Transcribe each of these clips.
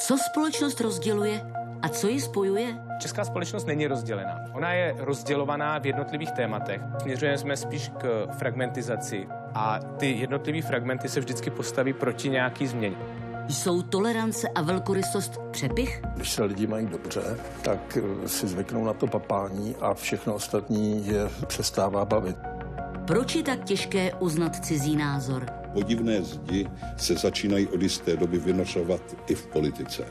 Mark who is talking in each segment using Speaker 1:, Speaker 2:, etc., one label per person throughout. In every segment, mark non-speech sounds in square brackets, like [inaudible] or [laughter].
Speaker 1: Co společnost rozděluje a co ji spojuje?
Speaker 2: Česká společnost není rozdělená. Ona je rozdělovaná v jednotlivých tématech. Směřujeme jsme spíš k fragmentizaci a ty jednotlivé fragmenty se vždycky postaví proti nějaký změně.
Speaker 1: Jsou tolerance a velkorysost přepich?
Speaker 3: Když se lidi mají dobře, tak eh, si zvyknou na to papání a všechno ostatní je přestává bavit.
Speaker 1: Proč je tak těžké uznat cizí názor?
Speaker 4: Podivné zdi se začínají od jisté doby vynošovat i v politice.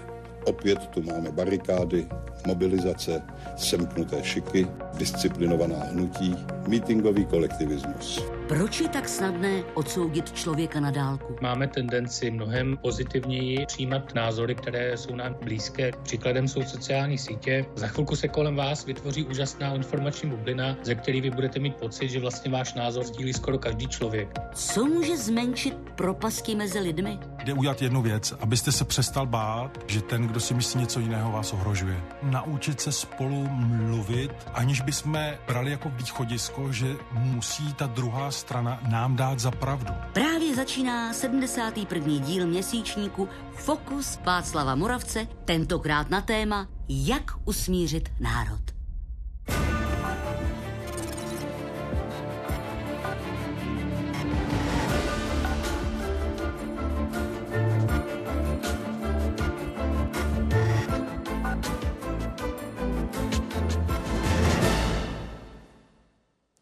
Speaker 4: Opět tu máme barikády, mobilizace, semknuté šiky, disciplinovaná hnutí, mítingový kolektivismus.
Speaker 1: Proč je tak snadné odsoudit člověka na dálku?
Speaker 5: Máme tendenci mnohem pozitivněji přijímat názory, které jsou nám blízké. Příkladem jsou sociální sítě. Za chvilku se kolem vás vytvoří úžasná informační bublina, ze které vy budete mít pocit, že vlastně váš názor sdílí skoro každý člověk.
Speaker 1: Co může zmenšit propasky mezi lidmi?
Speaker 6: Jde udělat jednu věc, abyste se přestal bát, že ten, kdo si myslí něco jiného, vás ohrožuje. Naučit se spolu mluvit, aniž bychom brali jako východisko, že musí ta druhá strana nám dát za pravdu.
Speaker 1: Právě začíná 71. díl měsíčníku Fokus Václava Moravce, tentokrát na téma Jak usmířit národ.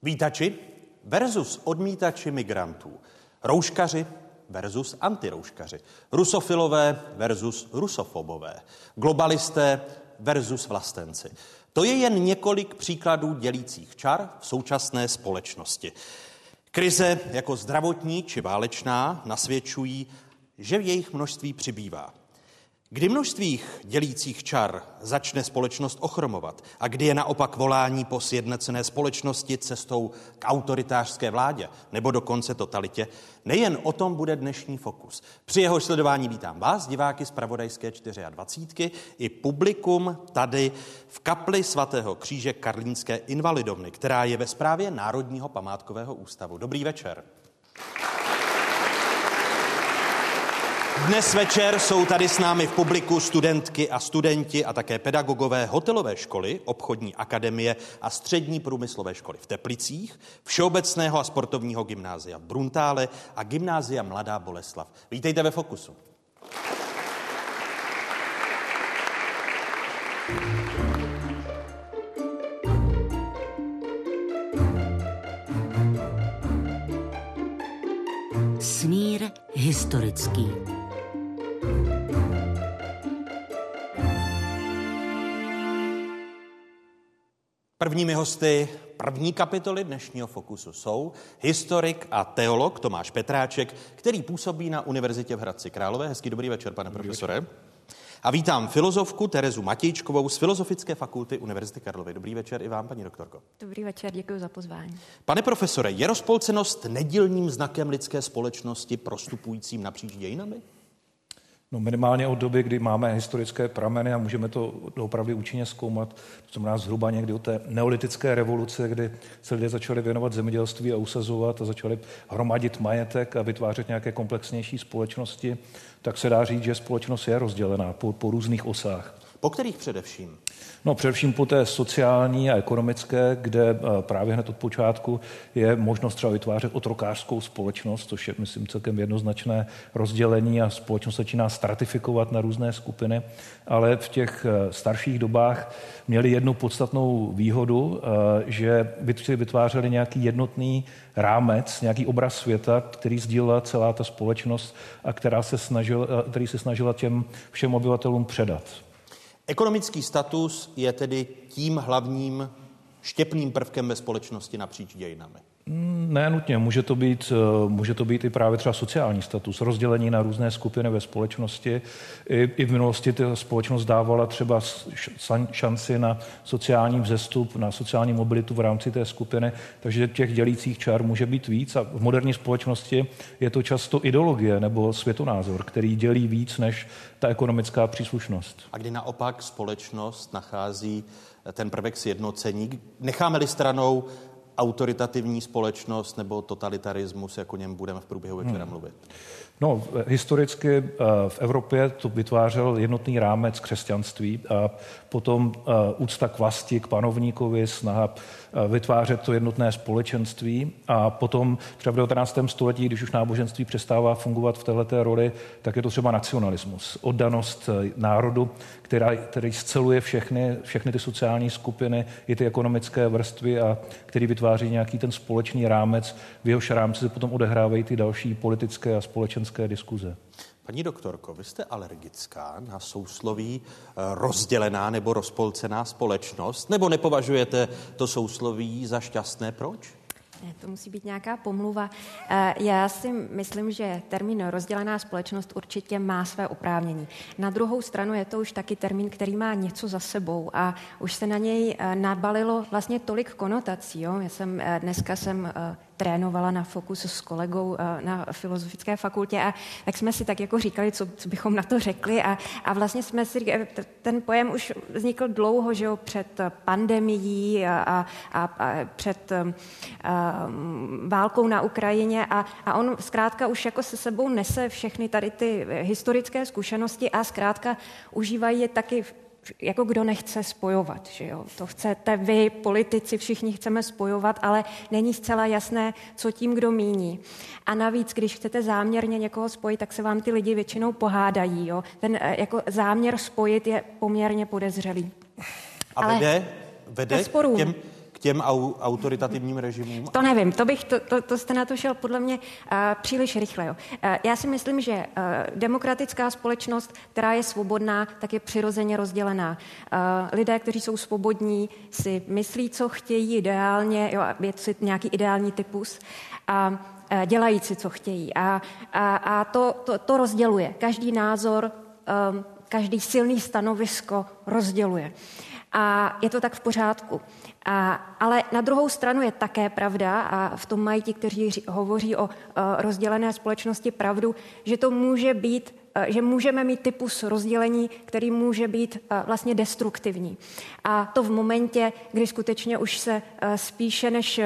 Speaker 7: Vítači versus odmítači migrantů. Rouškaři versus antirouškaři. Rusofilové versus rusofobové. Globalisté versus vlastenci. To je jen několik příkladů dělících čar v současné společnosti. Krize jako zdravotní či válečná nasvědčují, že v jejich množství přibývá. Kdy množství dělících čar začne společnost ochromovat a kdy je naopak volání po sjednocené společnosti cestou k autoritářské vládě nebo dokonce totalitě, nejen o tom bude dnešní fokus. Při jeho sledování vítám vás, diváky z Pravodajské 24, i publikum tady v kapli svatého kříže Karlínské invalidovny, která je ve správě Národního památkového ústavu. Dobrý večer. Dnes večer jsou tady s námi v publiku studentky a studenti a také pedagogové hotelové školy, obchodní akademie a střední průmyslové školy v Teplicích, Všeobecného a sportovního gymnázia v Bruntále a gymnázia Mladá Boleslav. Vítejte ve Fokusu.
Speaker 1: Smír historický.
Speaker 7: Prvními hosty první kapitoly dnešního Fokusu jsou historik a teolog Tomáš Petráček, který působí na Univerzitě v Hradci Králové. Hezký dobrý večer, pane dobrý profesore. Večer. A vítám filozofku Terezu Matějčkovou z Filozofické fakulty Univerzity Karlovy. Dobrý večer i vám, paní doktorko.
Speaker 8: Dobrý večer, děkuji za pozvání.
Speaker 7: Pane profesore, je rozpolcenost nedílným znakem lidské společnosti prostupujícím napříč dějinami?
Speaker 9: No minimálně od doby, kdy máme historické prameny a můžeme to opravdu účinně zkoumat, to znamená zhruba někdy od té neolitické revoluce, kdy se lidé začali věnovat zemědělství a usazovat a začali hromadit majetek a vytvářet nějaké komplexnější společnosti, tak se dá říct, že společnost je rozdělená po, po různých osách.
Speaker 7: Po kterých především?
Speaker 9: No především po té sociální a ekonomické, kde eh, právě hned od počátku je možnost třeba vytvářet otrokářskou společnost, což je, myslím, celkem jednoznačné rozdělení a společnost začíná stratifikovat na různé skupiny, ale v těch eh, starších dobách měli jednu podstatnou výhodu, eh, že vytvářeli nějaký jednotný rámec, nějaký obraz světa, který sdílela celá ta společnost a která se snažila, který se snažila těm všem obyvatelům předat.
Speaker 7: Ekonomický status je tedy tím hlavním štěpným prvkem ve společnosti napříč dějinami.
Speaker 9: Ne nutně, může to, být, eh, může to být i právě třeba sociální status, rozdělení na různé skupiny ve společnosti. I, i v minulosti ta společnost dávala třeba šanci na sociální vzestup, na sociální mobilitu v rámci té skupiny, takže těch dělících čar může být víc a v moderní společnosti je to často ideologie nebo světonázor, který dělí víc než ta ekonomická příslušnost.
Speaker 7: A kdy naopak společnost nachází ten prvek sjednocení, necháme-li stranou autoritativní společnost nebo totalitarismus, jak o něm budeme v průběhu večera hmm. mluvit?
Speaker 9: No, historicky eh, v Evropě to vytvářel jednotný rámec křesťanství a potom eh, úcta k vlasti, k panovníkovi, snaha eh, vytvářet to jednotné společenství a potom třeba v 19. století, když už náboženství přestává fungovat v této roli, tak je to třeba nacionalismus, oddanost národu, která, který sceluje všechny, všechny ty sociální skupiny, i ty ekonomické vrstvy a který vytváří nějaký ten společný rámec, v jehož rámci se potom odehrávají ty další politické a společenské diskuze.
Speaker 7: Paní doktorko, vy jste alergická na sousloví eh, rozdělená nebo rozpolcená společnost, nebo nepovažujete to sousloví za šťastné? Proč?
Speaker 8: To musí být nějaká pomluva. Eh, já si myslím, že termín rozdělená společnost určitě má své oprávnění. Na druhou stranu je to už taky termín, který má něco za sebou a už se na něj eh, nabalilo vlastně tolik konotací. Jo? Já jsem dneska jsem trénovala na Fokus s kolegou eh, na filozofické fakultě a tak jsme si tak jako říkali, co, co bychom na to řekli a, a vlastně jsme si, ten pojem už vznikl dlouho, že jo, před pandemií a, a, a, a před a, eh, válkou na Ukrajině a, a on zkrátka už jako se sebou nese všechny tady ty historické zkušenosti a zkrátka užívají je taky jako kdo nechce spojovat, že jo? To chcete vy, politici, všichni chceme spojovat, ale není zcela jasné, co tím kdo míní. A navíc, když chcete záměrně někoho spojit, tak se vám ty lidi většinou pohádají, jo? Ten eh, jako záměr spojit je poměrně podezřelý.
Speaker 7: A ale vede, vede k těm, těm au, autoritativním režimům?
Speaker 8: To nevím, to, bych, to, to, to jste na to šel podle mě uh, příliš rychle. Jo. Uh, já si myslím, že uh, demokratická společnost, která je svobodná, tak je přirozeně rozdělená. Uh, lidé, kteří jsou svobodní, si myslí, co chtějí ideálně, jo, je to nějaký ideální typus, a dělají si, co chtějí. A, a, a to, to, to rozděluje. Každý názor, um, každý silný stanovisko rozděluje. A je to tak v pořádku. A, ale na druhou stranu je také pravda, a v tom mají ti, kteří hovoří o uh, rozdělené společnosti pravdu, že to může být uh, že můžeme mít typus rozdělení, který může být uh, vlastně destruktivní. A to v momentě, kdy skutečně už se spíše než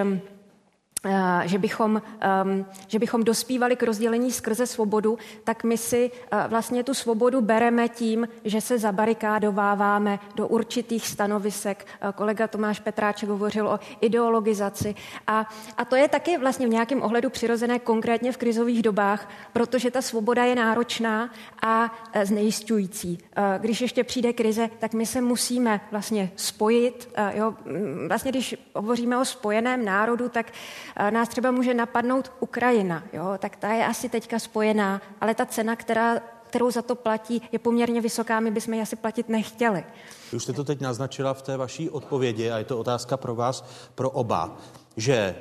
Speaker 8: že bychom, ehm, že bychom dospívali k rozdělení skrze svobodu, tak my si eh, vlastně tu svobodu bereme tím, že se zabarikádováváme do určitých stanovisek. Eh, kolega Tomáš Petráček hovořil o ideologizaci. A, a to je taky vlastně v nějakém ohledu přirozené konkrétně v krizových dobách, protože ta svoboda je náročná a znejistující. Když ještě přijde krize, tak my se musíme vlastně spojit. Jo? Vlastně když hovoříme o spojeném národu, tak nás třeba může napadnout Ukrajina, jo? tak ta je asi teďka spojená, ale ta cena, která, kterou za to platí, je poměrně vysoká, my bychom ji asi platit nechtěli.
Speaker 7: Už jste to teď naznačila v té vaší odpovědi a je to otázka pro vás, pro oba, že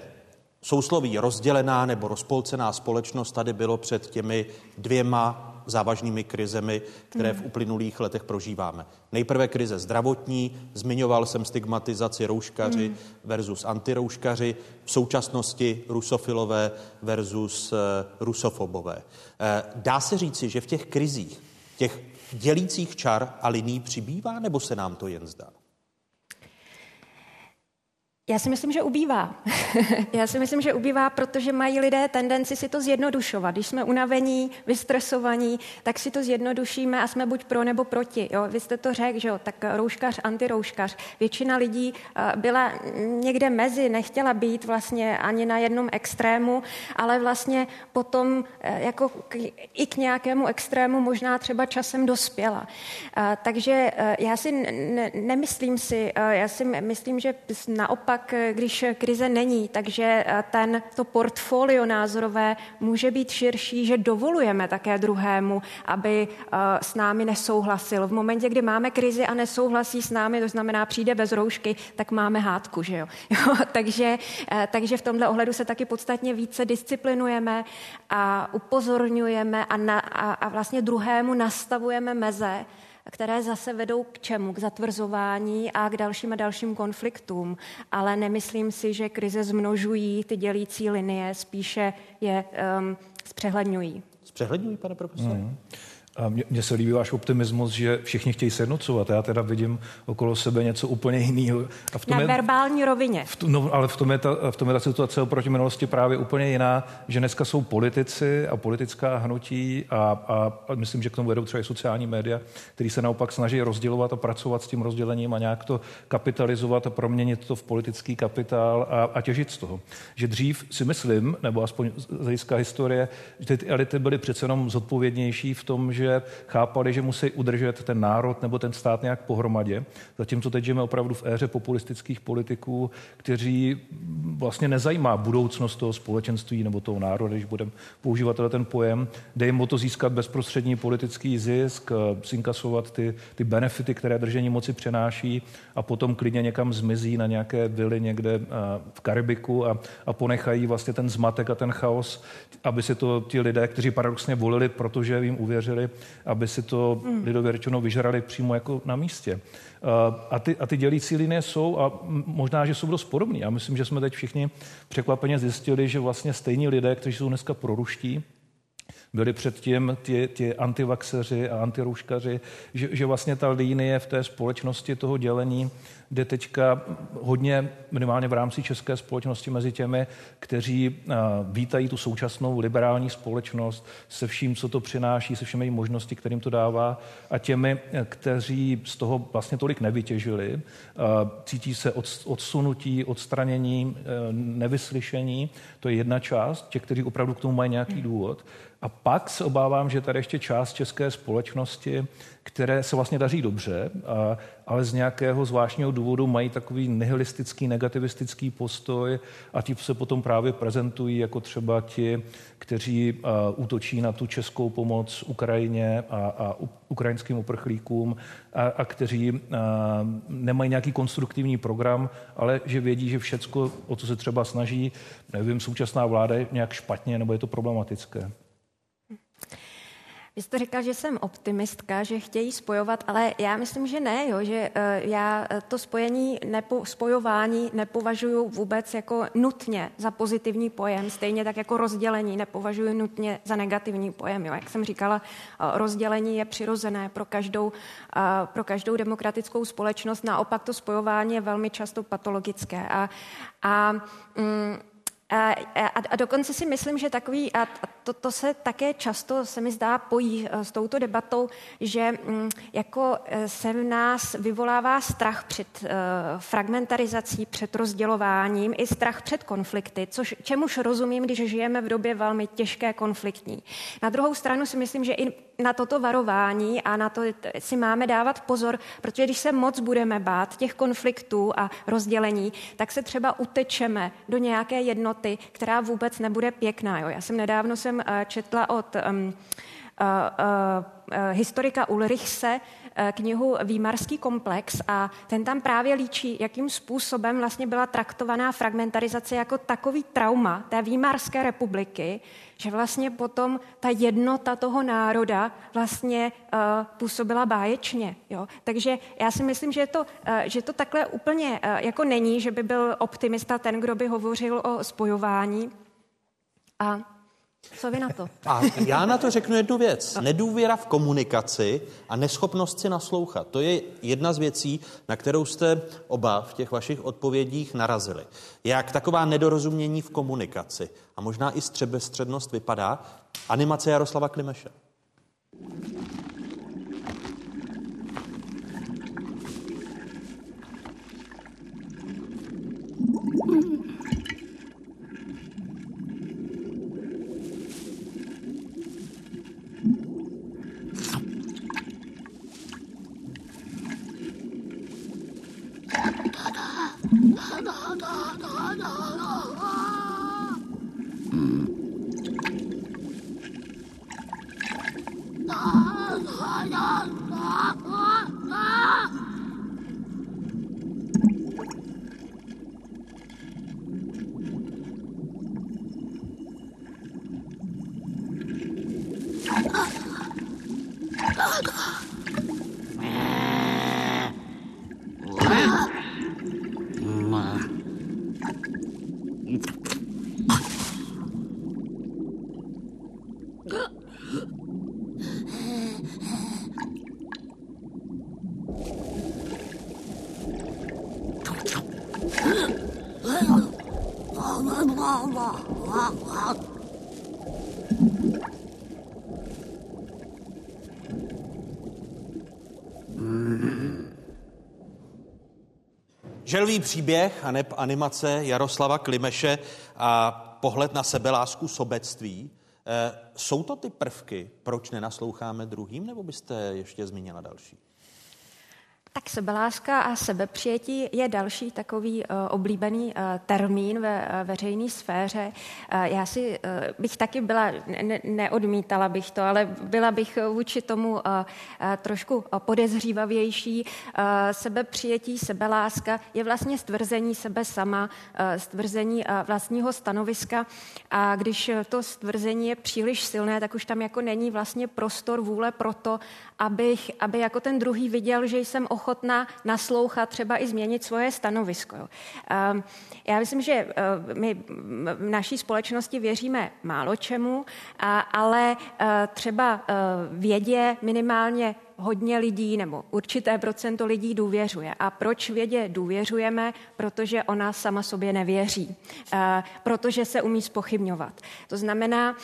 Speaker 7: sousloví rozdělená nebo rozpolcená společnost tady bylo před těmi dvěma závažnými krizemi, které v uplynulých letech prožíváme. Nejprve krize zdravotní, zmiňoval jsem stigmatizaci rouškaři hmm. versus antirouškaři, v současnosti rusofilové versus uh, rusofobové. Uh, dá se říci, že v těch krizích, těch dělících čar a liní přibývá, nebo se nám to jen zdá?
Speaker 8: Já si myslím, že ubývá. [laughs] Já si myslím, že ubývá, protože mají lidé tendenci si to zjednodušovat. Když jsme unavení, vystresovaní, tak si to zjednodušíme a jsme buď pro nebo proti. Jo? Vy jste to řekl, že jo? tak rouškař, antirouškař. Většina lidí uh, byla někde mezi, nechtěla být vlastně ani na jednom extrému, ale vlastně potom uh, jako k, i k nějakému extrému možná třeba časem dospěla. Uh, takže já si ne, nemyslím si, já si myslím, že naopak naopak, když krize není, takže eh, ten, to portfolio názorové může být širší, že dovolujeme také druhému, aby eh, s námi nesouhlasil. V momentě, kdy máme krizi a nesouhlasí s námi, to znamená přijde bez roušky, tak máme hádku, že jo? [laughs] jo takže, eh, takže v tomhle ohledu se taky podstatně více disciplinujeme a upozorňujeme a, na, a, a vlastně druhému nastavujeme meze, které zase vedou k čemu? K zatvrzování a k dalším a dalším konfliktům. Ale nemyslím si, že krize zmnožují ty dělící linie, spíše je um, zpřehledňují.
Speaker 7: Zpřehledňují, pane profesore? Mm.
Speaker 9: A mně se líbí váš optimismus, že všichni chtějí sjednocovat. Já teda vidím okolo sebe něco úplně jiného.
Speaker 8: A v tom Na je, verbální rovině.
Speaker 9: V tom, no, ale v tom, je ta, v tom je ta situace oproti minulosti právě úplně jiná, že dneska jsou politici a politická hnutí a, a, a myslím, že k tomu vedou třeba i sociální média, který se naopak snaží rozdělovat a pracovat s tím rozdělením a nějak to kapitalizovat a proměnit to v politický kapitál a, a těžit z toho. Že dřív si myslím, nebo aspoň z hlediska historie, že ty elity byly přece jenom zodpovědnější v tom, že že chápali, že musí udržet ten národ nebo ten stát nějak pohromadě. Zatímco teď žijeme opravdu v éře populistických politiků, kteří vlastně nezajímá budoucnost toho společenství nebo toho národa, když budeme používat ten pojem. Jde jim o to získat bezprostřední politický zisk, zinkasovat ty, ty benefity, které držení moci přenáší a potom klidně někam zmizí na nějaké vily někde v Karibiku a, a ponechají vlastně ten zmatek a ten chaos, aby si to ti lidé, kteří paradoxně volili, protože jim uvěřili, aby si to hmm. lidově řečeno vyžrali přímo jako na místě. A ty, a ty dělící linie jsou, a možná, že jsou dost podobné. Já myslím, že jsme teď všichni překvapeně zjistili, že vlastně stejní lidé, kteří jsou dneska proruští, byli předtím ti, ti antivaxeři a antirouškaři, že, že vlastně ta linie v té společnosti toho dělení jde teďka hodně, minimálně v rámci české společnosti, mezi těmi, kteří vítají tu současnou liberální společnost se vším, co to přináší, se všemi možnosti, kterým to dává, a těmi, kteří z toho vlastně tolik nevytěžili, cítí se odsunutí, odstranění, nevyslyšení, to je jedna část, těch, kteří opravdu k tomu mají nějaký důvod. A pak se obávám, že tady ještě část české společnosti, které se vlastně daří dobře, a, ale z nějakého zvláštního důvodu mají takový nihilistický, negativistický postoj a ti se potom právě prezentují jako třeba ti, kteří a, útočí na tu českou pomoc Ukrajině a, a ukrajinským uprchlíkům a, a kteří a, nemají nějaký konstruktivní program, ale že vědí, že všecko, o co se třeba snaží, nevím, současná vláda je nějak špatně nebo je to problematické.
Speaker 8: Vy jste říkal, že jsem optimistka, že chtějí spojovat, ale já myslím, že ne, jo, že uh, já eh, to spojení, nepo, spojování nepovažuji vůbec jako nutně za pozitivní pojem, stejně tak jako rozdělení nepovažuji nutně za negativní pojem. Jo. Jak jsem říkala, uh, rozdělení je přirozené pro každou, uh, pro každou demokratickou společnost, naopak to spojování je velmi často patologické. A, a um, a, a, a dokonce si myslím, že takový, a to, to se také často se mi zdá pojí eh, s touto debatou, že mm, jako eh, se v nás vyvolává strach před uh, fragmentarizací, před rozdělováním, i strach před konflikty, což čemuž rozumím, když žijeme v době velmi těžké konfliktní. Na druhou stranu si myslím, že i na toto varování a na to si máme dávat pozor, protože když se moc budeme bát těch konfliktů a rozdělení, tak se třeba utečeme do nějaké jednoty, která vůbec nebude pěkná. Jo. Já jsem nedávno jsem eh, četla od um, uh, uh, historika Ulrichse knihu Výmarský komplex a ten tam právě líčí, jakým způsobem vlastně byla traktovaná fragmentarizace jako takový trauma té Výmarské republiky, že vlastně potom ta jednota toho národa vlastně uh, působila báječně. Jo? Takže já si myslím, že to, že to takhle úplně jako není, že by byl optimista ten, kdo by hovořil o spojování. A co vy na to?
Speaker 7: A já na to řeknu jednu věc. Nedůvěra v komunikaci a neschopnost si naslouchat. To je jedna z věcí, na kterou jste oba v těch vašich odpovědích narazili. Jak taková nedorozumění v komunikaci a možná i střebestřednost vypadá animace Jaroslava Klimeše. Mm. Ah! Želvý příběh a neb animace Jaroslava Klimeše a pohled na sebelásku sobectví. Eh, jsou to ty prvky, proč nenasloucháme druhým, nebo byste ještě zmínila další?
Speaker 8: Tak sebeláska a sebepřijetí je další takový uh, oblíbený uh, termín ve uh, veřejné sféře. Já si bych taky byla, ne, neodmítala bych to, ale byla bych vůči tomu trošku podezřívavější. Sebepřijetí, sebeláska je vlastně stvrzení sebe sama, stvrzení vlastního stanoviska a když to stvrzení je příliš silné, tak už tam jako není vlastně prostor vůle pro to, abych, aby jako ten druhý viděl, že jsem ochotná naslouchat, třeba i změnit svoje stanovisko. Ehm, já myslím, že eh, my v naší společnosti věříme málo čemu, ale eh, třeba eh, vědě minimálně hodně lidí nebo určité procento lidí důvěřuje. A proč vědě důvěřujeme? Protože ona sama sobě nevěří. Protože se umí spochybňovat. To znamená,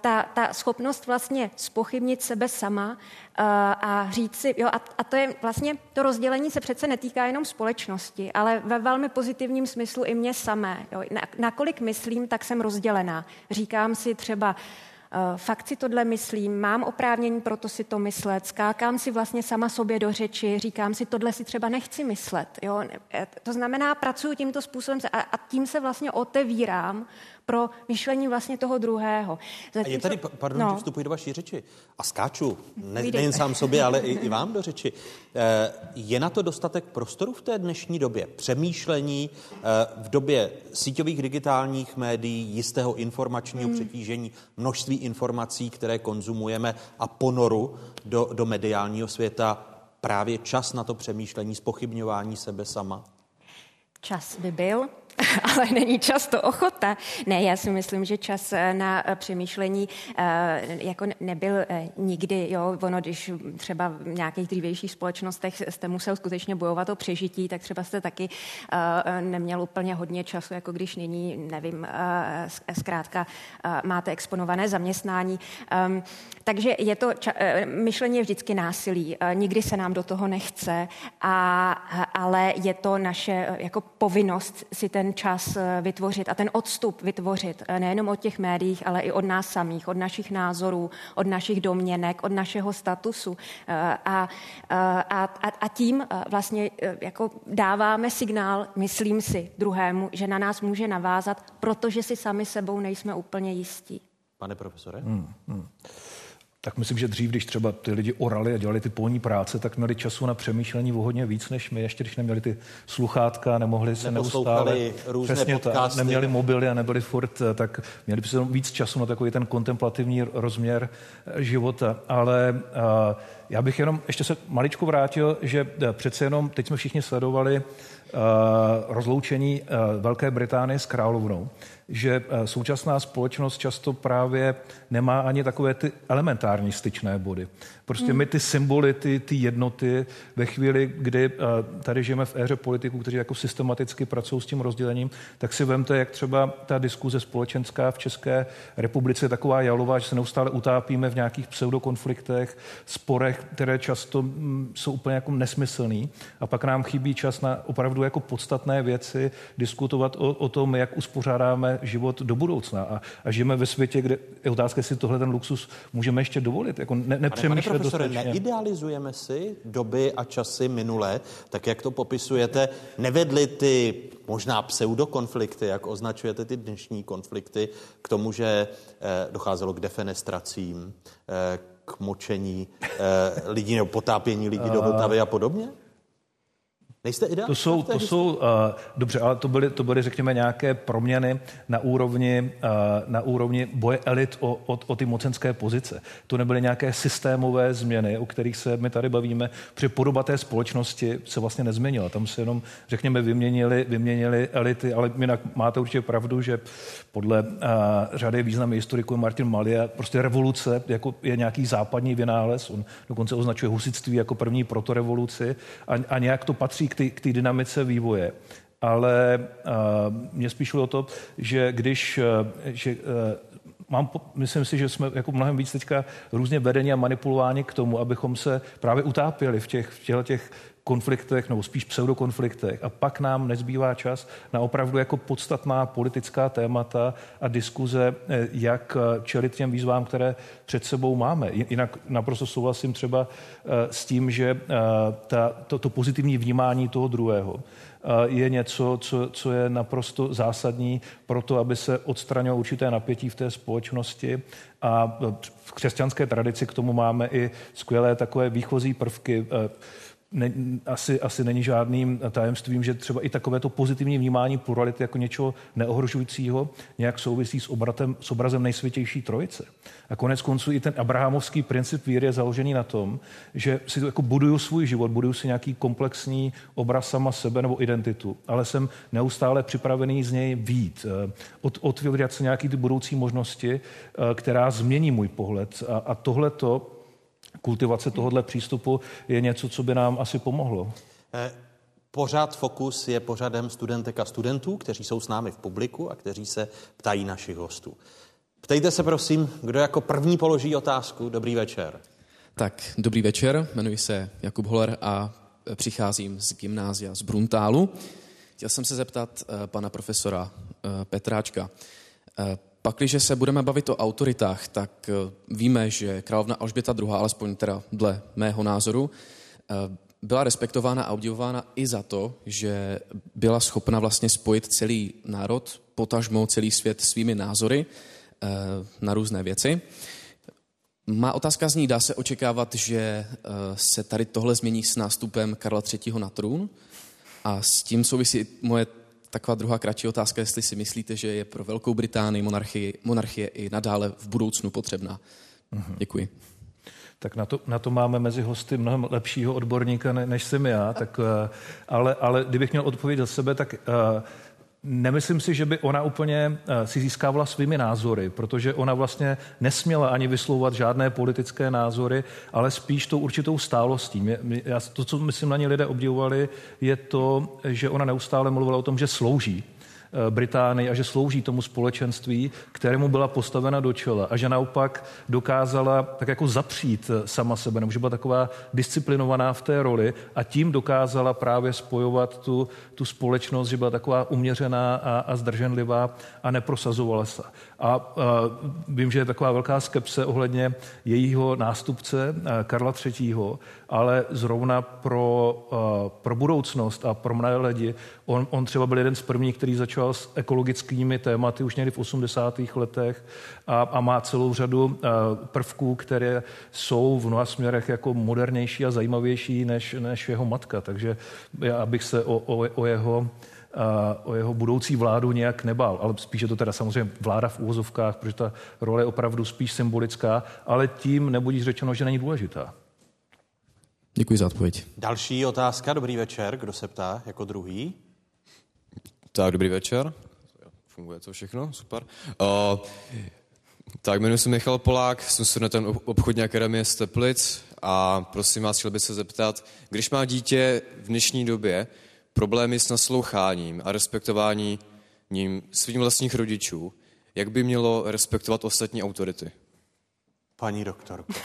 Speaker 8: ta, ta schopnost vlastně spochybnit sebe sama a říct si, jo, a, a to je vlastně, to rozdělení se přece netýká jenom společnosti, ale ve velmi pozitivním smyslu i mě samé. Jo. Nakolik myslím, tak jsem rozdělená. Říkám si třeba, Eh, fakt si tohle myslím, mám oprávnění proto si to myslet, skákám si vlastně sama sobě do řeči, říkám si, tohle si třeba nechci myslet. Jo? Eh, to znamená, pracuji tímto způsobem a, a tím se vlastně otevírám pro myšlení vlastně toho druhého.
Speaker 7: Zatím, a je tady, pardon, no. že vstupuji do vaší řeči a skáču, ne, nejen sám sobě, ale i, i [laughs] vám do řeči. Eh, je na to dostatek prostoru v té dnešní době? Přemýšlení v době síťových digitálních médií, jistého informačního hmm. přetížení, množství informací, které konzumujeme a ponoru do, do mediálního světa právě čas na to přemýšlení, spochybňování sebe sama?
Speaker 8: Čas by byl, [laughs] ale není často ochota. Ne, já si myslím, že čas eh, na eh, přemýšlení eh, jako nebyl nikdy, jo, ono, když třeba v nějakých dřívějších společnostech jste musel skutečně bojovat o přežití, tak třeba jste taky neměl úplně hodně času, jako když nyní, nevím, zkrátka máte exponované zaměstnání. Ehm, takže je to, myšlení je vždycky násilí, nikdy se nám do toho nechce, a, ale je to naše jako povinnost si ten ten čas eh, vytvořit a ten odstup vytvořit eh, nejenom od těch médiích, ale i od nás samých, od našich názorů, od našich domněnek, od našeho statusu. Eh, a, a, a tím vlastně jako dáváme signál, myslím si, druhému, že na nás může navázat, protože si sami sebou nejsme úplně jistí.
Speaker 7: Pane profesore? Hmm, hmm
Speaker 9: tak myslím, že dřív, když třeba ty lidi orali a dělali ty polní práce, tak měli času na přemýšlení o hodně víc než my, ještě když neměli ty sluchátka, nemohli se neustále,
Speaker 7: různé přesně tak,
Speaker 9: neměli mobily a nebyli furt, tak měli by se víc času na takový ten kontemplativní rozměr života. Ale uh, já bych jenom ještě se maličko vrátil, že přece jenom teď jsme všichni sledovali uh, rozloučení uh, Velké Británie s královnou že eh, současná společnost často právě nemá ani takové ty elementární styčné body. Prostě hmm. my ty symboly, ty, ty jednoty ve chvíli, kdy uh, tady žijeme v éře politiků, kteří jako systematicky pracují s tím rozdělením, tak si vemte, jak třeba ta diskuze společenská v České republice je taková jalová, že se neustále utápíme v nějakých pseudokonfliktech, sporech, které často mm, jsou úplně jako nesmyslný. A pak nám chybí čas na opravdu jako podstatné věci, diskutovat o, o tom, jak uspořádáme život do budoucna. A, a žijeme ve světě, kde je otázka, jestli tohle ten luxus můžeme ještě dovolit. Jako ne, nepřemýšlet
Speaker 7: profesore, dostatečně. neidealizujeme si doby a časy minulé, tak jak to popisujete, nevedly ty možná pseudokonflikty, jak označujete ty dnešní konflikty, k tomu, že eh, docházelo k defenestracím, eh, k močení eh, lidí nebo potápění lidí do Vltavy a podobně? Nejste ideál?
Speaker 9: To jsou, to jsou uh, dobře, ale to byly, to byly, řekněme, nějaké proměny na úrovni, uh, na úrovni boje elit o, o, o ty mocenské pozice. To nebyly nějaké systémové změny, o kterých se my tady bavíme, protože podoba té společnosti se vlastně nezměnila. Tam se jenom, řekněme, vyměnili, vyměnili elity, ale jinak máte určitě pravdu, že podle uh, řady významných historiků Martin Malia prostě revoluce jako je nějaký západní vynález. On dokonce označuje husitství jako první protorevoluci a, a nějak to patří k té dynamice vývoje. ale mě spíš o to, že když že, mám, myslím si, že jsme jako mnohem víc teďka různě vedeni a manipulováni k tomu, abychom se právě utápěli v těch, v těch konfliktech, nebo spíš pseudokonfliktech. A pak nám nezbývá čas na opravdu jako podstatná politická témata a diskuze, eh, jak eh, čelit těm výzvám, které před sebou máme. Jinak naprosto souhlasím třeba eh, s tím, že ta, to, to pozitivní vnímání toho druhého je něco, co, co je naprosto zásadní pro to, aby se odstranilo určité napětí v té společnosti. A v křesťanské tradici k tomu máme i skvělé takové výchozí prvky ne, asi, asi není žádným tajemstvím, že třeba i takové to pozitivní vnímání plurality jako něčeho neohrožujícího nějak souvisí s, obratem, s obrazem nejsvětější trojice. A konec konců i ten abrahamovský princip víry je založený na tom, že si jako buduju svůj život, buduju si nějaký komplexní obraz sama sebe nebo identitu, ale jsem neustále připravený z něj vít, eh, od, otvírat se nějaký ty budoucí možnosti, eh, která změní můj pohled. A, a tohle to kultivace tohohle přístupu je něco, co by nám asi pomohlo.
Speaker 7: Eh, pořád Fokus je pořadem studentek a studentů, kteří jsou s námi v publiku a kteří se ptají našich hostů. Ptejte se prosím, kdo jako první položí otázku. Dobrý večer.
Speaker 10: Tak, dobrý večer, jmenuji se Jakub Holer a přicházím z gymnázia z Bruntálu. Chtěl jsem se zeptat uh, pana profesora Petráčka. Pakliže se budeme bavit o autoritách, tak eh, víme, že královna Alžběta II., alespoň teda dle mého názoru, eh, byla respektována a obdivována i za to, že byla schopna vlastně spojit celý národ, potažmo celý svět svými názory eh, na různé věci. Má otázka zní, dá se očekávat, že se tady tohle změní s nástupem Karla III. na trůn? A s tím souvisí moje taková druhá kratší otázka, jestli si myslíte, že je pro Velkou Británii monarchie, monarchie i nadále v budoucnu potřebná. Mhm. Děkuji.
Speaker 9: Tak na to, na to máme mezi hosty mnohem lepšího odborníka, než jsem já. Tak, eh, ale, ale kdybych měl odpovědět za sebe, tak uh, Nemyslím si, že by ona úplně eh, si získávala svými názory, protože ona vlastně nesměla ani vyslovovat žádné politické názory, ale spíš tou určitou stálostí. Já, to, co myslím na ně lidé obdivovali, je to, že ona neustále mluvila o tom, že slouží Británii a že slouží tomu společenství, kterému byla postavena do čela a že naopak dokázala tak jako zapřít eh, sama sebe, nebo že byla taková disciplinovaná v té roli a tím dokázala právě spojovat tu, tu společnost, že byla taková uměřená a, a zdrženlivá a neprosazovala se. A, a vím, že je taková velká skepse ohledně jejího nástupce eh, Karla III., ale zrovna pro, pro budoucnost a pro mladé lidi, on, on třeba byl jeden z prvních, který začal s ekologickými tématy už někdy v 80. letech a, a má celou řadu eh, prvků, které jsou v mnoha směrech jako modernější a zajímavější než, než jeho matka. Takže já bych se o, o, o jeho o jeho budoucí vládu nějak nebál, ale spíš je to teda samozřejmě vláda v úvozovkách, protože ta role je opravdu spíš symbolická, ale tím nebudí řečeno, že není důležitá.
Speaker 10: Děkuji za odpověď.
Speaker 7: Další otázka, dobrý večer, kdo se ptá jako druhý?
Speaker 11: Tak, dobrý večer. Funguje to všechno, super. Uh, tak, jmenuji se Michal Polák, jsem studentem obchodní akademie z Teplic a prosím vás, chtěl bych se zeptat, když má dítě v dnešní době problémy s nasloucháním a respektováním ním svým vlastních rodičů, jak by mělo respektovat ostatní autority?
Speaker 7: Paní doktorko. [laughs]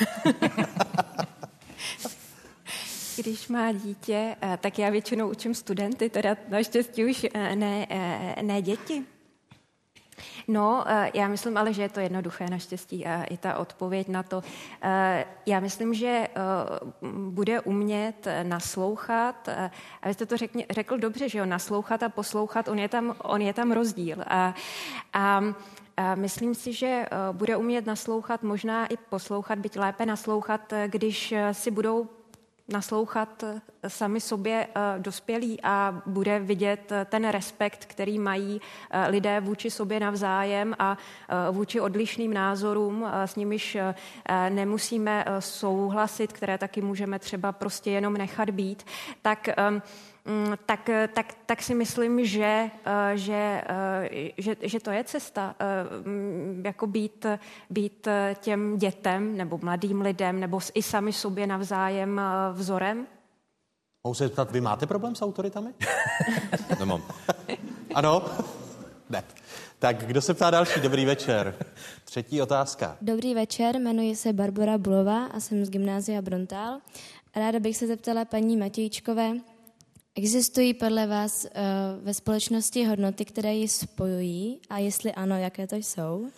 Speaker 8: když má dítě, eh, tak já většinou učím studenty, teda naštěstí už eh, ne, eh, ne děti. No, já myslím ale, že je to jednoduché naštěstí a i ta odpověď na to. Já myslím, že bude umět naslouchat, a vy jste to řekl, řekl dobře, že jo, naslouchat a poslouchat, on je tam, on je tam rozdíl. A, a a myslím si, že bude umět naslouchat, možná i poslouchat, byť lépe naslouchat, když si budou naslouchat eh, sami sobě eh, dospělí a bude vidět eh, ten respekt, který mají lidé vůči sobě navzájem a vůči odlišným názorům, s nimiž nemusíme souhlasit, které taky můžeme třeba prostě jenom nechat být, tak tak, eh, tak, tak si myslím, že, eh, že, eh, že, že to je cesta, mm, jako být, být těm dětem nebo mladým lidem nebo i sami sobě navzájem vzorem.
Speaker 7: Mohu se zeptat, vy máte problém s autoritami? [laughs]
Speaker 11: Nemám.
Speaker 7: ano? Ne. Tak kdo se ptá další? Dobrý večer. Třetí otázka.
Speaker 12: Dobrý večer, jmenuji se Barbara Bulová a jsem z Gymnázia Brontal. Ráda bych se zeptala paní Matějčkové, existují podle vás uh, ve společnosti hodnoty, které ji spojují a jestli ano, jaké to jsou?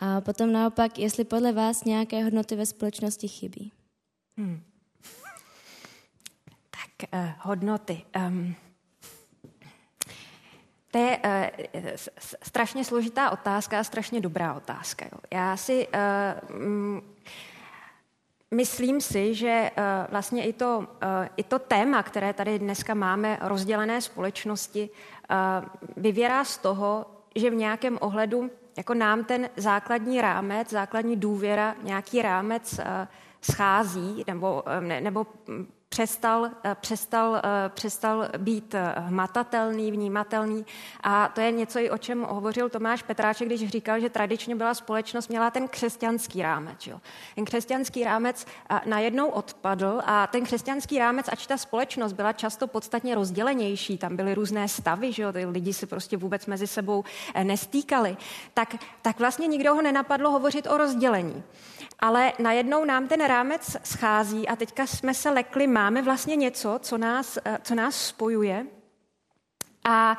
Speaker 12: A potom naopak, jestli podle vás nějaké hodnoty ve společnosti chybí? Hmm.
Speaker 8: Tak uh, hodnoty. Um, to je uh, strašně složitá otázka a strašně dobrá otázka. Jo. Já si uh, myslím si, že uh, vlastně i to, uh, i to téma, které tady dneska máme, rozdělené společnosti, uh, vyvěrá z toho, že v nějakém ohledu jako nám ten základní rámec, základní důvěra, nějaký rámec schází nebo, ne, nebo přestal, eh, přestal, eh, přestal být eh, hmatatelný, vnímatelný. A to je něco, i o čem hovořil Tomáš Petráček, když říkal, že tradičně byla společnost, měla ten křesťanský rámec. Jo. Ten křesťanský rámec najednou odpadl a ten křesťanský rámec, ač ta společnost byla často podstatně rozdělenější, tam byly různé stavy, že jo, ty lidi se prostě vůbec mezi sebou nestýkali, tak, tak vlastně nikdo ho nenapadlo hovořit o rozdělení. Ale najednou nám ten rámec schází a teďka jsme se lekli, máme vlastně něco, co nás, eh, co nás spojuje. A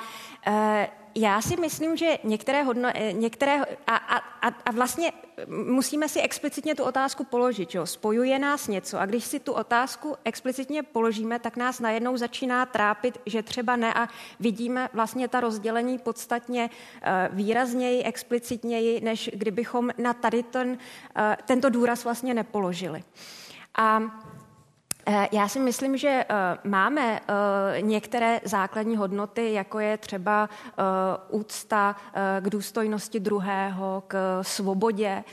Speaker 8: e, já si myslím, že některé, hodno, eh, některé a, a, a vlastně musíme si explicitně tu otázku položit. Jo? Spojuje nás něco a když si tu otázku explicitně položíme, tak nás najednou začíná trápit, že třeba ne a vidíme vlastně ta rozdělení podstatně eh, výrazněji, explicitněji, než kdybychom na tady ten, eh, tento důraz vlastně nepoložili. A Eh, já si myslím, že eh, máme eh, některé základní hodnoty, jako je třeba úcta k důstojnosti druhého, k svobodě,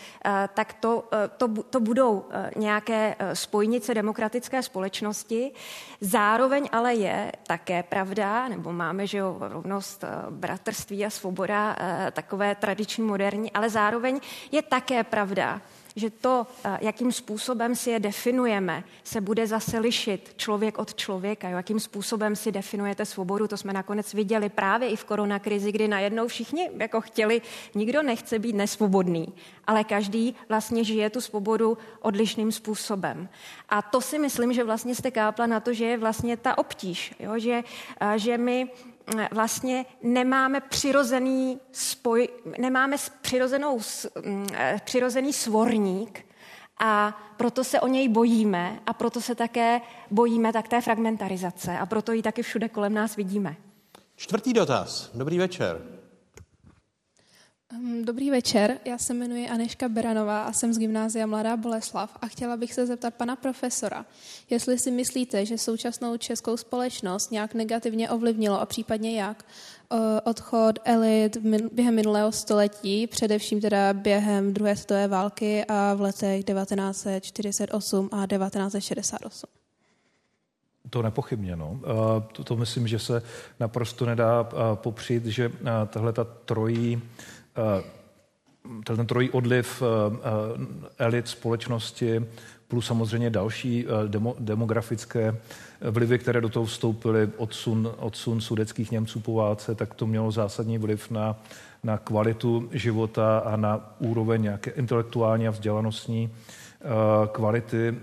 Speaker 8: tak to, to, to budou nějaké spojnice demokratické společnosti. Zároveň ale je také pravda, nebo máme, že jo, rovnost, bratrství a svoboda, takové tradiční, moderní, ale zároveň je také pravda, že to, eh, jakým způsobem si je definujeme, se bude zase lišit člověk od člověka. Jo? Jakým způsobem si definujete svobodu, to jsme nakonec viděli právě i v koronakrizi, kdy najednou všichni jako chtěli, nikdo nechce být nesvobodný, ale každý vlastně žije tu svobodu odlišným způsobem. A to si myslím, že vlastně jste kápla na to, že je vlastně ta obtíž, jo? Že, eh, že my vlastně nemáme přirozený spoj, nemáme přirozenou, mm, eh, přirozený svorník a proto se o něj bojíme a proto se také bojíme tak té fragmentarizace a proto ji taky všude kolem nás vidíme.
Speaker 7: Čtvrtý dotaz. Dobrý večer.
Speaker 13: Dobrý večer, já se jmenuji Aneška Beranová a jsem z Gymnázia Mladá Boleslav a chtěla bych se zeptat pana profesora, jestli si myslíte, že současnou českou společnost nějak negativně ovlivnilo a případně jak eh, odchod elit během minulého století, především teda během druhé světové války a v letech 1948 a 1968.
Speaker 9: To nepochybně. No. To, to myslím, že se naprosto nedá popřít, že tahle ta trojí ten trojí odliv eh, eh, elit společnosti plus samozřejmě další demo, demografické vlivy, které do toho vstoupily, odsun, odsun sudeckých Němců po válce, tak to mělo zásadní vliv na, na kvalitu života a na úroveň nějaké intelektuální a vzdělanostní kvality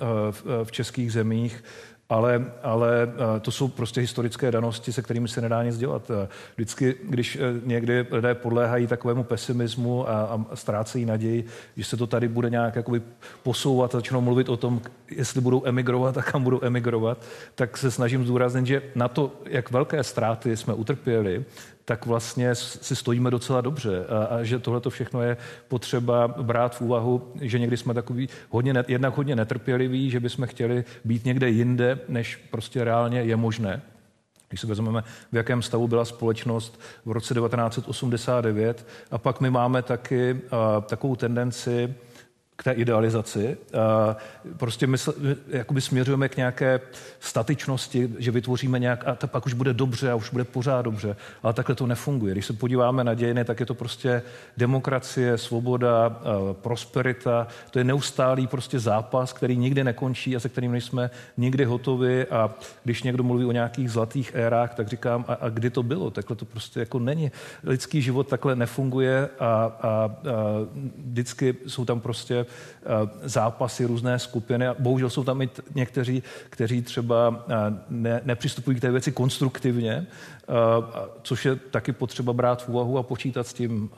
Speaker 9: v českých zemích ale, ale eh, to jsou prostě historické danosti, se kterými se nedá nic dělat. Eh, vždycky, když eh, někdy lidé podléhají takovému pesimismu a, a ztrácejí naději, že se to tady bude nějak jakoby posouvat a začnou mluvit o tom, jestli budou emigrovat a kam budou emigrovat, tak se snažím zdůraznit, že na to, jak velké ztráty jsme utrpěli, tak vlastně si stojíme docela dobře a, a že tohle to všechno je potřeba brát v úvahu, že někdy jsme takový hodně, jednak hodně netrpěliví, že bychom chtěli být někde jinde, než prostě reálně je možné. Když si vezmeme, v jakém stavu byla společnost v roce 1989, a pak my máme taky a, takovou tendenci k té idealizaci. Prostě my jakoby směřujeme k nějaké statičnosti, že vytvoříme nějak, a to pak už bude dobře a už bude pořád dobře, ale takhle to nefunguje. Když se podíváme na dějiny, tak je to prostě demokracie, svoboda, prosperita, to je neustálý prostě zápas, který nikdy nekončí a se kterým nejsme nikdy hotovi a když někdo mluví o nějakých zlatých érách, tak říkám, a, a kdy to bylo? Takhle to prostě jako není. Lidský život takhle nefunguje a, a, a vždycky jsou tam prostě zápasy, různé skupiny. A bohužel jsou tam i někteří, kteří třeba eh, ne, nepřistupují k té věci konstruktivně, eh, což je taky potřeba brát v úvahu a počítat s tím.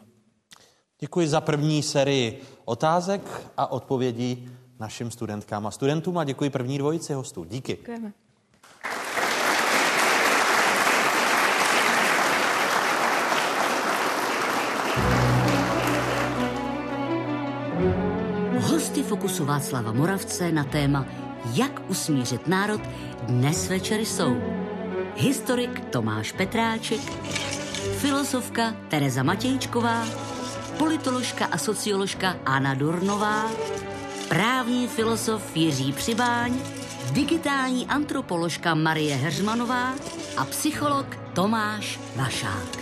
Speaker 7: Děkuji za první sérii otázek a odpovědí našim studentkám a studentům a děkuji první dvojici hostů. Díky.
Speaker 13: Děkujeme.
Speaker 1: Fokusu Václava Moravce na téma Jak usmířit národ dnes večer jsou historik Tomáš Petráček, filozofka Tereza Matějčková, politoložka a socioložka Anna Durnová, právní filozof Jiří Přibáň, digitální antropoložka Marie Heřmanová a psycholog Tomáš Vašák.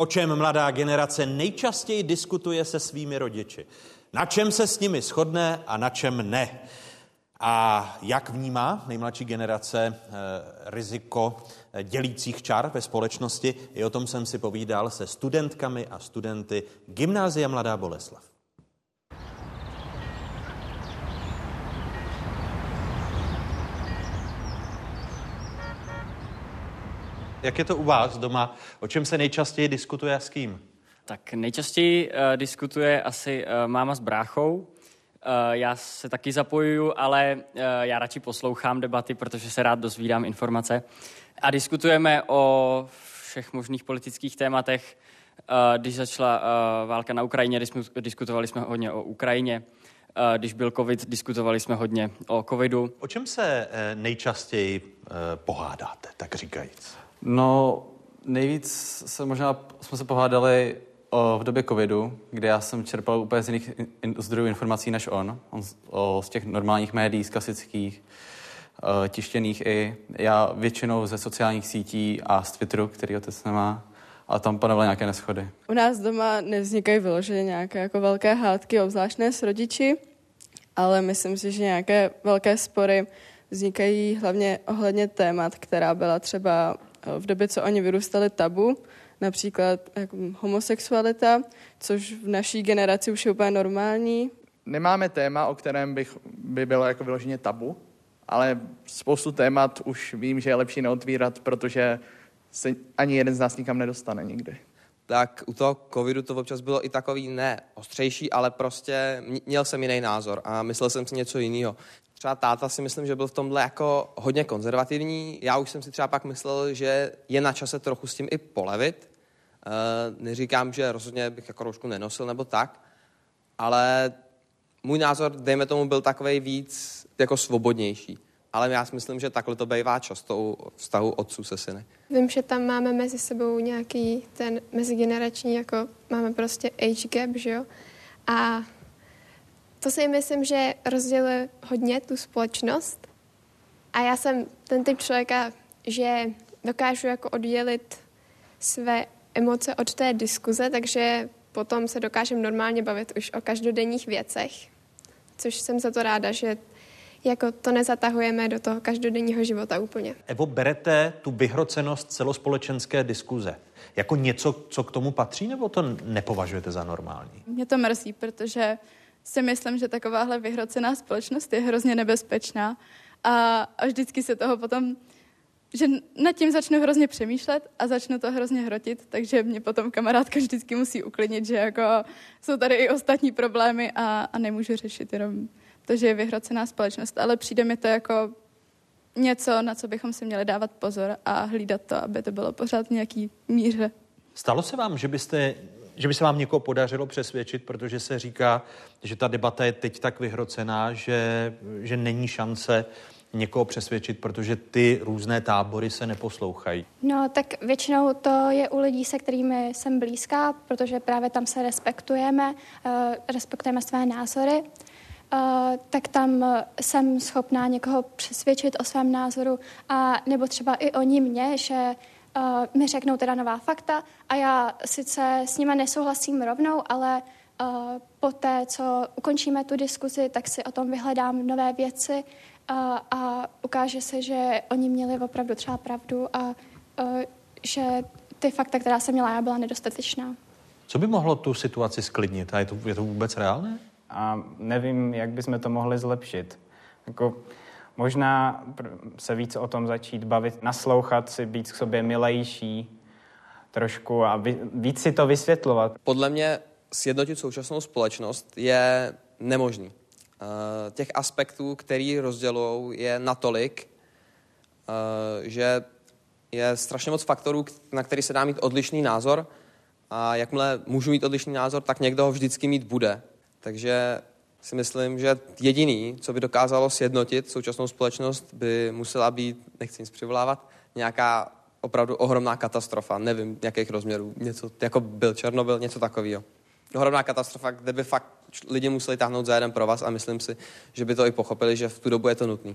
Speaker 7: O čem mladá generace nejčastěji diskutuje se svými rodiči. Na čem se s nimi shodne a na čem ne. A jak vnímá nejmladší generace eh, riziko eh, dělících čar ve společnosti? I o tom jsem si povídal se studentkami a studenty Gymnázia Mladá Boleslav. Jak je to u vás doma? O čem se nejčastěji diskutuje a s kým?
Speaker 14: Tak nejčastěji uh, diskutuje asi uh, máma s bráchou. Uh, já se taky zapojuju, ale uh, já radši poslouchám debaty, protože se rád dozvídám informace. A diskutujeme o všech možných politických tématech. Uh, když začala uh, válka na Ukrajině, diskutovali jsme hodně o Ukrajině. Uh, když byl covid, diskutovali jsme hodně o covidu.
Speaker 7: O čem se nejčastěji pohádáte, tak říkajíc?
Speaker 15: No, nejvíc se možná jsme se pohádali o, v době covidu, kdy já jsem čerpal úplně z jiných in, zdrojů informací než on. On z, o, z těch normálních médií, z klasických, o, tištěných i. Já většinou ze sociálních sítí a z Twitteru, který otec nemá. A tam panovaly nějaké neschody.
Speaker 16: U nás doma nevznikají vyloženě nějaké jako velké hádky, obzvláštné s rodiči, ale myslím si, že nějaké velké spory vznikají hlavně ohledně témat, která byla třeba v době, co oni vyrůstali tabu, například jako homosexualita, což v naší generaci už je úplně normální.
Speaker 17: Nemáme téma, o kterém bych, by bylo jako vyloženě tabu, ale spoustu témat už vím, že je lepší neotvírat, protože se ani jeden z nás nikam nedostane nikdy.
Speaker 18: Tak u toho covidu to občas bylo i takový ne ostřejší, ale prostě měl jsem jiný názor a myslel jsem si něco jiného. Třeba táta si myslím, že byl v tomhle jako hodně konzervativní. Já už jsem si třeba pak myslel, že je na čase trochu s tím i polevit. E, neříkám, že rozhodně bych jako roušku nenosil nebo tak, ale můj názor, dejme tomu, byl takový víc jako svobodnější. Ale já si myslím, že takhle to bývá často u vztahu otců se syny.
Speaker 19: Vím, že tam máme mezi sebou nějaký ten mezigenerační, jako máme prostě age gap, že jo? A to si myslím, že rozděluje hodně tu společnost. A já jsem ten typ člověka, že dokážu jako oddělit své emoce od té diskuze, takže potom se dokážem normálně bavit už o každodenních věcech. Což jsem za to ráda, že jako to nezatahujeme do toho každodenního života úplně.
Speaker 7: Evo, berete tu vyhrocenost celospolečenské diskuze jako něco, co k tomu patří, nebo to nepovažujete za normální?
Speaker 16: Mě to mrzí, protože si myslím, že takováhle vyhrocená společnost je hrozně nebezpečná a, a vždycky se toho potom, že nad tím začnu hrozně přemýšlet a začnu to hrozně hrotit, takže mě potom kamarádka vždycky musí uklidnit, že jako jsou tady i ostatní problémy a, a nemůžu řešit jenom to, že je vyhrocená společnost, ale přijde mi to jako něco, na co bychom si měli dávat pozor a hlídat to, aby to bylo pořád nějaký míře.
Speaker 7: Stalo se vám, že byste že by se vám někoho podařilo přesvědčit, protože se říká, že ta debata je teď tak vyhrocená, že, že není šance někoho přesvědčit, protože ty různé tábory se neposlouchají?
Speaker 20: No, tak většinou to je u lidí, se kterými jsem blízká, protože právě tam se respektujeme, uh, respektujeme své názory. Uh, tak tam jsem schopná někoho přesvědčit o svém názoru a nebo třeba i oni mě, že uh, mi řeknou teda nová fakta a já sice s nimi nesouhlasím rovnou, ale uh, poté, co ukončíme tu diskuzi, tak si o tom vyhledám nové věci uh, a ukáže se, že oni měli opravdu třeba pravdu a uh, že ty fakta, která jsem měla, já byla nedostatečná.
Speaker 7: Co by mohlo tu situaci sklidnit? A je to, je to vůbec reálné?
Speaker 21: A nevím, jak bychom to mohli zlepšit. Jako, možná se víc o tom začít bavit, naslouchat si, být k sobě milejší trošku a víc si to vysvětlovat.
Speaker 18: Podle mě sjednotit současnou společnost je nemožný. Eh, těch aspektů, který rozdělují, je natolik, eh, že je strašně moc faktorů, na který se dá mít odlišný názor a jakmile můžu mít odlišný názor, tak někdo ho vždycky mít bude. Takže si myslím, že jediný, co by dokázalo sjednotit současnou společnost, by musela být, nechci nic přivolávat, nějaká opravdu ohromná katastrofa, nevím jakých rozměrů, něco jako byl Černobyl, něco takového. Ohromná katastrofa, kde by fakt lidi museli táhnout za jeden pro vás a myslím si, že by to i pochopili, že v tu dobu je to nutné.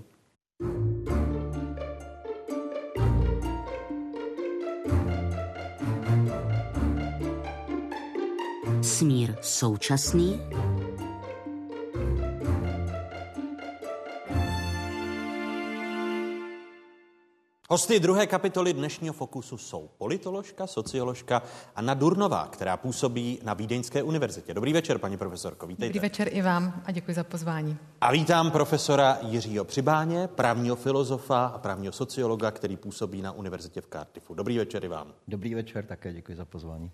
Speaker 1: Smír současný
Speaker 7: Hosty druhé kapitoly dnešního Fokusu jsou politoložka, socioložka Anna Durnová, která působí na Vídeňské univerzitě. Dobrý večer, paní profesorko, vítejte.
Speaker 22: Dobrý večer i vám a děkuji za pozvání.
Speaker 7: A vítám profesora Jiřího Přibáně, právního filozofa a právního sociologa, který působí na univerzitě v Cardiffu. Dobrý večer i vám.
Speaker 23: Dobrý večer, také děkuji za pozvání.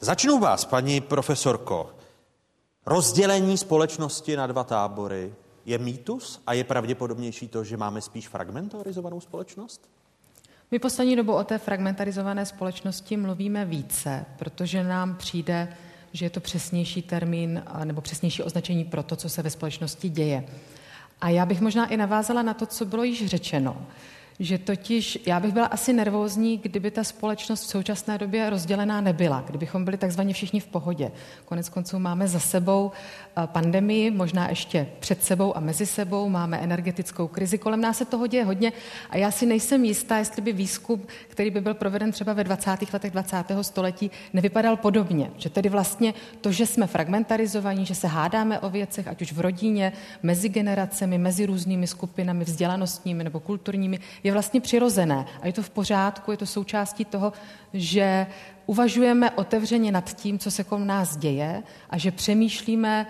Speaker 7: Začnu vás, paní profesorko. Rozdělení společnosti na dva tábory je mýtus a je pravděpodobnější to, že máme spíš fragmentarizovanou společnost?
Speaker 22: My poslední dobu o té fragmentarizované společnosti mluvíme více, protože nám přijde, že je to přesnější termín nebo přesnější označení pro to, co se ve společnosti děje. A já bych možná i navázala na to, co bylo již řečeno že totiž já bych byla asi nervózní, kdyby ta společnost v současné době rozdělená nebyla, kdybychom byli takzvaně všichni v pohodě. Konec konců máme za sebou eh, pandemii, možná ještě před sebou a mezi sebou, máme energetickou krizi, kolem nás se toho děje hodně a já si nejsem jistá, jestli by výzkum, který by byl proveden třeba ve 20. letech 20. století, nevypadal podobně. Že tedy vlastně to, že jsme fragmentarizovaní, že se hádáme o věcech, ať už v rodině, mezi generacemi, mezi různými skupinami vzdělanostními nebo kulturními, je vlastně přirozené a je to v pořádku, je to součástí toho, že uvažujeme otevřeně nad tím, co se kolem nás děje a že přemýšlíme,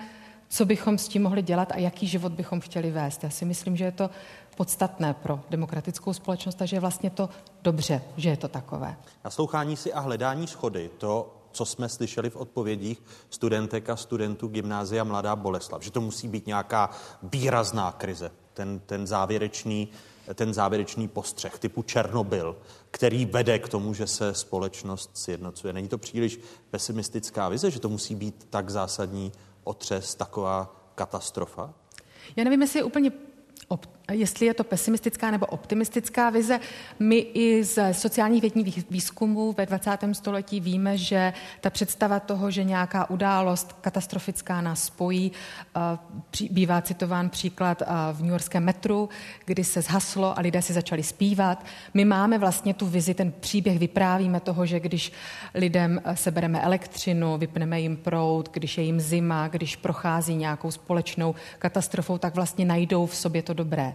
Speaker 22: co bychom s tím mohli dělat a jaký život bychom chtěli vést. Já si myslím, že je to podstatné pro demokratickou společnost a že je vlastně to dobře, že je to takové.
Speaker 7: Naslouchání si a hledání schody, to, co jsme slyšeli v odpovědích studentek a studentů gymnázia Mladá Boleslav, že to musí být nějaká výrazná krize, ten, ten závěrečný ten závěrečný postřeh typu Černobyl, který vede k tomu, že se společnost sjednocuje. Není to příliš pesimistická vize, že to musí být tak zásadní otřes, taková katastrofa?
Speaker 22: Já nevím, jestli je úplně jestli je to pesimistická nebo optimistická vize. My i z sociálních vědních výzkumů ve 20. století víme, že ta představa toho, že nějaká událost katastrofická nás spojí, bývá citován příklad v New Yorkském metru, kdy se zhaslo a lidé si začali zpívat. My máme vlastně tu vizi, ten příběh vyprávíme toho, že když lidem eh, sebereme elektřinu, vypneme jim proud, když je jim zima, když prochází nějakou společnou katastrofou, tak vlastně najdou v sobě to dobré.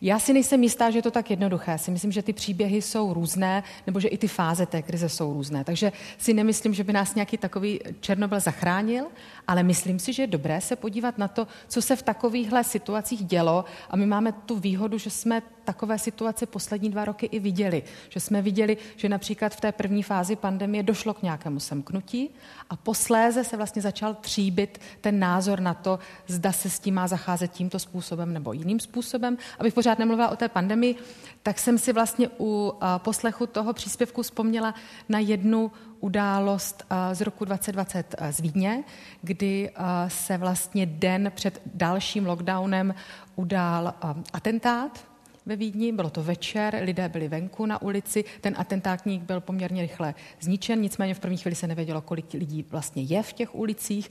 Speaker 22: Já si nejsem jistá, že je to tak jednoduché. Si myslím, že ty příběhy jsou různé, nebo že i ty fáze té krize jsou různé. Takže si nemyslím, že by nás nějaký takový Černobyl zachránil, ale myslím si, že je dobré se podívat na to, co se v takovýchhle situacích dělo. A my máme tu výhodu, že jsme takové situace poslední dva roky i viděli. Že jsme viděli, že například v té první fázi pandemie došlo k nějakému semknutí a posléze se vlastně začal tříbit ten názor na to, zda se s tím má zacházet tímto způsobem nebo jiným způsobem. Abych pořád nemluvila o té pandemii, tak jsem si vlastně u poslechu toho příspěvku vzpomněla na jednu událost z roku 2020 z Vídně, kdy se vlastně den před dalším lockdownem udál atentát ve Vídni, bylo to večer, lidé byli venku na ulici, ten atentátník byl poměrně rychle zničen, nicméně v první chvíli se nevědělo, kolik lidí vlastně je v těch ulicích,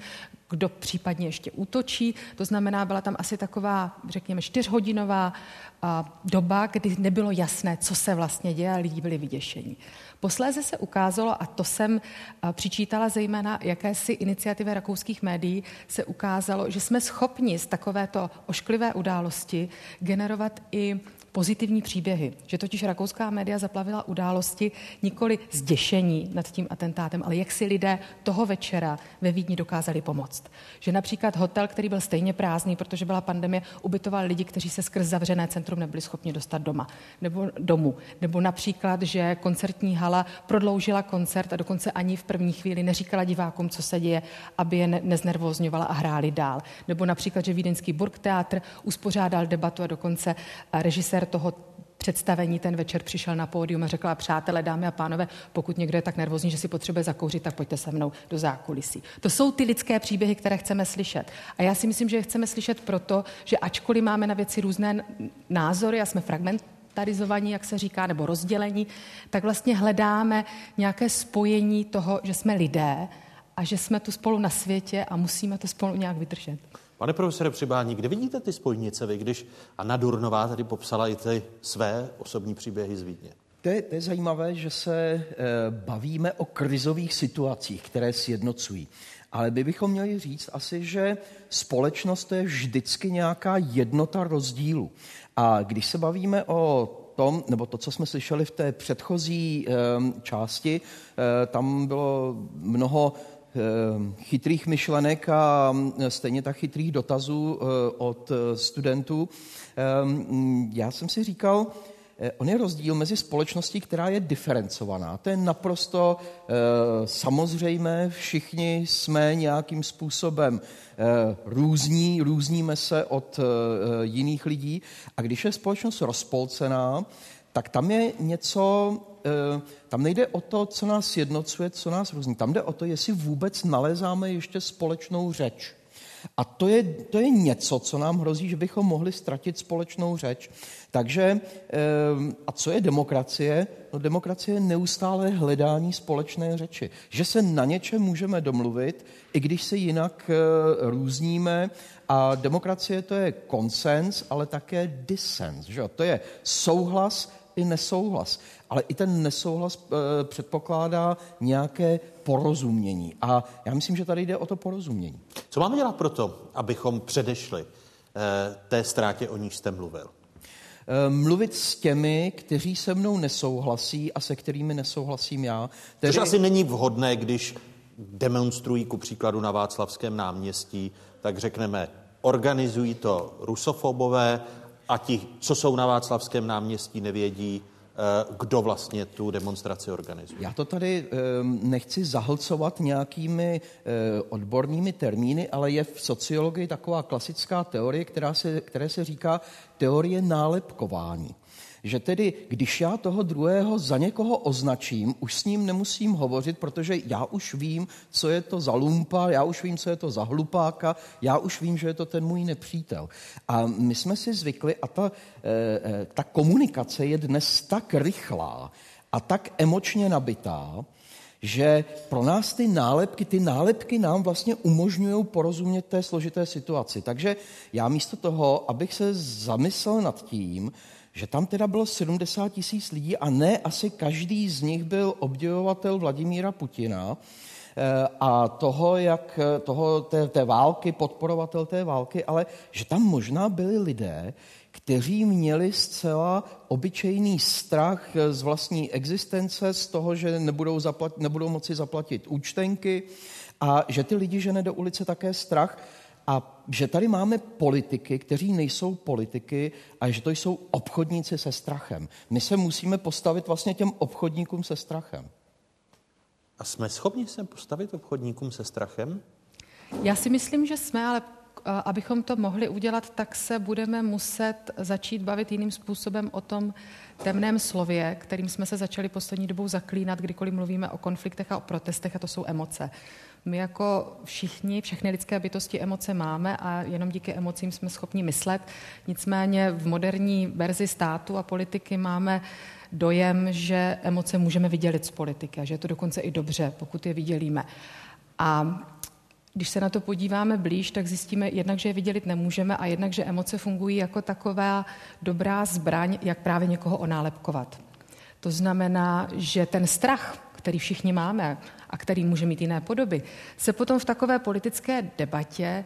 Speaker 22: kdo případně ještě útočí. To znamená, byla tam asi taková, řekněme, čtyřhodinová doba, kdy nebylo jasné, co se vlastně děje a lidi byli vyděšení. Posléze se ukázalo, a to jsem přičítala zejména jakési iniciativy rakouských médií, se ukázalo, že jsme schopni z takovéto ošklivé události generovat i pozitivní příběhy. Že totiž rakouská média zaplavila události nikoli zděšení nad tím atentátem, ale jak si lidé toho večera ve Vídni dokázali pomoct. Že například hotel, který byl stejně prázdný, protože byla pandemie, ubytoval lidi, kteří se skrz zavřené centrum nebyli schopni dostat doma nebo domů. Nebo například, že koncertní hala prodloužila koncert a dokonce ani v první chvíli neříkala divákům, co se děje, aby je neznervozňovala a hráli dál. Nebo například, že Vídeňský Burgteatr uspořádal debatu a dokonce režisér toho představení ten večer přišel na pódium a řekla, přátelé, dámy a pánové, pokud někdo je tak nervózní, že si potřebuje zakouřit, tak pojďte se mnou do zákulisí. To jsou ty lidské příběhy, které chceme slyšet. A já si myslím, že je chceme slyšet proto, že ačkoliv máme na věci různé názory a jsme fragmentarizovaní, jak se říká, nebo rozdělení, tak vlastně hledáme nějaké spojení toho, že jsme lidé a že jsme tu spolu na světě a musíme to spolu nějak vydržet.
Speaker 7: Pane profesore Přibání, kde vidíte ty spojnice vy, když Anna Durnová tady popsala i ty své osobní příběhy z Vídně?
Speaker 24: To je, to je zajímavé, že se e, bavíme o krizových situacích, které sjednocují. Ale my bychom měli říct asi, že společnost je vždycky nějaká jednota rozdílu. A když se bavíme o tom, nebo to, co jsme slyšeli v té předchozí e, části, e, tam bylo mnoho Eh, chytrých myšlenek a mm, stejně tak chytrých dotazů eh, od eh, studentů. Mm, já jsem si říkal, On je rozdíl mezi společností, která je diferencovaná. To je naprosto samozřejmé. Všichni jsme nějakým způsobem různí, různíme se od jiných lidí. A když je společnost rozpolcená, tak tam je něco, eh, tam nejde o to, co nás jednocuje, co nás různí. Tam jde o to, jestli vůbec nalézáme ještě společnou řeč. A to je, to je něco, co nám hrozí, že bychom mohli ztratit společnou řeč. Takže, eh, a co je demokracie? No demokracie je neustále hledání společné řeči. Že se na něčem můžeme domluvit, i když se jinak eh, různíme. A demokracie to je konsens, ale také dissens. Že? To je souhlas i nesouhlas. Ale i ten nesouhlas e, předpokládá nějaké porozumění. A já myslím, že tady jde o to porozumění.
Speaker 7: Co máme dělat pro to, abychom předešli e, té ztrátě, o níž jste mluvil?
Speaker 24: E, mluvit s těmi, kteří se mnou nesouhlasí a se kterými nesouhlasím já.
Speaker 7: Tedy... Což asi není vhodné, když demonstrují ku příkladu na Václavském náměstí, tak řekneme, organizují to rusofobové a ti, co jsou na Václavském náměstí, nevědí, eh, kdo vlastně tu demonstraci organizuje.
Speaker 24: Já to tady ehm, nechci zahlcovat nějakými eh, odbornými termíny, ale je v sociologii taková klasická teorie, která se, které se říká teorie nálepkování že tedy, když já toho druhého za někoho označím, už s ním nemusím hovořit, protože já už vím, co je to za lumpa, já už vím, co je to za hlupáka, já už vím, že je to ten můj nepřítel. A my jsme si zvykli, a ta, eh, eh, ta komunikace je dnes tak rychlá a tak emočně nabitá, že pro nás ty nálepky, ty nálepky nám vlastně umožňují porozumět té složité situaci. Takže já místo toho, abych se zamyslel nad tím, že tam teda bylo 70 tisíc lidí a ne asi každý z nich byl obdivovatel Vladimíra Putina eh, a toho, jak, toho té, té války, podporovatel té války, ale že tam možná byli lidé, kteří měli zcela obyčejný strach z vlastní existence, z toho, že nebudou, zaplat, nebudou moci zaplatit účtenky a že ty lidi žene do ulice také strach, a že tady máme politiky, kteří nejsou politiky a že to jsou obchodníci se strachem. My se musíme postavit vlastně těm obchodníkům se strachem.
Speaker 7: A jsme schopni se postavit obchodníkům se strachem?
Speaker 22: Já si myslím, že jsme, ale abychom to mohli udělat, tak se budeme muset začít bavit jiným způsobem o tom temném slově, kterým jsme se začali poslední dobou zaklínat, kdykoliv mluvíme o konfliktech a o protestech, a to jsou emoce. My jako všichni, všechny lidské bytosti emoce máme a jenom díky emocím jsme schopni myslet. Nicméně v moderní verzi státu a politiky máme dojem, že emoce můžeme vydělit z politiky a že je to dokonce i dobře, pokud je vydělíme. A když se na to podíváme blíž, tak zjistíme jednak, že je vydělit nemůžeme a jednak, že emoce fungují jako taková dobrá zbraň, jak právě někoho onálepkovat. To znamená, že ten strach, který všichni máme a který může mít jiné podoby, se potom v takové politické debatě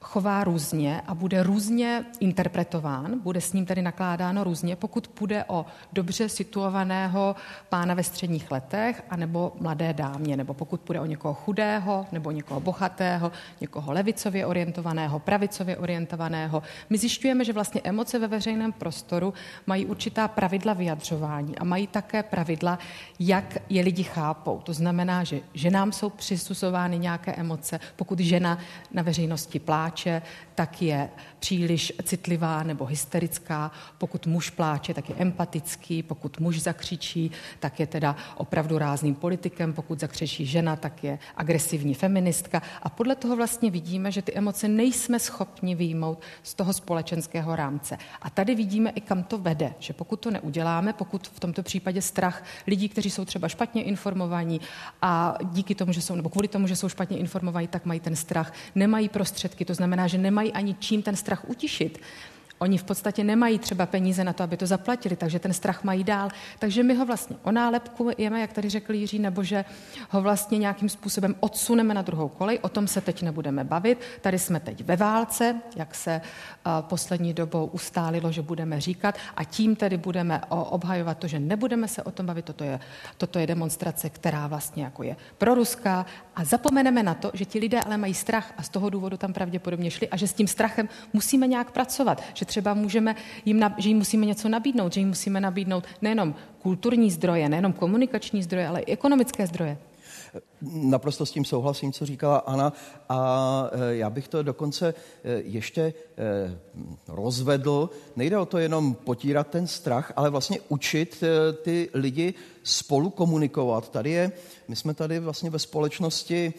Speaker 22: chová různě a bude různě interpretován, bude s ním tedy nakládáno různě, pokud půjde o dobře situovaného pána ve středních letech, anebo mladé dámě, nebo pokud půjde o někoho chudého, nebo někoho bohatého, někoho levicově orientovaného, pravicově orientovaného. My zjišťujeme, že vlastně emoce ve veřejném prostoru mají určitá pravidla vyjadřování a mají také pravidla, jak je lidi chápou. To znamená, že ženám jsou přisuzovány nějaké emoce, pokud žena na veřejnosti pláče, pláče, tak je příliš citlivá nebo hysterická. Pokud muž pláče, tak je empatický. Pokud muž zakřičí, tak je teda opravdu rázným politikem. Pokud zakřičí žena, tak je agresivní feministka. A podle toho vlastně vidíme, že ty emoce nejsme schopni výjmout z toho společenského rámce. A tady vidíme i kam to vede, že pokud to neuděláme, pokud v tomto případě strach lidí, kteří jsou třeba špatně informovaní a díky tomu, že jsou, nebo kvůli tomu, že jsou špatně informovaní, tak mají ten strach, nemají prostředky, to znamená, že nemají ani čím ten strach utišit. Oni v podstatě nemají třeba peníze na to, aby to zaplatili, takže ten strach mají dál. Takže my ho vlastně onálepkujeme, jak tady řekl Jiří, nebo že ho vlastně nějakým způsobem odsuneme na druhou kolej. O tom se teď nebudeme bavit. Tady jsme teď ve válce, jak se uh, poslední dobou ustálilo, že budeme říkat a tím tedy budeme obhajovat to, že nebudeme se o tom bavit. Toto je, toto je demonstrace, která vlastně jako je proruská a zapomeneme na to, že ti lidé ale mají strach a z toho důvodu tam pravděpodobně šli a že s tím strachem musíme nějak pracovat, že třeba můžeme jim, že jim musíme něco nabídnout, že jim musíme nabídnout nejenom kulturní zdroje, nejenom komunikační zdroje, ale i ekonomické zdroje.
Speaker 24: Naprosto s tím souhlasím, co říkala Ana. A e, já bych to dokonce e, ještě e, rozvedl. Nejde o to jenom potírat ten strach, ale vlastně učit ty lidi spolu komunikovat. Tady je, my jsme tady vlastně ve společnosti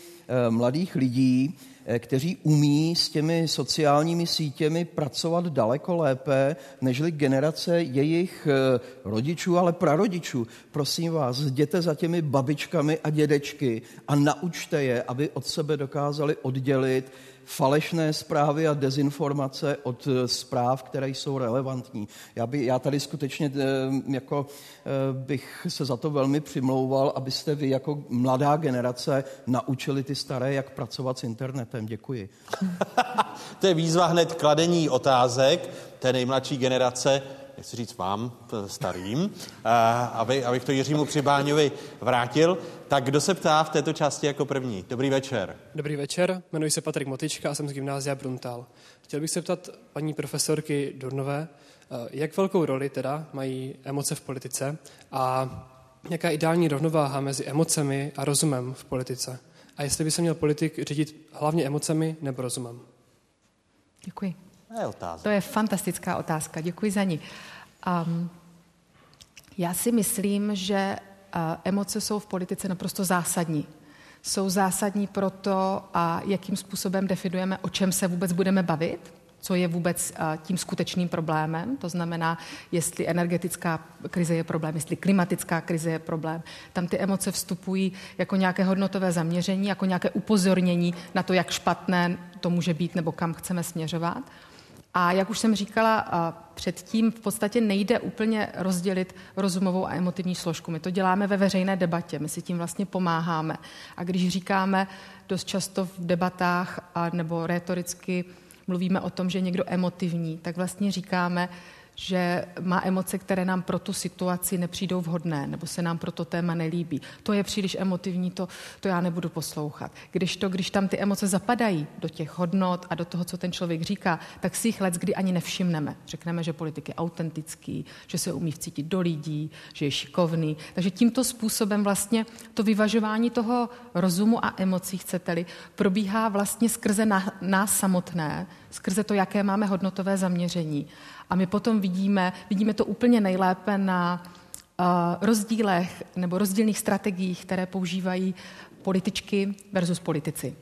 Speaker 24: mladých lidí, kteří umí s těmi sociálními sítěmi pracovat daleko lépe, nežli generace jejich eh, rodičů, ale prarodičů. Prosím vás, jděte za těmi babičkami a dědečky a naučte je, aby od sebe dokázali oddělit falešné zprávy a dezinformace od eh, zpráv, které jsou relevantní. Já, by, já tady skutečně eh, jako eh, bych se za to velmi přimlouval, abyste vy jako mladá generace naučili ty staré, jak pracovat s internetem. Děkuji. [laughs]
Speaker 7: to je výzva hned kladení otázek té nejmladší generace nechci říct vám, starým, aby, abych to Jiřímu Přibáňovi vrátil. Tak kdo se ptá v této části jako první? Dobrý večer.
Speaker 25: Dobrý večer, jmenuji se Patrik Motička a jsem z gymnázia Bruntal. Chtěl bych se ptat paní profesorky Durnové, jak velkou roli teda mají emoce v politice a jaká je ideální rovnováha mezi emocemi a rozumem v politice? A jestli by se měl politik řídit hlavně emocemi nebo rozumem?
Speaker 22: Děkuji.
Speaker 7: To je otázka.
Speaker 22: To je fantastická otázka, děkuji za ní. Um, já si myslím, že uh, emoce jsou v politice naprosto zásadní. Jsou zásadní pro to, a jakým způsobem definujeme, o čem se vůbec budeme bavit, co je vůbec uh, tím skutečným problémem. To znamená, jestli energetická krize je problém, jestli klimatická krize je problém. Tam ty emoce vstupují jako nějaké hodnotové zaměření, jako nějaké upozornění na to, jak špatné to může být nebo kam chceme směřovat. A jak už jsem říkala předtím, v podstatě nejde úplně rozdělit rozumovou a emotivní složku. My to děláme ve veřejné debatě, my si tím vlastně pomáháme. A když říkáme dost často v debatách a nebo retoricky mluvíme o tom, že je někdo emotivní, tak vlastně říkáme, že má emoce, které nám pro tu situaci nepřijdou vhodné, nebo se nám pro to téma nelíbí. To je příliš emotivní, to, to já nebudu poslouchat. Když to, když tam ty emoce zapadají do těch hodnot a do toho, co ten člověk říká, tak si jich let kdy ani nevšimneme. Řekneme, že politik je autentický, že se umí vcítit do lidí, že je šikovný. Takže tímto způsobem vlastně to vyvažování toho rozumu a emocí, chcete-li, probíhá vlastně skrze nás samotné, skrze to, jaké máme hodnotové zaměření. A my potom vidíme, vidíme to úplně nejlépe na uh, rozdílech nebo rozdílných strategiích, které používají političky versus politici.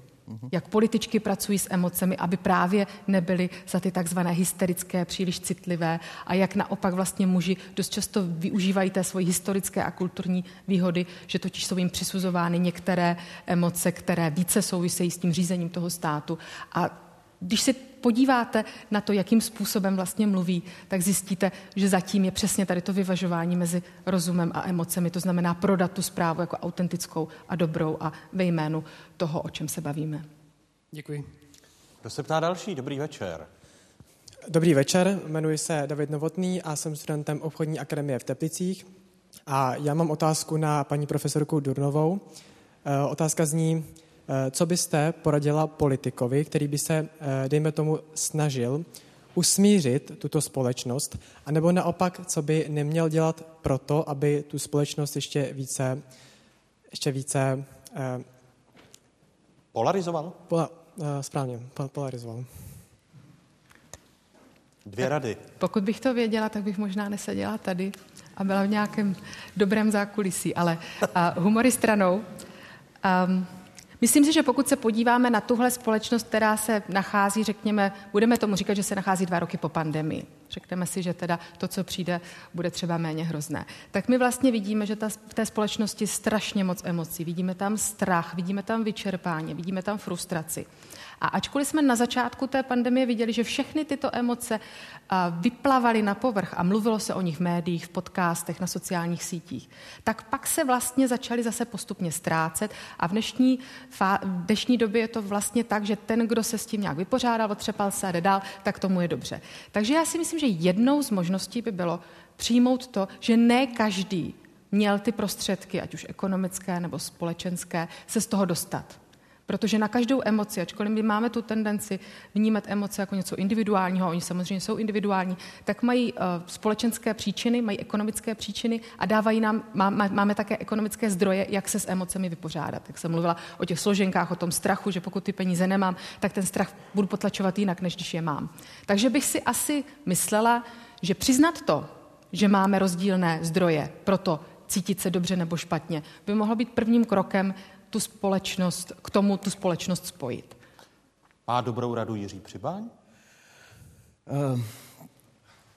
Speaker 22: Jak političky pracují s emocemi, aby právě nebyly za ty takzvané hysterické, příliš citlivé a jak naopak vlastně muži dost často využívají té svoji historické a kulturní výhody, že totiž jsou jim přisuzovány některé emoce, které více souvisejí s tím řízením toho státu a když se podíváte na to, jakým způsobem vlastně mluví, tak zjistíte, že zatím je přesně tady to vyvažování mezi rozumem a emocemi. To znamená prodat tu zprávu jako autentickou a dobrou a ve jménu toho, o čem se bavíme.
Speaker 25: Děkuji.
Speaker 7: Kdo se ptá další? Dobrý večer.
Speaker 26: Dobrý večer, jmenuji se David Novotný a jsem studentem obchodní akademie v Teplicích. A já mám otázku na paní profesorku Durnovou. E, otázka zní, co byste poradila politikovi, který by se, eh, dejme tomu, snažil usmířit tuto společnost, anebo naopak, co by neměl dělat proto, aby tu společnost ještě více, ještě více
Speaker 7: eh, polarizoval?
Speaker 26: Pola, správně, polarizoval.
Speaker 7: Dvě rady.
Speaker 22: Pokud bych to věděla, tak bych možná neseděla tady a byla v nějakém dobrém zákulisí, ale uh, humory stranou. Um, Myslím si, že pokud se podíváme na tuhle společnost, která se nachází, řekněme, budeme tomu říkat, že se nachází dva roky po pandemii, řekneme si, že teda to, co přijde, bude třeba méně hrozné, tak my vlastně vidíme, že ta, v té společnosti strašně moc emocí. Vidíme tam strach, vidíme tam vyčerpání, vidíme tam frustraci. A ačkoliv jsme na začátku té pandemie viděli, že všechny tyto emoce vyplavaly na povrch a mluvilo se o nich v médiích, v podcastech, na sociálních sítích, tak pak se vlastně začaly zase postupně ztrácet a v dnešní, v dnešní době je to vlastně tak, že ten, kdo se s tím nějak vypořádal, otřepal se a jde dál, tak tomu je dobře. Takže já si myslím, že jednou z možností by bylo přijmout to, že ne každý měl ty prostředky, ať už ekonomické nebo společenské, se z toho dostat. Protože na každou emoci, ačkoliv my máme tu tendenci vnímat emoce jako něco individuálního, oni samozřejmě jsou individuální, tak mají uh, společenské příčiny, mají ekonomické příčiny a dávají nám, má, máme také ekonomické zdroje, jak se s emocemi vypořádat. Jak jsem mluvila o těch složenkách, o tom strachu, že pokud ty peníze nemám, tak ten strach budu potlačovat jinak, než když je mám. Takže bych si asi myslela, že přiznat to, že máme rozdílné zdroje pro to cítit se dobře nebo špatně, by mohlo být prvním krokem tu společnost, k tomu tu společnost spojit.
Speaker 7: Má dobrou radu Jiří Přibáň?
Speaker 24: Uh,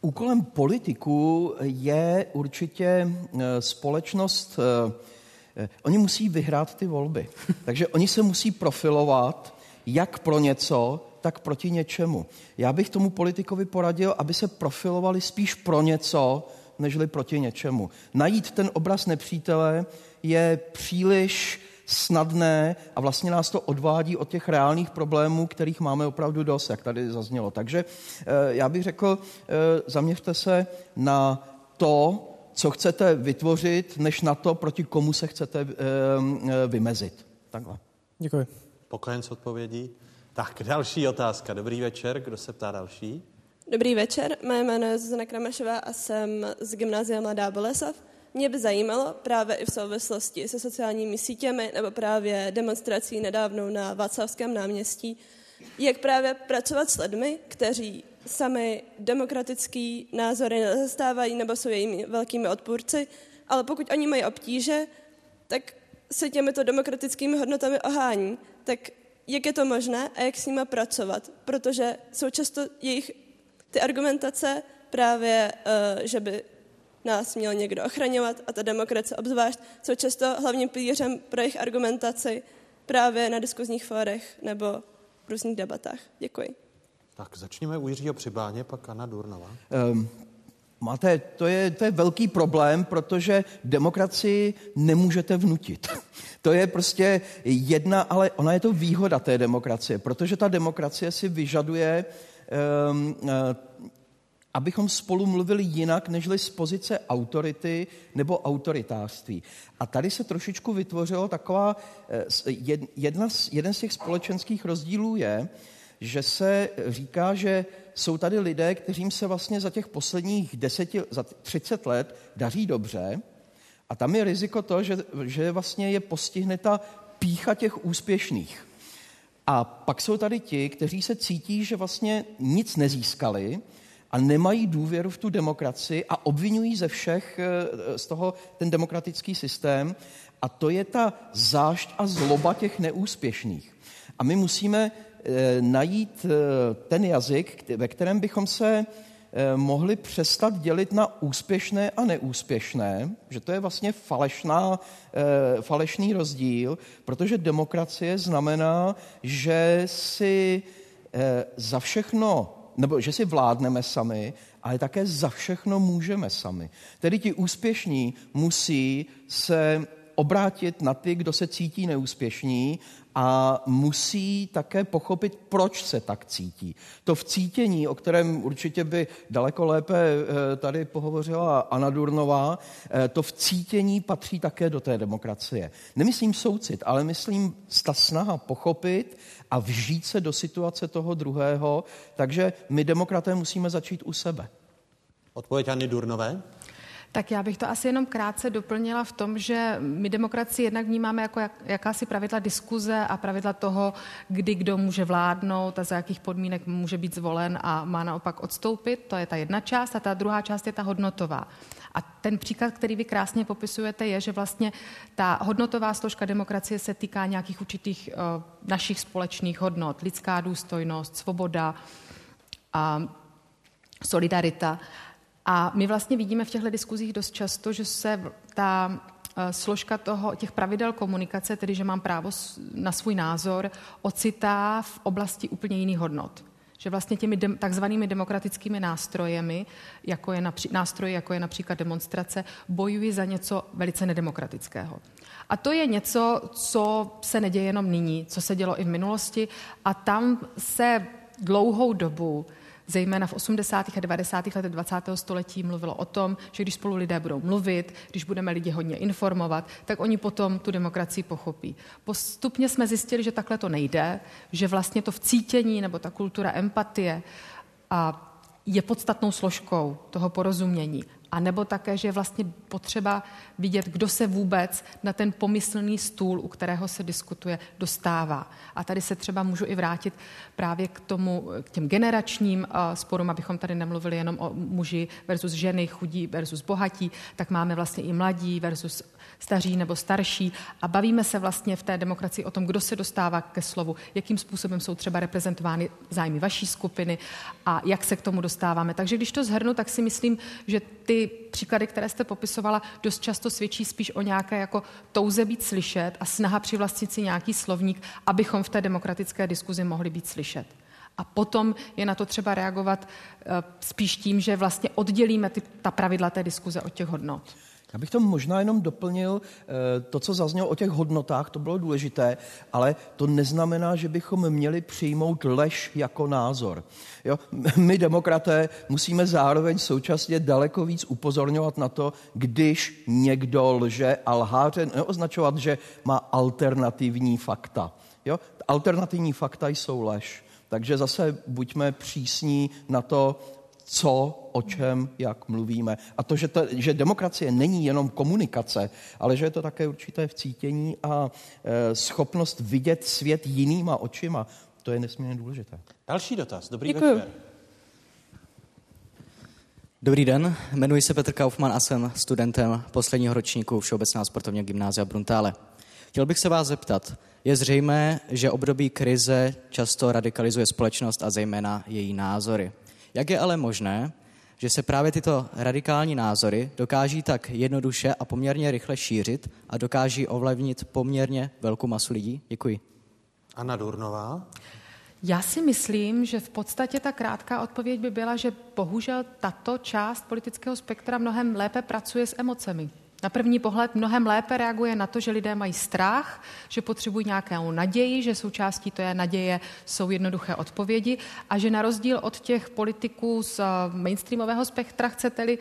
Speaker 24: úkolem politiků je určitě uh, společnost, uh, oni musí vyhrát ty volby. [laughs] Takže oni se musí profilovat jak pro něco, tak proti něčemu. Já bych tomu politikovi poradil, aby se profilovali spíš pro něco, nežli proti něčemu. Najít ten obraz nepřítele je příliš snadné a vlastně nás to odvádí od těch reálných problémů, kterých máme opravdu dost, jak tady zaznělo. Takže eh, já bych řekl, eh, zaměřte se na to, co chcete vytvořit, než na to, proti komu se chcete eh, vymezit. Takhle.
Speaker 26: Děkuji.
Speaker 7: Pokojen s odpovědí. Tak, další otázka. Dobrý večer. Kdo se ptá další?
Speaker 27: Dobrý večer, moje jméno je Zuzana Kramešová a jsem z gymnázia Mladá Boleslav. Mě by zajímalo právě i v souvislosti se sociálními sítěmi nebo právě demonstrací nedávnou na Václavském náměstí, jak právě pracovat s lidmi, kteří sami demokratický názory nezastávají nebo jsou jejími velkými odpůrci, ale pokud oni mají obtíže, tak se těmito demokratickými hodnotami ohání. Tak jak je to možné a jak s nimi pracovat? Protože jsou často jejich ty argumentace právě, uh, že by nás měl někdo ochraňovat a ta demokracie obzvlášť jsou často hlavním pilířem pro jejich argumentaci právě na diskuzních fórech nebo v různých debatách. Děkuji.
Speaker 7: Tak začněme u Jiřího Přibáně, pak Anna Durnová.
Speaker 24: Um, máte, to je, to je velký problém, protože demokracii nemůžete vnutit. [laughs] To je prostě jedna, ale ona je to výhoda té demokracie, protože ta demokracie si vyžaduje um, uh, abychom spolu mluvili jinak, nežli z pozice autority nebo autoritářství. A tady se trošičku vytvořilo taková, eh, jedna jeden z těch společenských rozdílů je, že se říká, že jsou tady lidé, kterým se vlastně za těch posledních deseti, za 30 let daří dobře a tam je riziko to, že, že vlastně je postihne ta pícha těch úspěšných. A pak jsou tady ti, kteří se cítí, že vlastně nic nezískali, a nemají důvěru v tu demokracii a obvinují ze všech eh, z toho ten demokratický systém A to je ta zášť a zloba těch neúspěšných. A my musíme e, najít e, ten jazyk, ve kterém bychom se Eh, mohli přestat dělit na úspěšné a neúspěšné, že to je vlastně falešná, eh, falešný rozdíl, protože demokracie znamená, že si eh, za všechno, nebo že si vládneme sami, ale také za všechno můžeme sami. Tedy ti úspěšní musí se obrátit na ty, kdo se cítí neúspěšní a musí také pochopit, proč se tak cítí. To v cítění, o kterém určitě by daleko lépe eh, tady pohovořila Anna Durnová, eh, to v cítění patří také do té demokracie. Nemyslím soucit, ale myslím ta snaha pochopit a vžít se do situace toho druhého, takže my demokraté musíme začít u sebe.
Speaker 7: Odpověď Anny Durnové?
Speaker 22: Tak já bych to asi jenom krátce doplnila v tom, že my demokracii jednak vnímáme jako jak, jakási pravidla diskuze a pravidla toho, kdy kdo může vládnout a za jakých podmínek může být zvolen a má naopak odstoupit. To je ta jedna část a ta druhá část je ta hodnotová. A ten příklad, který vy krásně popisujete, je, že vlastně ta hodnotová složka demokracie se týká nějakých určitých uh, našich společných hodnot. Lidská důstojnost, svoboda, a solidarita. A my vlastně vidíme v těchto diskuzích dost často, že se ta eh, složka toho, těch pravidel komunikace, tedy že mám právo na svůj názor, ocitá v oblasti úplně jiných hodnot. Že vlastně těmi de, takzvanými demokratickými nástrojemi, jako je napří, nástroji, jako je například demonstrace, bojuji za něco velice nedemokratického. A to je něco, co se neděje jenom nyní, co se dělo i v minulosti a tam se dlouhou dobu zejména v 80. a 90. letech 20. století mluvilo o tom, že když spolu lidé budou mluvit, když budeme lidi hodně informovat, tak oni potom tu demokracii pochopí. Postupně jsme zjistili, že takhle to nejde, že vlastně to vcítění nebo ta kultura empatie a je podstatnou složkou toho porozumění. A nebo také, že je vlastně potřeba vidět, kdo se vůbec na ten pomyslný stůl, u kterého se diskutuje, dostává. A tady se třeba můžu i vrátit právě k tomu, k těm generačním uh, sporům, abychom tady nemluvili jenom o muži versus ženy, chudí versus bohatí, tak máme vlastně i mladí versus staří nebo starší a bavíme se vlastně v té demokracii o tom, kdo se dostává ke slovu, jakým způsobem jsou třeba reprezentovány zájmy vaší skupiny a jak se k tomu dostáváme. Takže když to zhrnu, tak si myslím, že ty příklady, které jste popisovala, dost často svědčí spíš o nějaké jako touze být slyšet a snaha přivlastnit si nějaký slovník, abychom v té demokratické diskuzi mohli být slyšet. A potom je na to třeba reagovat eh, spíš tím, že vlastně oddělíme ty, ta pravidla té diskuze od těch hodnot.
Speaker 24: Já bych to možná jenom doplnil, eh, to, co zaznělo o těch hodnotách, to bylo důležité, ale to neznamená, že bychom měli přijmout lež jako názor. Jo? [laughs] My, demokraté, musíme zároveň současně daleko víc upozorňovat na to, když někdo lže a lháře neoznačovat, že má alternativní fakta. Jo? Alternativní fakta jsou lež. Takže zase buďme přísní na to, co, o čem, jak mluvíme. A to, že, to, že demokracie není jenom komunikace, ale že je to také určité vcítění a e, schopnost vidět svět jinýma očima, to je nesmírně důležité.
Speaker 7: Další dotaz. Dobrý
Speaker 28: Děkuju.
Speaker 7: večer.
Speaker 28: Dobrý den, jmenuji se Petr Kaufmann a jsem studentem posledního ročníku Všeobecného sportovního gymnázia Bruntále. Chtěl bych se vás zeptat, je zřejmé, že období krize často radikalizuje společnost a zejména její názory. Jak je ale možné, že se právě tyto radikální názory dokáží tak jednoduše a poměrně rychle šířit a dokáží ovlivnit poměrně velkou masu lidí? Děkuji.
Speaker 7: Anna Durnová.
Speaker 22: Já si myslím, že v podstatě ta krátká odpověď by byla, že bohužel tato část politického spektra mnohem lépe pracuje s emocemi. Na první pohled mnohem lépe reaguje na to, že lidé mají strach, že potřebují nějakou naději, že součástí to je naděje, jsou jednoduché odpovědi a že na rozdíl od těch politiků z eh, mainstreamového spektra, chcete-li,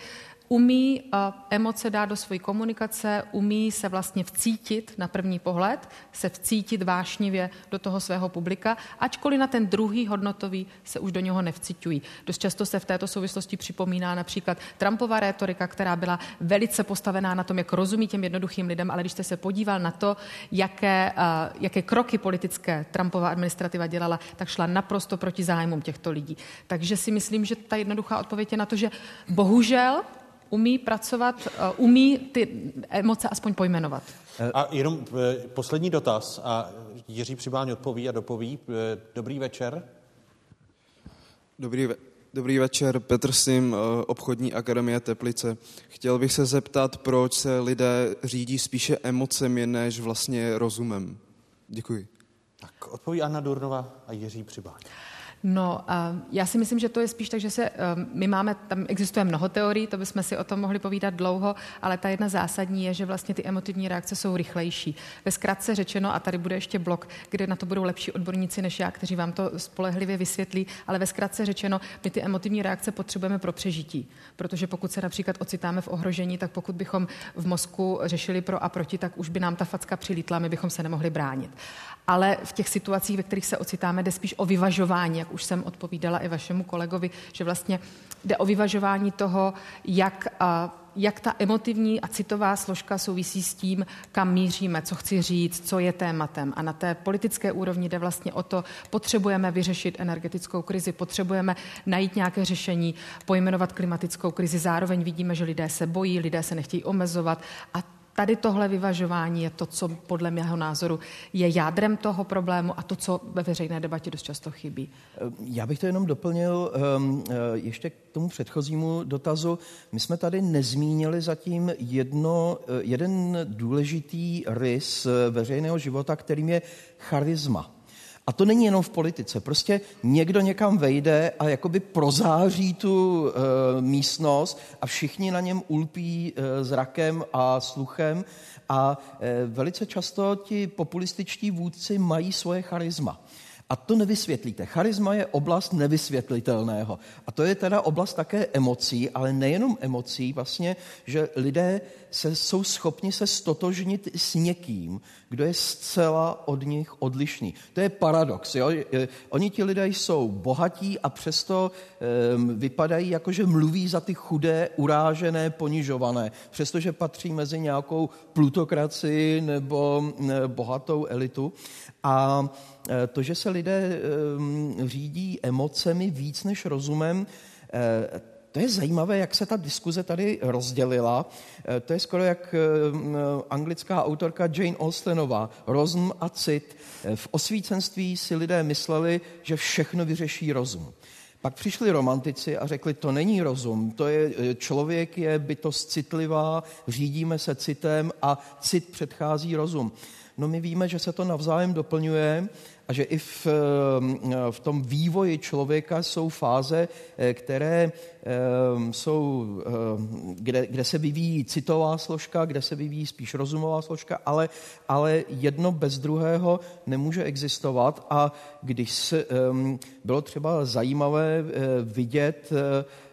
Speaker 22: umí uh, emoce dát do své komunikace, umí se vlastně vcítit na první pohled, se vcítit vášnivě do toho svého publika, ačkoliv na ten druhý hodnotový se už do něho nevcitují. Dost často se v této souvislosti připomíná například Trumpova rétorika, která byla velice postavená na tom, jak rozumí těm jednoduchým lidem, ale když jste se podíval na to, jaké, uh, jaké kroky politické Trumpova administrativa dělala, tak šla naprosto proti zájmům těchto lidí. Takže si myslím, že ta jednoduchá odpověď je na to, že bohužel umí pracovat, uh, umí ty emoce aspoň pojmenovat.
Speaker 7: A jenom eh, poslední dotaz a Jiří Přibáň odpoví a dopoví. Eh, Dobrý večer.
Speaker 29: Dobrý, ve- dobrý večer, Petr Sim, eh, obchodní akademie Teplice. Chtěl bych se zeptat, proč se lidé řídí spíše emocemi než vlastně rozumem. Děkuji.
Speaker 7: Tak odpoví Anna Durnová a Jiří Přibáň.
Speaker 22: No, já si myslím, že to je spíš tak, že se, um, my máme, tam existuje mnoho teorií, to bychom si o tom mohli povídat dlouho, ale ta jedna zásadní je, že vlastně ty emotivní reakce jsou rychlejší. Ve zkratce řečeno, a tady bude ještě blok, kde na to budou lepší odborníci než já, kteří vám to spolehlivě vysvětlí, ale ve zkratce řečeno, my ty emotivní reakce potřebujeme pro přežití. Protože pokud se například ocitáme v ohrožení, tak pokud bychom v mozku řešili pro a proti, tak už by nám ta facka přilítla, my bychom se nemohli bránit. Ale v těch situacích, ve kterých se ocitáme, jde spíš o vyvažování, jak už jsem odpovídala i vašemu kolegovi, že vlastně jde o vyvažování toho, jak, jak ta emotivní a citová složka souvisí s tím, kam míříme, co chci říct, co je tématem. A na té politické úrovni jde vlastně o to, potřebujeme vyřešit energetickou krizi, potřebujeme najít nějaké řešení, pojmenovat klimatickou krizi. Zároveň vidíme, že lidé se bojí, lidé se nechtějí omezovat a Tady tohle vyvažování je to, co podle mého názoru je jádrem toho problému a to, co ve veřejné debatě dost často chybí.
Speaker 24: Já bych to jenom doplnil um, ještě k tomu předchozímu dotazu. My jsme tady nezmínili zatím jedno, jeden důležitý rys veřejného života, kterým je charisma. A to není jenom v politice. Prostě někdo někam vejde a jakoby prozáří tu e, místnost a všichni na něm ulpí e, zrakem a sluchem. A e, velice často ti populističtí vůdci mají svoje charisma. A to nevysvětlíte. Charisma je oblast nevysvětlitelného. A to je teda oblast také emocí, ale nejenom emocí, vlastně, že lidé se, jsou schopni se stotožnit s někým, kdo je zcela od nich odlišný. To je paradox. Jo? Oni ti lidé jsou bohatí a přesto um, vypadají jako, že mluví za ty chudé, urážené, ponižované, přestože patří mezi nějakou plutokracii nebo ne, bohatou elitu. A to, že se lidé um, řídí emocemi víc než rozumem, uh, to je zajímavé, jak se ta diskuze tady rozdělila. To je skoro jak anglická autorka Jane Austenová. Rozum a cit. V osvícenství si lidé mysleli, že všechno vyřeší rozum. Pak přišli romantici a řekli, to není rozum, to je, člověk je bytost citlivá, řídíme se citem a cit předchází rozum. No my víme, že se to navzájem doplňuje a že i v, v tom vývoji člověka jsou fáze, které jsou, kde, kde se vyvíjí citová složka, kde se vyvíjí spíš rozumová složka, ale, ale jedno bez druhého nemůže existovat. A když se, bylo třeba zajímavé vidět,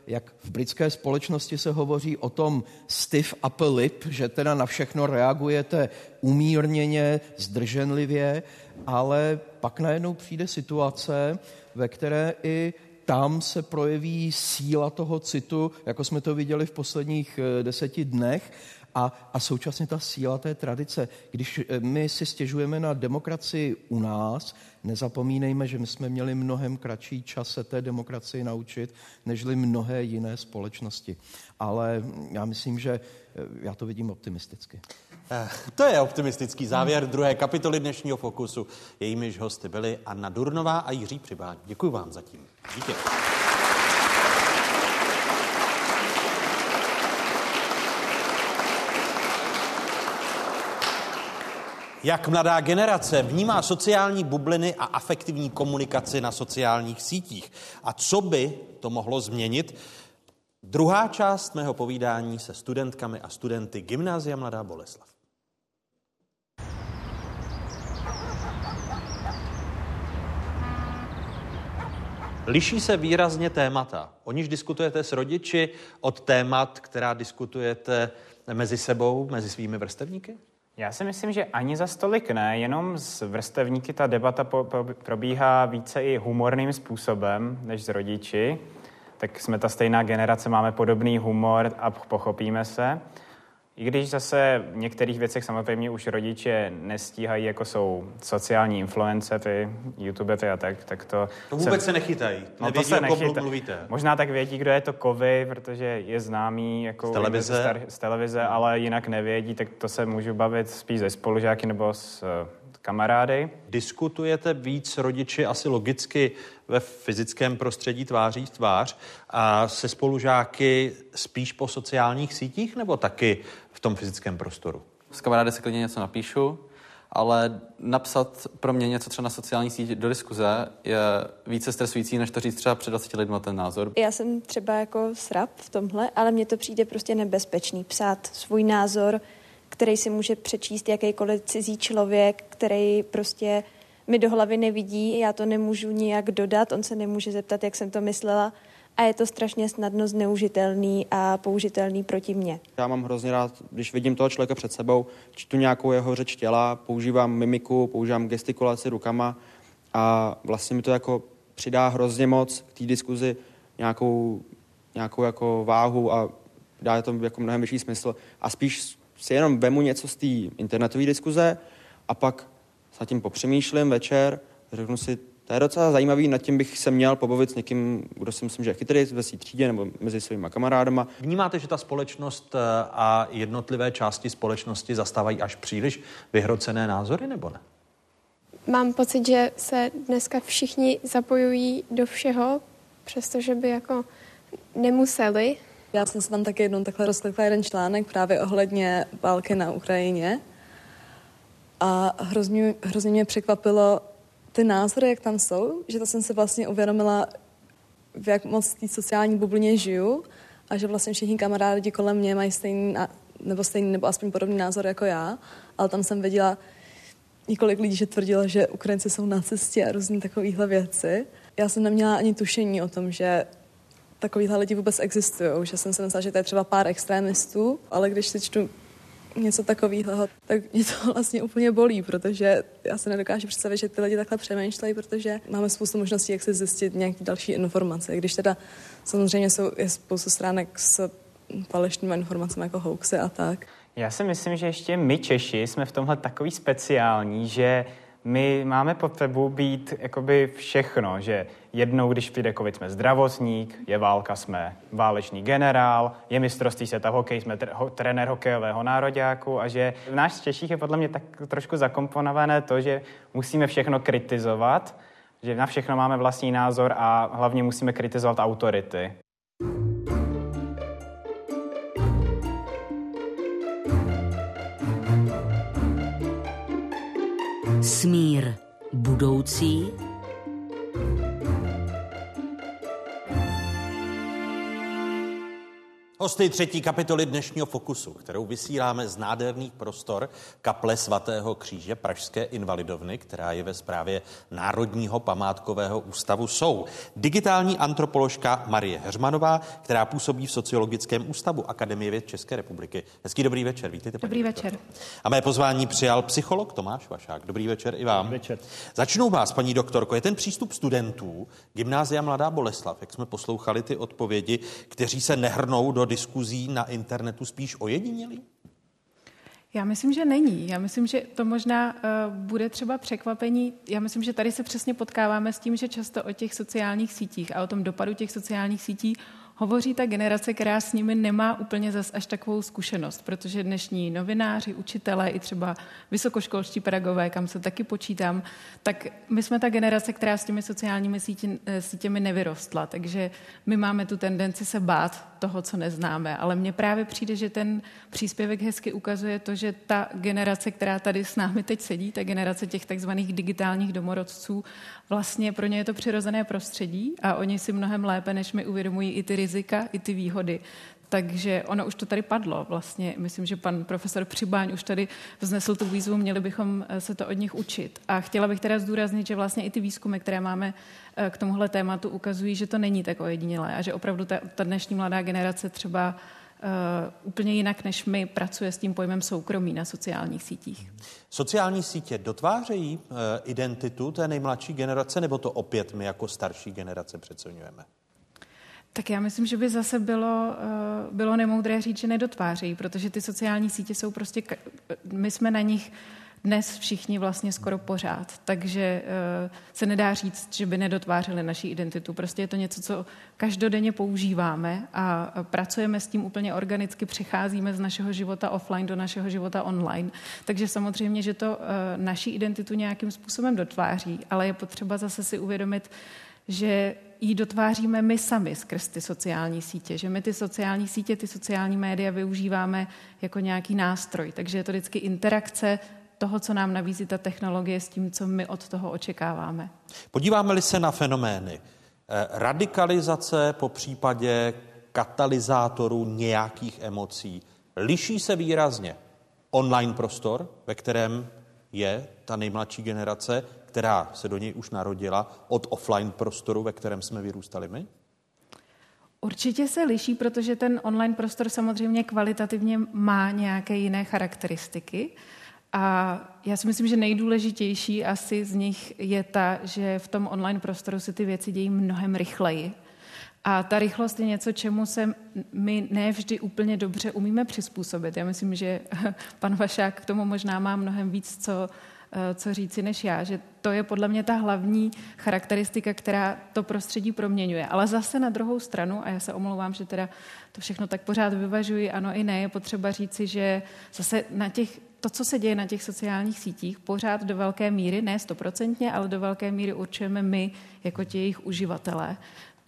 Speaker 24: jak v britské společnosti se hovoří o tom stiff upper lip, že teda na všechno reagujete umírněně, zdrženlivě, ale pak najednou přijde situace, ve které i tam se projeví síla toho citu, jako jsme to viděli v posledních deseti dnech, a, a současně ta síla té tradice. Když my si stěžujeme na demokracii u nás, nezapomínejme, že my jsme měli mnohem kratší čas se té demokracii naučit, nežli mnohé jiné společnosti. Ale já myslím, že já to vidím optimisticky.
Speaker 7: To je optimistický závěr druhé kapitoly dnešního Fokusu. Jejímiž hosty byli Anna Durnová a Jiří Přibáň. Děkuji vám zatím. Díky. Jak mladá generace vnímá sociální bubliny a afektivní komunikaci na sociálních sítích? A co by to mohlo změnit? Druhá část mého povídání se studentkami a studenty Gymnázia Mladá Boleslav. Liší se výrazně témata. O níž diskutujete s rodiči od témat, která diskutujete mezi sebou, mezi svými vrstevníky?
Speaker 21: Já si myslím, že ani za stolik ne, jenom s vrstevníky ta debata po, po, probíhá více i humorným způsobem než s rodiči. Tak jsme ta stejná generace, máme podobný humor a pochopíme se. I když zase v některých věcech samozřejmě už rodiče nestíhají, jako jsou sociální influencery, youtubery a tak, tak to...
Speaker 7: To vůbec se, se nechytají.
Speaker 21: No to se nechytají. mluvíte. Možná tak vědí, kdo je to kovy, protože je známý jako
Speaker 7: z televize,
Speaker 21: star, z televize ale jinak nevědí, tak to se můžu bavit spíš ze spolužáky nebo s kamarády.
Speaker 7: Diskutujete víc rodiči asi logicky ve fyzickém prostředí tváří v tvář a se spolužáky spíš po sociálních sítích nebo taky v tom fyzickém prostoru?
Speaker 30: S kamarády se klidně něco napíšu, ale napsat pro mě něco třeba na sociální síti do diskuze je více stresující, než to říct třeba před 20 lidmi ten názor.
Speaker 8: Já jsem třeba jako srap v tomhle, ale mně to přijde prostě nebezpečný psát svůj názor, který si může přečíst jakýkoliv cizí člověk, který prostě mi do hlavy nevidí, já to nemůžu nijak dodat, on se nemůže zeptat, jak jsem to myslela a je to strašně snadno zneužitelný a použitelný proti mně.
Speaker 18: Já mám hrozně rád, když vidím toho člověka před sebou, čtu nějakou jeho řeč těla, používám mimiku, používám gestikulaci rukama a vlastně mi to jako přidá hrozně moc k té diskuzi nějakou, nějakou jako váhu a dá to jako mnohem větší smysl. A spíš si jenom vemu něco z té internetové diskuze a pak s tím popřemýšlím večer, řeknu si, to je docela zajímavý, nad tím bych se měl pobavit s někým, kdo si myslím, že je chytrý ve své třídě nebo mezi svými kamarádama.
Speaker 7: Vnímáte, že ta společnost eh, a jednotlivé části společnosti zastávají až příliš vyhrocené názory, nebo ne?
Speaker 19: Mám pocit, že se dneska všichni zapojují do všeho, přestože by jako nemuseli.
Speaker 31: Já jsem se tam taky jednou takhle rozklikla jeden článek právě ohledně války na Ukrajině a hrozně, hrozně mě překvapilo ty názory, jak tam jsou, že to jsem se vlastně uvědomila, v jak moc té sociální bublině žiju a že vlastně všichni kamarádi kolem mě mají stejný, nebo stejný, nebo aspoň podobný názor jako já, ale tam jsem viděla několik lidí, že tvrdilo, že Ukrajinci jsou nacisti a různé takovéhle věci. Já jsem neměla ani tušení o tom, že takovýhle lidi vůbec existují, že jsem se myslela, že to je třeba pár extrémistů, ale když si čtu něco takového, tak mě to [laughs] vlastně úplně bolí, protože já se nedokážu představit, že ty lidi takhle přemýšlejí, protože máme spoustu možností, jak se zjistit nějaké další informace. Když teda samozřejmě jsou, je spoustu stránek s falešnými informacemi jako hoaxy a tak.
Speaker 21: Já si myslím, že ještě my Češi jsme v tomhle takový speciální, že my máme potřebu být jakoby všechno, že jednou, když přijde covid, jsme zdravotník, je válka, jsme válečný generál, je mistrovství světa hokej, jsme tr- ho- trenér hokejového nároďáku a že v nás Češích je podle mě tak trošku zakomponované to, že musíme všechno kritizovat, že na všechno máme vlastní názor a hlavně musíme kritizovat autority.
Speaker 1: Smír budoucí
Speaker 7: Hosty třetí kapitoly dnešního Fokusu, kterou vysíláme z nádherných prostor kaple svatého kříže Pražské invalidovny, která je ve správě Národního památkového ústavu, jsou digitální antropoložka Marie Heřmanová, která působí v Sociologickém ústavu Akademie věd České republiky. Hezký dobrý večer, vítejte.
Speaker 32: Dobrý večer.
Speaker 7: A mé pozvání přijal psycholog Tomáš Vašák. Dobrý večer i vám.
Speaker 33: Dobrý večer.
Speaker 7: Začnu vás, paní doktorko. Je ten přístup studentů Gymnázia Mladá Boleslav, jak jsme poslouchali ty odpovědi, kteří se nehrnou do diskuzí na internetu spíš ojedinělý?
Speaker 32: Já myslím, že není. Já myslím, že to možná uh, bude třeba překvapení. Já myslím, že tady se přesně potkáváme s tím, že často o těch sociálních sítích a o tom dopadu těch sociálních sítí hovoří ta generace, která s nimi nemá úplně zas až takovou zkušenost, protože dnešní novináři, učitelé i třeba vysokoškolští pedagogové, kam se taky počítám, tak my jsme ta generace, která s těmi sociálními sítě, eh, sítěmi nevyrostla, takže my máme tu tendenci se bát toho, co neznáme, ale mně právě přijde, že ten příspěvek hezky ukazuje to, že ta generace, která tady s námi teď sedí, ta generace těch takzvaných digitálních domorodců, vlastně pro ně je to přirozené prostředí a oni si mnohem lépe, než my uvědomují i ty rizika, i ty výhody. Takže ono už to tady padlo. Vlastně myslím, že pan profesor Přibáň už tady vznesl tu výzvu, měli bychom se to od nich učit. A chtěla bych teda zdůraznit, že vlastně i ty výzkumy, které máme eh, k tomuhle tématu, ukazují, že to není tak ojedinělé a že opravdu ta, ta dnešní mladá generace třeba Uh, úplně jinak než my pracuje s tím pojmem soukromí na sociálních sítích.
Speaker 7: Sociální sítě dotvářejí uh, identitu té nejmladší generace, nebo to opět my jako starší generace přeceňujeme?
Speaker 32: Tak já myslím, že by zase bylo, eh, bylo nemoudré říct, že nedotvářejí, protože ty sociální sítě jsou prostě, my jsme na nich dnes všichni vlastně skoro pořád, takže uh, se nedá říct, že by nedotvářeli naší identitu. Prostě je to něco, co každodenně používáme a pracujeme s tím úplně organicky, přecházíme z našeho života offline do našeho života online. Takže samozřejmě, že to uh, naší identitu nějakým způsobem dotváří, ale je potřeba zase si uvědomit, že ji dotváříme my sami skrz ty sociální sítě, že my ty sociální sítě, ty sociální média využíváme jako nějaký nástroj. Takže je to vždycky interakce toho, co nám nabízí ta technologie s tím, co my od toho očekáváme.
Speaker 7: Podíváme-li se na fenomény eh, radikalizace po případě katalyzátorů nějakých emocí, liší se výrazně online prostor, ve kterém je ta nejmladší generace, která se do něj už narodila, od offline prostoru, ve kterém jsme vyrůstali my?
Speaker 32: Určitě se liší, protože ten online prostor samozřejmě kvalitativně má nějaké jiné charakteristiky. A já si myslím, že nejdůležitější asi z nich je ta, že v tom online prostoru se ty věci dějí mnohem rychleji. A ta rychlost je něco, čemu se my nevždy úplně dobře umíme přizpůsobit. Já myslím, že [laughs] pan Vašák k tomu možná má mnohem víc co, co říci než já, že to je podle mě ta hlavní charakteristika, která to prostředí proměňuje. Ale zase na druhou stranu, a já se omlouvám, že teda to všechno tak pořád vyvažuji, ano i ne, je potřeba říci, že zase na těch to, co se děje na těch sociálních sítích, pořád do velké míry, ne stoprocentně, ale do velké míry určujeme my jako ti jejich uživatelé.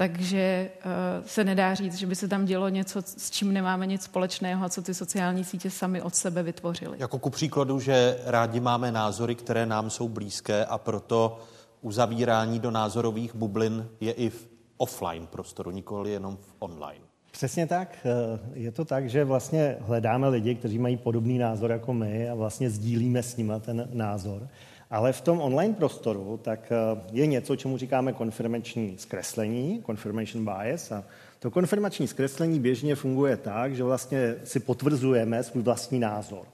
Speaker 32: Takže uh, se nedá říct, že by se tam dělo něco, s čím nemáme nic společného a co ty sociální sítě sami od sebe vytvořily.
Speaker 7: Jako ku příkladu, že rádi máme názory, které nám jsou blízké a proto uzavírání do názorových bublin je i v offline prostoru, nikoli jenom v online.
Speaker 33: Přesně tak. Eh, je to tak, že vlastně hledáme lidi, kteří mají podobný názor jako my a vlastně sdílíme s nimi ten názor. Ale v tom online prostoru tak eh, je něco, čemu říkáme konfirmační zkreslení, confirmation bias. A to konfirmační zkreslení běžně funguje tak, že vlastně si potvrzujeme svůj vlastní názor.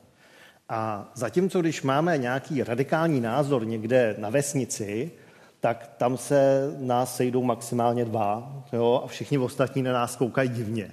Speaker 33: A zatímco, když máme nějaký radikální názor někde na vesnici, tak tam se nás sejdou maximálně dva jo, a všichni ostatní na nás koukají divně.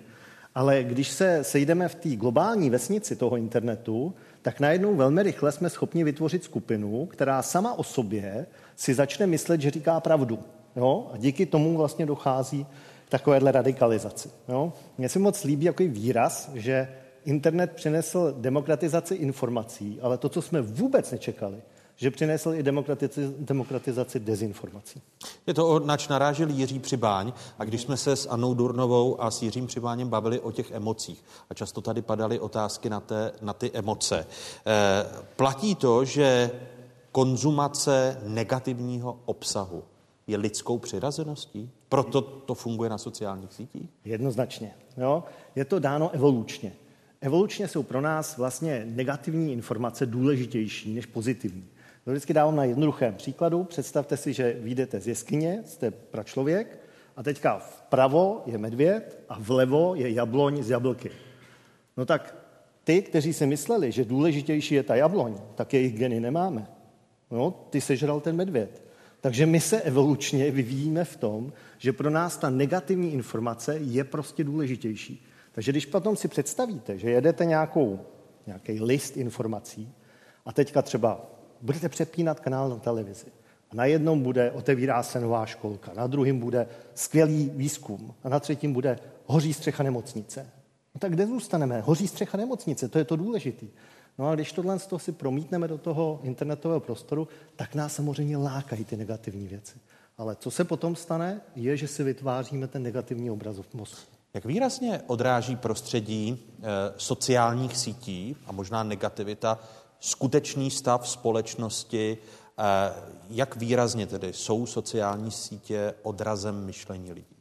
Speaker 33: Ale když se sejdeme v té globální vesnici toho internetu, tak najednou velmi rychle jsme schopni vytvořit skupinu, která sama o sobě si začne myslet, že říká pravdu. Jo? A díky tomu vlastně dochází k takovéhle radikalizaci. Jo? Mně se moc líbí jako výraz, že internet přinesl demokratizaci informací, ale to, co jsme vůbec nečekali, že přinesl i demokratizaci, demokratizaci dezinformací.
Speaker 7: Je to, nač narážil Jiří Přibáň a když jsme se s Annou Durnovou a s Jiřím Přibáněm bavili o těch emocích a často tady padaly otázky na, té, na ty emoce, eh, platí to, že konzumace negativního obsahu je lidskou přirazeností? Proto to funguje na sociálních sítích?
Speaker 33: Jednoznačně. Jo? Je to dáno evolučně. Evolučně jsou pro nás vlastně negativní informace důležitější než pozitivní. To vždycky dávám na jednoduchém příkladu. Představte si, že vyjdete z jeskyně, jste pračlověk a teďka vpravo je medvěd a vlevo je jabloň z jablky. No tak ty, kteří si mysleli, že důležitější je ta jabloň, tak jejich geny nemáme. No, ty sežral ten medvěd. Takže my se evolučně vyvíjíme v tom, že pro nás ta negativní informace je prostě důležitější. Takže když potom si představíte, že jedete nějakou, nějaký list informací a teďka třeba budete přepínat kanál na televizi. A na jednom bude, otevírá se nová školka, na druhém bude skvělý výzkum a na třetím bude hoří střecha nemocnice. No tak kde zůstaneme? Hoří střecha nemocnice, to je to důležité. No a když tohle z toho si promítneme do toho internetového prostoru, tak nás samozřejmě lákají ty negativní věci. Ale co se potom stane, je, že si vytváříme ten negativní obraz v mozku.
Speaker 7: Jak výrazně odráží prostředí e, sociálních sítí a možná negativita skutečný stav společnosti, eh, jak výrazně tedy jsou sociální sítě odrazem myšlení lidí?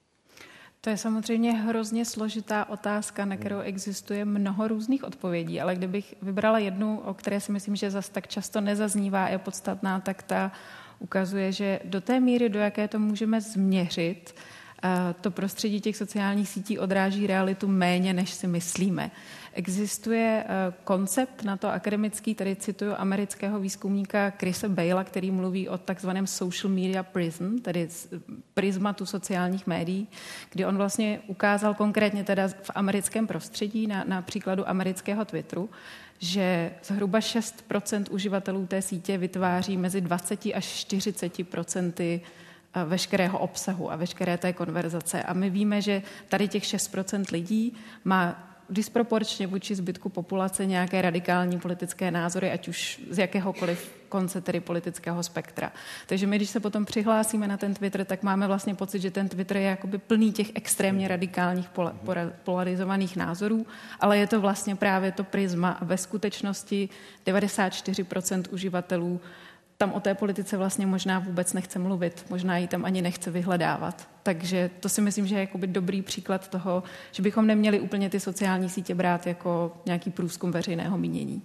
Speaker 32: To je samozřejmě hrozně složitá otázka, na kterou existuje mnoho různých odpovědí, ale kdybych vybrala jednu, o které si myslím, že zas tak často nezaznívá, je podstatná, tak ta ukazuje, že do té míry, do jaké to můžeme změřit, to prostředí těch sociálních sítí odráží realitu méně, než si myslíme. Existuje eh, koncept na to akademický, tady cituju amerického výzkumníka Chrisa Bale'a, který mluví o takzvaném social media prism, tedy prismatu sociálních médií, kdy on vlastně ukázal konkrétně teda v americkém prostředí, na, na příkladu amerického Twitteru, že zhruba 6% uživatelů té sítě vytváří mezi 20 až 40% eh, veškerého obsahu a veškeré té konverzace. A my víme, že tady těch 6% lidí má disproporčně vůči zbytku populace nějaké radikální politické názory, ať už z jakéhokoliv konce tedy politického spektra. Takže my, když se potom přihlásíme na ten Twitter, tak máme vlastně pocit, že ten Twitter je jakoby plný těch extrémně radikálních polarizovaných názorů, ale je to vlastně právě to prisma ve skutečnosti 94% uživatelů tam o té politice vlastně možná vůbec nechce mluvit, možná ji tam ani nechce vyhledávat. Takže to si myslím, že je jakoby dobrý příklad toho, že bychom neměli úplně ty sociální sítě brát jako nějaký průzkum veřejného mínění.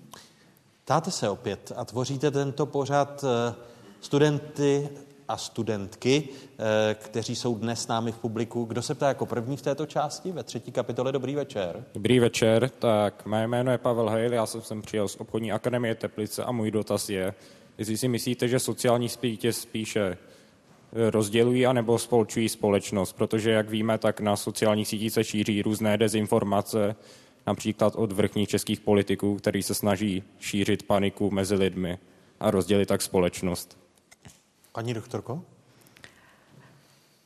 Speaker 7: Ptáte se opět a tvoříte tento pořad eh, studenty a studentky, eh, kteří jsou dnes s námi v publiku. Kdo se ptá jako první v této části, ve třetí kapitole? Dobrý večer.
Speaker 34: Dobrý večer, tak mé jméno je Pavel Hejl, já jsem sem přijel z obchodní akademie Teplice a můj dotaz je, Jestli si myslíte, že sociální sítě spíše eh, rozdělují anebo spolčují společnost, protože jak víme, tak na sociálních sítích se šíří různé dezinformace, například od vrchních českých politiků, kteří se snaží šířit paniku mezi lidmi a rozdělit tak společnost.
Speaker 7: Paní doktorko?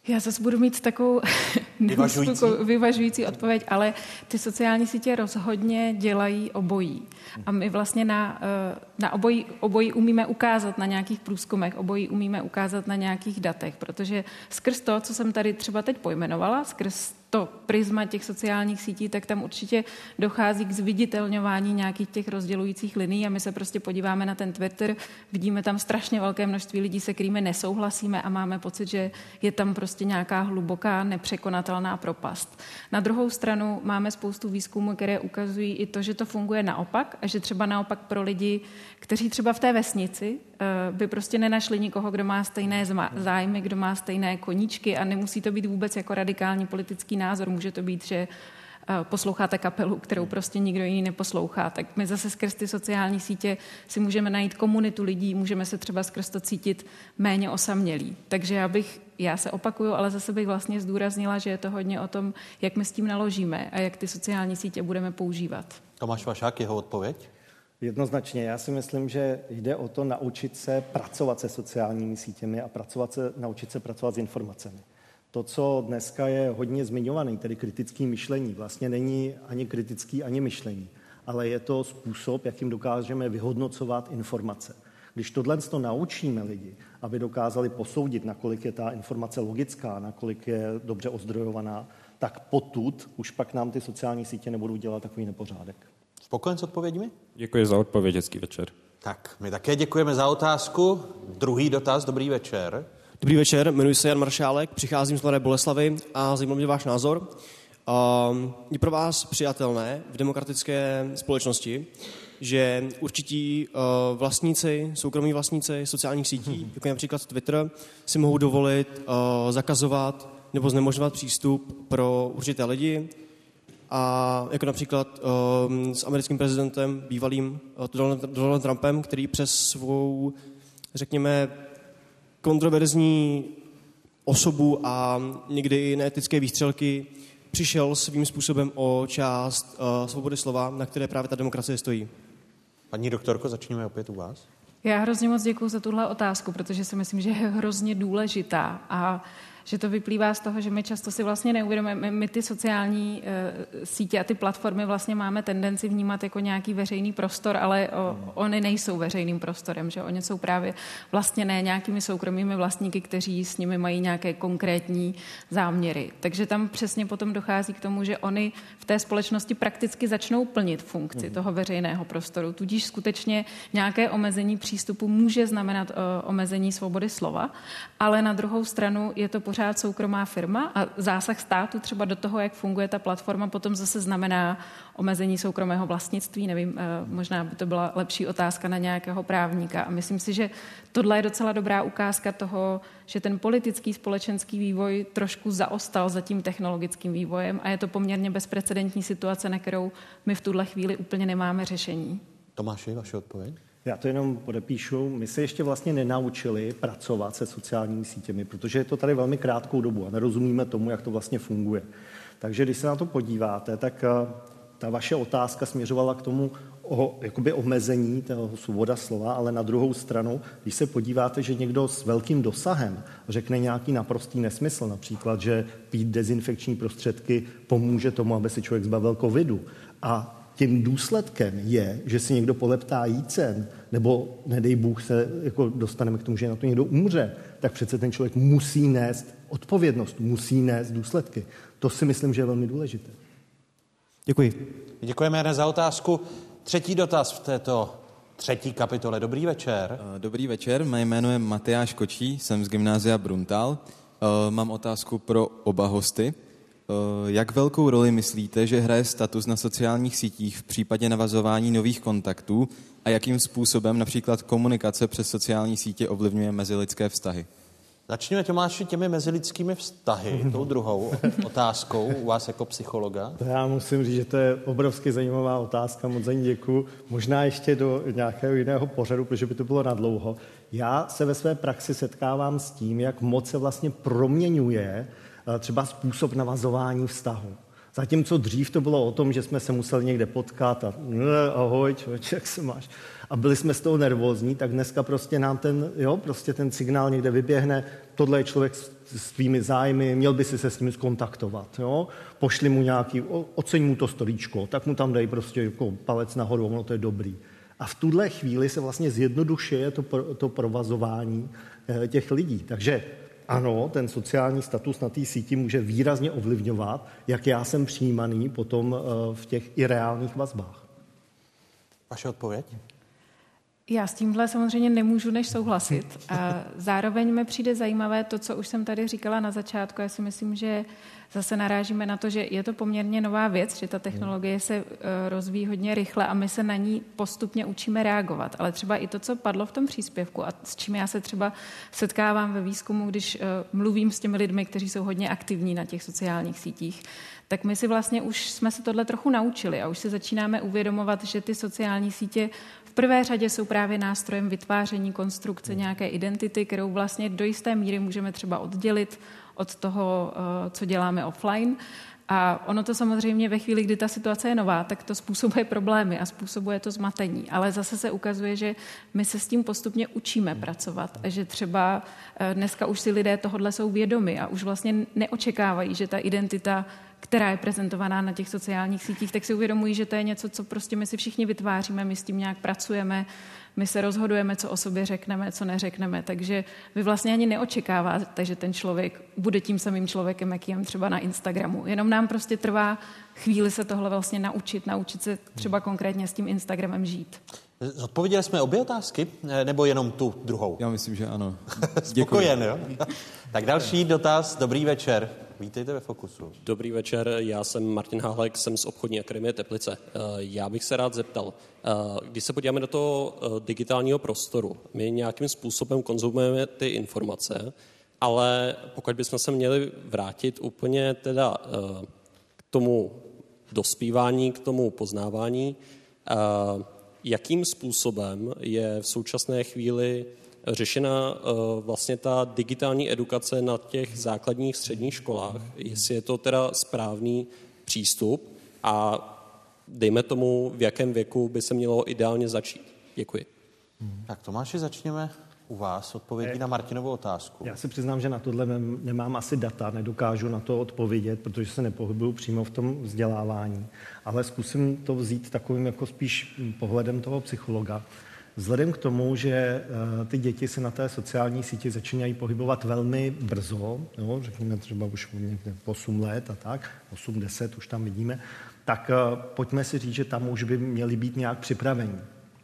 Speaker 32: Já zase budu mít takovou [laughs]
Speaker 7: vyvažující.
Speaker 32: vyvažující odpověď, ale ty sociální sítě rozhodně dělají obojí. A my vlastně na, eh, na obojí, obojí umíme ukázat na nějakých průzkumech, obojí umíme ukázat na nějakých datech, protože skrz to, co jsem tady třeba teď pojmenovala, skrz to prisma těch sociálních sítí, tak tam určitě dochází k zviditelňování nějakých těch rozdělujících liní a my se prostě podíváme na ten Twitter, vidíme tam strašně velké množství lidí, se kterými nesouhlasíme a máme pocit, že je tam prostě nějaká hluboká, nepřekonatelná propast. Na druhou stranu máme spoustu výzkumů, které ukazují i to, že to funguje naopak a že třeba naopak pro lidi, kteří třeba v té vesnici by prostě nenašli nikoho, kdo má stejné zájmy, kdo má stejné koníčky a nemusí to být vůbec jako radikální politický názor. Může to být, že eh, posloucháte kapelu, kterou prostě nikdo jiný neposlouchá. Tak my zase skrz ty sociální sítě si můžeme najít komunitu lidí, můžeme se třeba skrz to cítit méně osamělí. Takže já bych, já se opakuju, ale zase bych vlastně zdůraznila, že je to hodně o tom, jak my s tím naložíme a jak ty sociální sítě budeme používat.
Speaker 7: Tomáš Vašák, jeho odpověď?
Speaker 33: Jednoznačně. Já si myslím, že jde o to naučit se pracovat se sociálními sítěmi a pracovat se, naučit se pracovat s informacemi. To, co dneska je hodně zmiňovaný, tedy kritický myšlení, vlastně není ani kritický, ani myšlení, ale je to způsob, jakým dokážeme vyhodnocovat informace. Když tohle to naučíme lidi, aby dokázali posoudit, nakolik je ta informace logická, nakolik je dobře ozdrojovaná, tak potud už pak nám ty sociální sítě nebudou dělat takový nepořádek.
Speaker 7: Spokojen s odpověďmi?
Speaker 34: Děkuji za odpověď, hezký večer.
Speaker 7: Tak, my také děkujeme za otázku. Druhý dotaz, dobrý večer.
Speaker 35: Dobrý večer, jmenuji se Jan Maršálek, přicházím z Mladé Boleslavy a zajímal mě váš názor. Uh, je pro vás přijatelné v demokratické společnosti, že určití uh, vlastníci, soukromí vlastníci sociálních sítí, mm-hmm. jako například Twitter, si mohou dovolit uh, zakazovat nebo znemožňovat přístup pro určité lidi, a jako například um, s americkým prezidentem, bývalým uh, Donaldem Trumpem, který přes svou, řekněme, kontroverzní osobu a někdy neetické výstřelky přišel svým způsobem o část uh, svobody slova, na které právě ta demokracie stojí.
Speaker 7: Paní doktorko, začněme opět u vás.
Speaker 32: Já hrozně moc děkuji za tuhle otázku, protože si myslím, že je hrozně důležitá a že to vyplývá z toho, že my často si vlastně neuvědomujeme, my ty sociální uh, sítě a ty platformy vlastně máme tendenci vnímat jako nějaký veřejný prostor, ale o, oni nejsou veřejným prostorem, že oni jsou právě vlastně ne nějakými soukromými vlastníky, kteří s nimi mají nějaké konkrétní záměry. Takže tam přesně potom dochází k tomu, že oni v té společnosti prakticky začnou plnit funkci mm. toho veřejného prostoru. Tudíž skutečně nějaké omezení přístupu může znamenat uh, omezení svobody slova, ale na druhou stranu je to pořád pořád soukromá firma a zásah státu třeba do toho, jak funguje ta platforma, potom zase znamená omezení soukromého vlastnictví. Nevím, eh, možná by to byla lepší otázka na nějakého právníka. A myslím si, že tohle je docela dobrá ukázka toho, že ten politický společenský vývoj trošku zaostal za tím technologickým vývojem a je to poměrně bezprecedentní situace, na kterou my v tuhle chvíli úplně nemáme řešení.
Speaker 7: Tomáši, vaše odpověď?
Speaker 33: Já to jenom podepíšu. My se ještě vlastně nenaučili pracovat se sociálními sítěmi, protože je to tady velmi krátkou dobu a nerozumíme tomu, jak to vlastně funguje. Takže když se na to podíváte, tak eh, ta vaše otázka směřovala k tomu o jakoby omezení toho svoboda slova, ale na druhou stranu, když se podíváte, že někdo s velkým dosahem řekne nějaký naprostý nesmysl, například, že pít dezinfekční prostředky pomůže tomu, aby se člověk zbavil covidu a tím důsledkem je, že si někdo poleptá jícen, nebo nedej Bůh se jako dostaneme k tomu, že na to někdo umře, tak přece ten člověk musí nést odpovědnost, musí nést důsledky. To si myslím, že je velmi důležité.
Speaker 7: Děkuji. Děkujeme Jane za otázku. Třetí dotaz v této třetí kapitole. Dobrý večer.
Speaker 36: Dobrý večer, mé jméno je Matyáš Kočí, jsem z gymnázia Bruntal. Mám otázku pro oba hosty. Eh, jak velkou roli myslíte, že hraje status na sociálních sítích v případě navazování nových kontaktů a jakým způsobem například komunikace přes sociální sítě ovlivňuje mezilidské vztahy?
Speaker 7: Začněme, Tomáši, těmi mezilidskými vztahy, tou druhou otázkou u vás jako psychologa.
Speaker 33: To já musím říct, že to je obrovsky zajímavá otázka, moc za ní děkuji. Možná ještě do nějakého jiného pořadu, protože by to bylo nadlouho. Já se ve své praxi setkávám s tím, jak moc se vlastně proměňuje třeba způsob navazování vztahu. Zatímco dřív to bylo o tom, že jsme se museli někde potkat a ahoj, člověk, jak se máš? A byli jsme z toho nervózní, tak dneska prostě nám ten, jo, prostě ten signál někde vyběhne, tohle je člověk s, s tvými zájmy, měl by si se s ním skontaktovat, jo? Pošli mu nějaký, oceň mu to storíčko, tak mu tam dej prostě jako palec nahoru, ono to je dobrý. A v tuhle chvíli se vlastně zjednodušuje to, to provazování eh, těch lidí. Takže ano, ten sociální status na té síti může výrazně ovlivňovat, jak já jsem přijímaný potom eh, v těch i reálných vazbách.
Speaker 7: Vaše odpověď?
Speaker 32: Já s tímhle samozřejmě nemůžu než souhlasit. A zároveň mi přijde zajímavé to, co už jsem tady říkala na začátku. Já si myslím, že zase narážíme na to, že je to poměrně nová věc, že ta technologie se eh, rozvíjí hodně rychle a my se na ní postupně učíme reagovat. Ale třeba i to, co padlo v tom příspěvku a s čím já se třeba setkávám ve výzkumu, když eh, mluvím s těmi lidmi, kteří jsou hodně aktivní na těch sociálních sítích, tak my si vlastně už jsme se tohle trochu naučili a už se začínáme uvědomovat, že ty sociální sítě v prvé řadě jsou právě nástrojem vytváření konstrukce nějaké identity, kterou vlastně do jisté míry můžeme třeba oddělit od toho, eh, co děláme offline. A ono to samozřejmě ve chvíli, kdy ta situace je nová, tak to způsobuje problémy a způsobuje to zmatení. Ale zase se ukazuje, že my se s tím postupně učíme pracovat a že třeba eh, dneska už si lidé tohodle jsou vědomi a už vlastně neočekávají, že ta identita která je prezentovaná na těch sociálních sítích, tak si uvědomují, že to je něco, co prostě my si všichni vytváříme, my s tím nějak pracujeme, my se rozhodujeme, co o sobě řekneme, co neřekneme, takže vy vlastně ani neočekáváte, že ten člověk bude tím samým člověkem, jaký je třeba na Instagramu. Jenom nám prostě trvá chvíli se tohle vlastně naučit, naučit se třeba konkrétně s tím Instagramem žít.
Speaker 7: Zodpověděli jsme obě otázky, nebo jenom tu druhou?
Speaker 36: Já myslím, že ano. [laughs]
Speaker 7: Spokojen, jo? tak další dotaz. Dobrý večer. Vítejte ve Fokusu.
Speaker 37: Dobrý večer, já jsem Martin Hálek, jsem z obchodní akademie Teplice. Eh, já bych se rád zeptal, eh, když se podíváme do toho eh, digitálního prostoru, my nějakým způsobem konzumujeme ty informace, ale pokud bychom se měli vrátit úplně teda k tomu dospívání, k tomu poznávání, jakým způsobem je v současné chvíli řešena eh, vlastně ta digitální edukace na těch základních středních školách, jestli je to teda správný přístup a dejme tomu, v jakém věku by se mělo ideálně začít. Děkuji.
Speaker 7: Tak Tomáši, začněme u vás odpovědí na Martinovou otázku.
Speaker 33: Já si přiznám, že na tohle nemám asi data, nedokážu na to odpovědět, protože se nepohybuju přímo v tom vzdělávání, ale zkusím to vzít takovým jako spíš pohledem toho psychologa. Vzhledem k tomu, že eh, ty děti se na té sociální síti začínají pohybovat velmi brzo, jo, řekněme třeba už někde 8 let a tak, 8, 10 už tam vidíme, tak eh, pojďme si říct, že tam už by měli být nějak připraveni.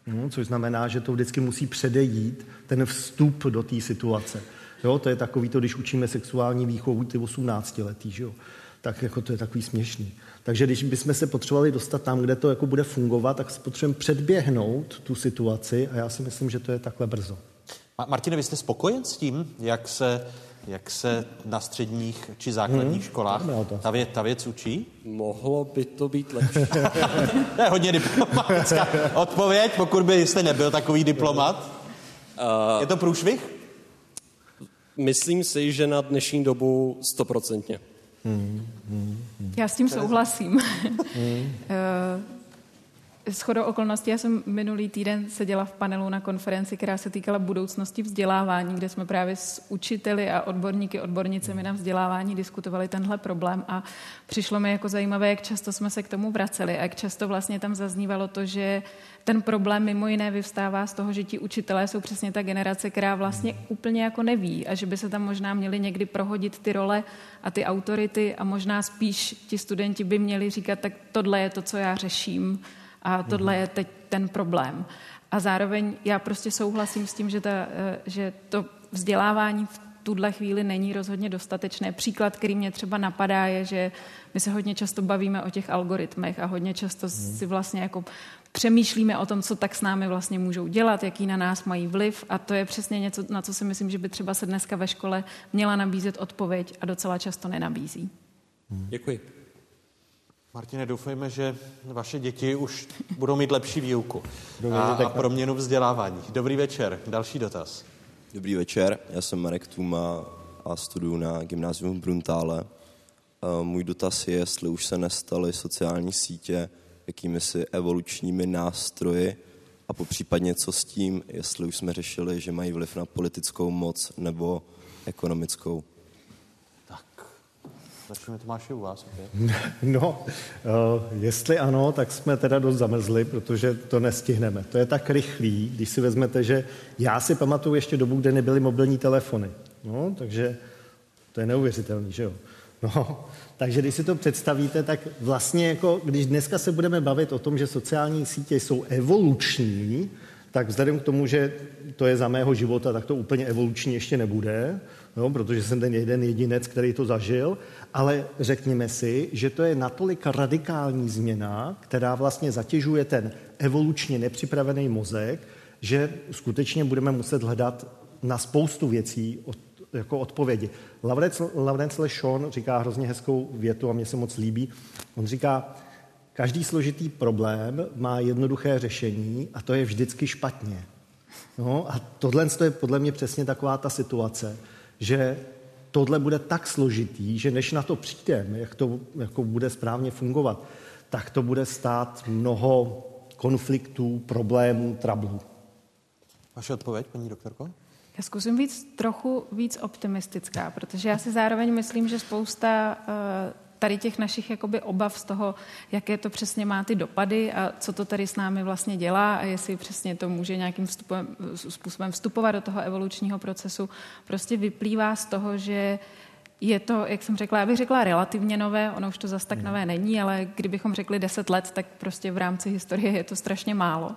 Speaker 33: No, což znamená, že to vždycky musí předejít ten vstup do té situace. Jo, to je takový to, když učíme sexuální výchovu ty 18 letý, že jo? Tak jako to je takový směšný. Takže když bychom se potřebovali dostat tam, kde to jako bude fungovat, tak potřebujeme předběhnout tu situaci a já si myslím, že to je takhle brzo.
Speaker 7: Martine, vy jste spokojen s tím, jak se, jak se na středních či základních hmm, školách ta, vě, ta věc učí?
Speaker 37: Mohlo by to být lepší. [laughs]
Speaker 7: to je hodně diplomatická odpověď, pokud byste nebyl takový diplomat. Uh, je to průšvih?
Speaker 37: Myslím si, že na dnešní dobu stoprocentně. Hmm,
Speaker 32: hmm, hmm. Já s tím souhlasím. [laughs] S chodou okolností, já jsem minulý týden seděla v panelu na konferenci, která se týkala budoucnosti vzdělávání, kde jsme právě s učiteli a odborníky, odbornicemi na vzdělávání diskutovali tenhle problém a přišlo mi jako zajímavé, jak často jsme se k tomu vraceli a jak často vlastně tam zaznívalo to, že ten problém mimo jiné vyvstává z toho, že ti učitelé jsou přesně ta generace, která vlastně úplně jako neví a že by se tam možná měli někdy prohodit ty role a ty autority a možná spíš ti studenti by měli říkat, tak tohle je to, co já řeším a tohle je teď ten problém. A zároveň já prostě souhlasím s tím, že, ta, eh, že to vzdělávání v tuhle chvíli není rozhodně dostatečné. Příklad, který mě třeba napadá, je, že my se hodně často bavíme o těch algoritmech a hodně často si vlastně jako přemýšlíme o tom, co tak s námi vlastně můžou dělat, jaký na nás mají vliv a to je přesně něco, na co si myslím, že by třeba se dneska ve škole měla nabízet odpověď a docela často nenabízí.
Speaker 37: Děkuji.
Speaker 7: Martine, doufejme, že vaše děti už budou mít lepší výuku a, a proměnu vzdělávání. Dobrý večer, další dotaz.
Speaker 38: Dobrý večer, já jsem Marek Tuma a studuju na gymnázium v Bruntále. Můj dotaz je, jestli už se nestaly sociální sítě jakými si evolučními nástroji a popřípadně co s tím, jestli už jsme řešili, že mají vliv na politickou moc nebo ekonomickou.
Speaker 7: Začneme Tomáši u vás opět. [laughs]
Speaker 33: No, uh, jestli ano, tak jsme teda dost zamrzli, protože to nestihneme. To je tak rychlý, když si vezmete, že já si pamatuju ještě dobu, kde nebyly mobilní telefony. No, takže to je neuvěřitelný, že jo? No, [laughs] takže když si to představíte, tak vlastně jako, když dneska se budeme bavit o tom, že sociální sítě jsou evoluční, tak vzhledem k tomu, že to je za mého života, tak to úplně evoluční ještě nebude, no, protože jsem ten jeden jedinec, který to zažil, ale řekněme si, že to je natolik radikální změna, která vlastně zatěžuje ten evolučně nepřipravený mozek, že skutečně budeme muset hledat na spoustu věcí od, jako odpovědi. Laurence Lešon říká hrozně hezkou větu a mě se moc líbí. On říká, každý složitý problém má jednoduché řešení a to je vždycky špatně. No a tohle je podle mě přesně taková ta situace, že tohle bude tak složitý, že než na to přijdeme, jak to jako bude správně fungovat, tak to bude stát mnoho konfliktů, problémů, trablů.
Speaker 7: Vaše odpověď, paní doktorko?
Speaker 32: Já zkusím víc, trochu víc optimistická, protože já si zároveň myslím, že spousta uh, tady těch našich jakoby obav z toho, jaké to přesně má ty dopady a co to tady s námi vlastně dělá a jestli přesně to může nějakým vstupem, způsobem vstupovat do toho evolučního procesu, prostě vyplývá z toho, že je to, jak jsem řekla, já bych řekla relativně nové, ono už to zas tak hmm. nové není, ale kdybychom řekli deset let, tak prostě v rámci historie je to strašně málo.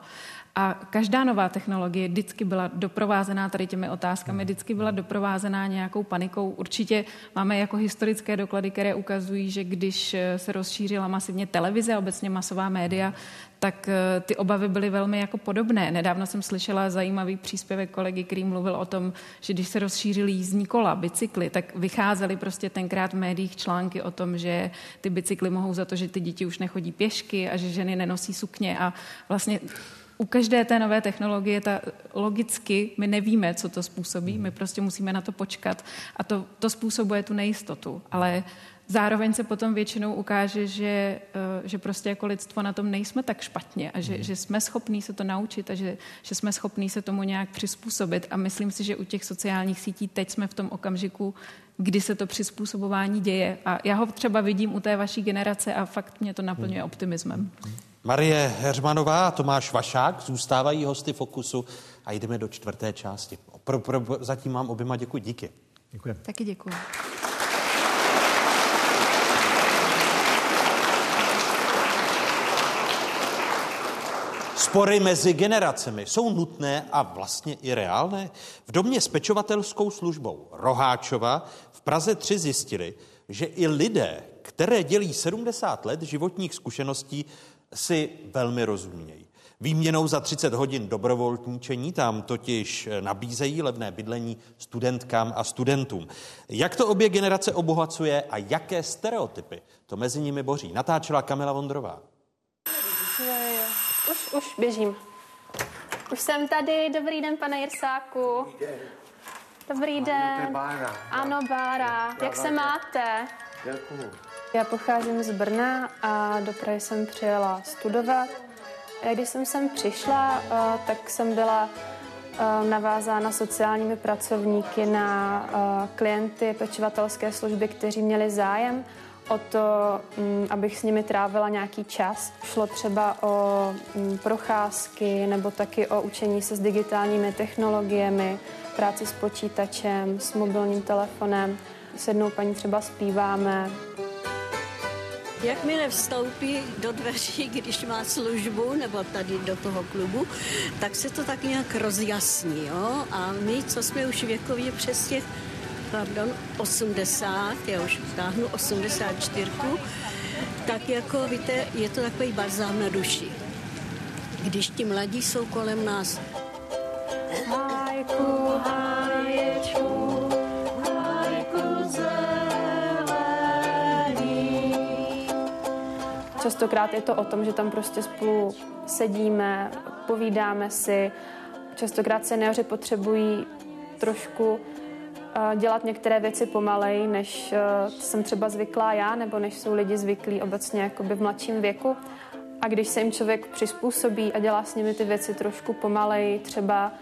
Speaker 32: A každá nová technologie vždycky byla doprovázená tady těmi otázkami, vždycky byla doprovázená nějakou panikou. Určitě máme jako historické doklady, které ukazují, že když se rozšířila masivně televize, obecně masová média, tak eh, ty obavy byly velmi jako podobné. Nedávno jsem slyšela zajímavý příspěvek kolegy, který mluvil o tom, že když se rozšířily jízdní kola, bicykly, tak vycházely prostě tenkrát v médiích články o tom, že ty bicykly mohou za to, že ty děti už nechodí pěšky a že ženy nenosí sukně a vlastně u každé té nové technologie ta, logicky my nevíme, co to způsobí, my prostě musíme na to počkat a to, to způsobuje tu nejistotu, ale zároveň se potom většinou ukáže, že, eh, že prostě jako lidstvo na tom nejsme tak špatně a že, mm. že jsme schopní se to naučit a že, že jsme schopní se tomu nějak přizpůsobit. A myslím si, že u těch sociálních sítí teď jsme v tom okamžiku, kdy se to přizpůsobování děje. A já ho třeba vidím u té vaší generace a fakt mě to naplňuje optimismem.
Speaker 7: Marie Heřmanová a Tomáš Vašák zůstávají hosty Fokusu a jdeme do čtvrté části. Pro, pro, zatím mám oběma děkuji. Díky.
Speaker 33: Děkuji.
Speaker 32: Taky děkuji.
Speaker 7: Spory mezi generacemi jsou nutné a vlastně i reálné. V domě s pečovatelskou službou Roháčova v Praze 3 zjistili, že i lidé, které dělí 70 let životních zkušeností, si velmi rozumějí. Výměnou za 30 hodin dobrovolníčení tam totiž nabízejí levné bydlení studentkám a studentům. Jak to obě generace obohacuje a jaké stereotypy to mezi nimi boří, natáčela Kamila Vondrová.
Speaker 39: Už, už běžím. Už jsem tady. Dobrý den, pane Jirsáku. Dobrý den.
Speaker 40: Bára.
Speaker 39: Ano, Bára. Jak se máte? Já pocházím z Brna a do Prahy jsem přijela studovat. Když jsem sem přišla, eh, tak jsem byla eh, navázána sociálními pracovníky na eh, klienty pečovatelské služby, kteří měli zájem o to, mm, abych s nimi trávila nějaký čas. Šlo třeba o mm, procházky nebo taky o učení se s digitálními technologiemi, práci s počítačem, s mobilním telefonem. S jednou paní třeba zpíváme,
Speaker 41: Jakmile vstoupí do dveří, když má službu nebo tady do toho klubu, tak se to tak nějak rozjasní. Jo? A my, co jsme už věkově přes těch, pardon, 80, já už táhnu 84, tak jako víte, je to takový balzám na duši. Když ti mladí jsou kolem nás.
Speaker 39: Hájku, háječku, hájku zelený. Častokrát je to o tom, že tam prostě spolu sedíme, povídáme si. Častokrát seniori potřebují trošku eh, dělat některé věci pomalej, než eh, jsem třeba zvyklá já, nebo než jsou lidi zvyklí obecně jakoby v mladším věku. A když se jim člověk přizpůsobí a dělá s nimi ty věci trošku pomalej, třeba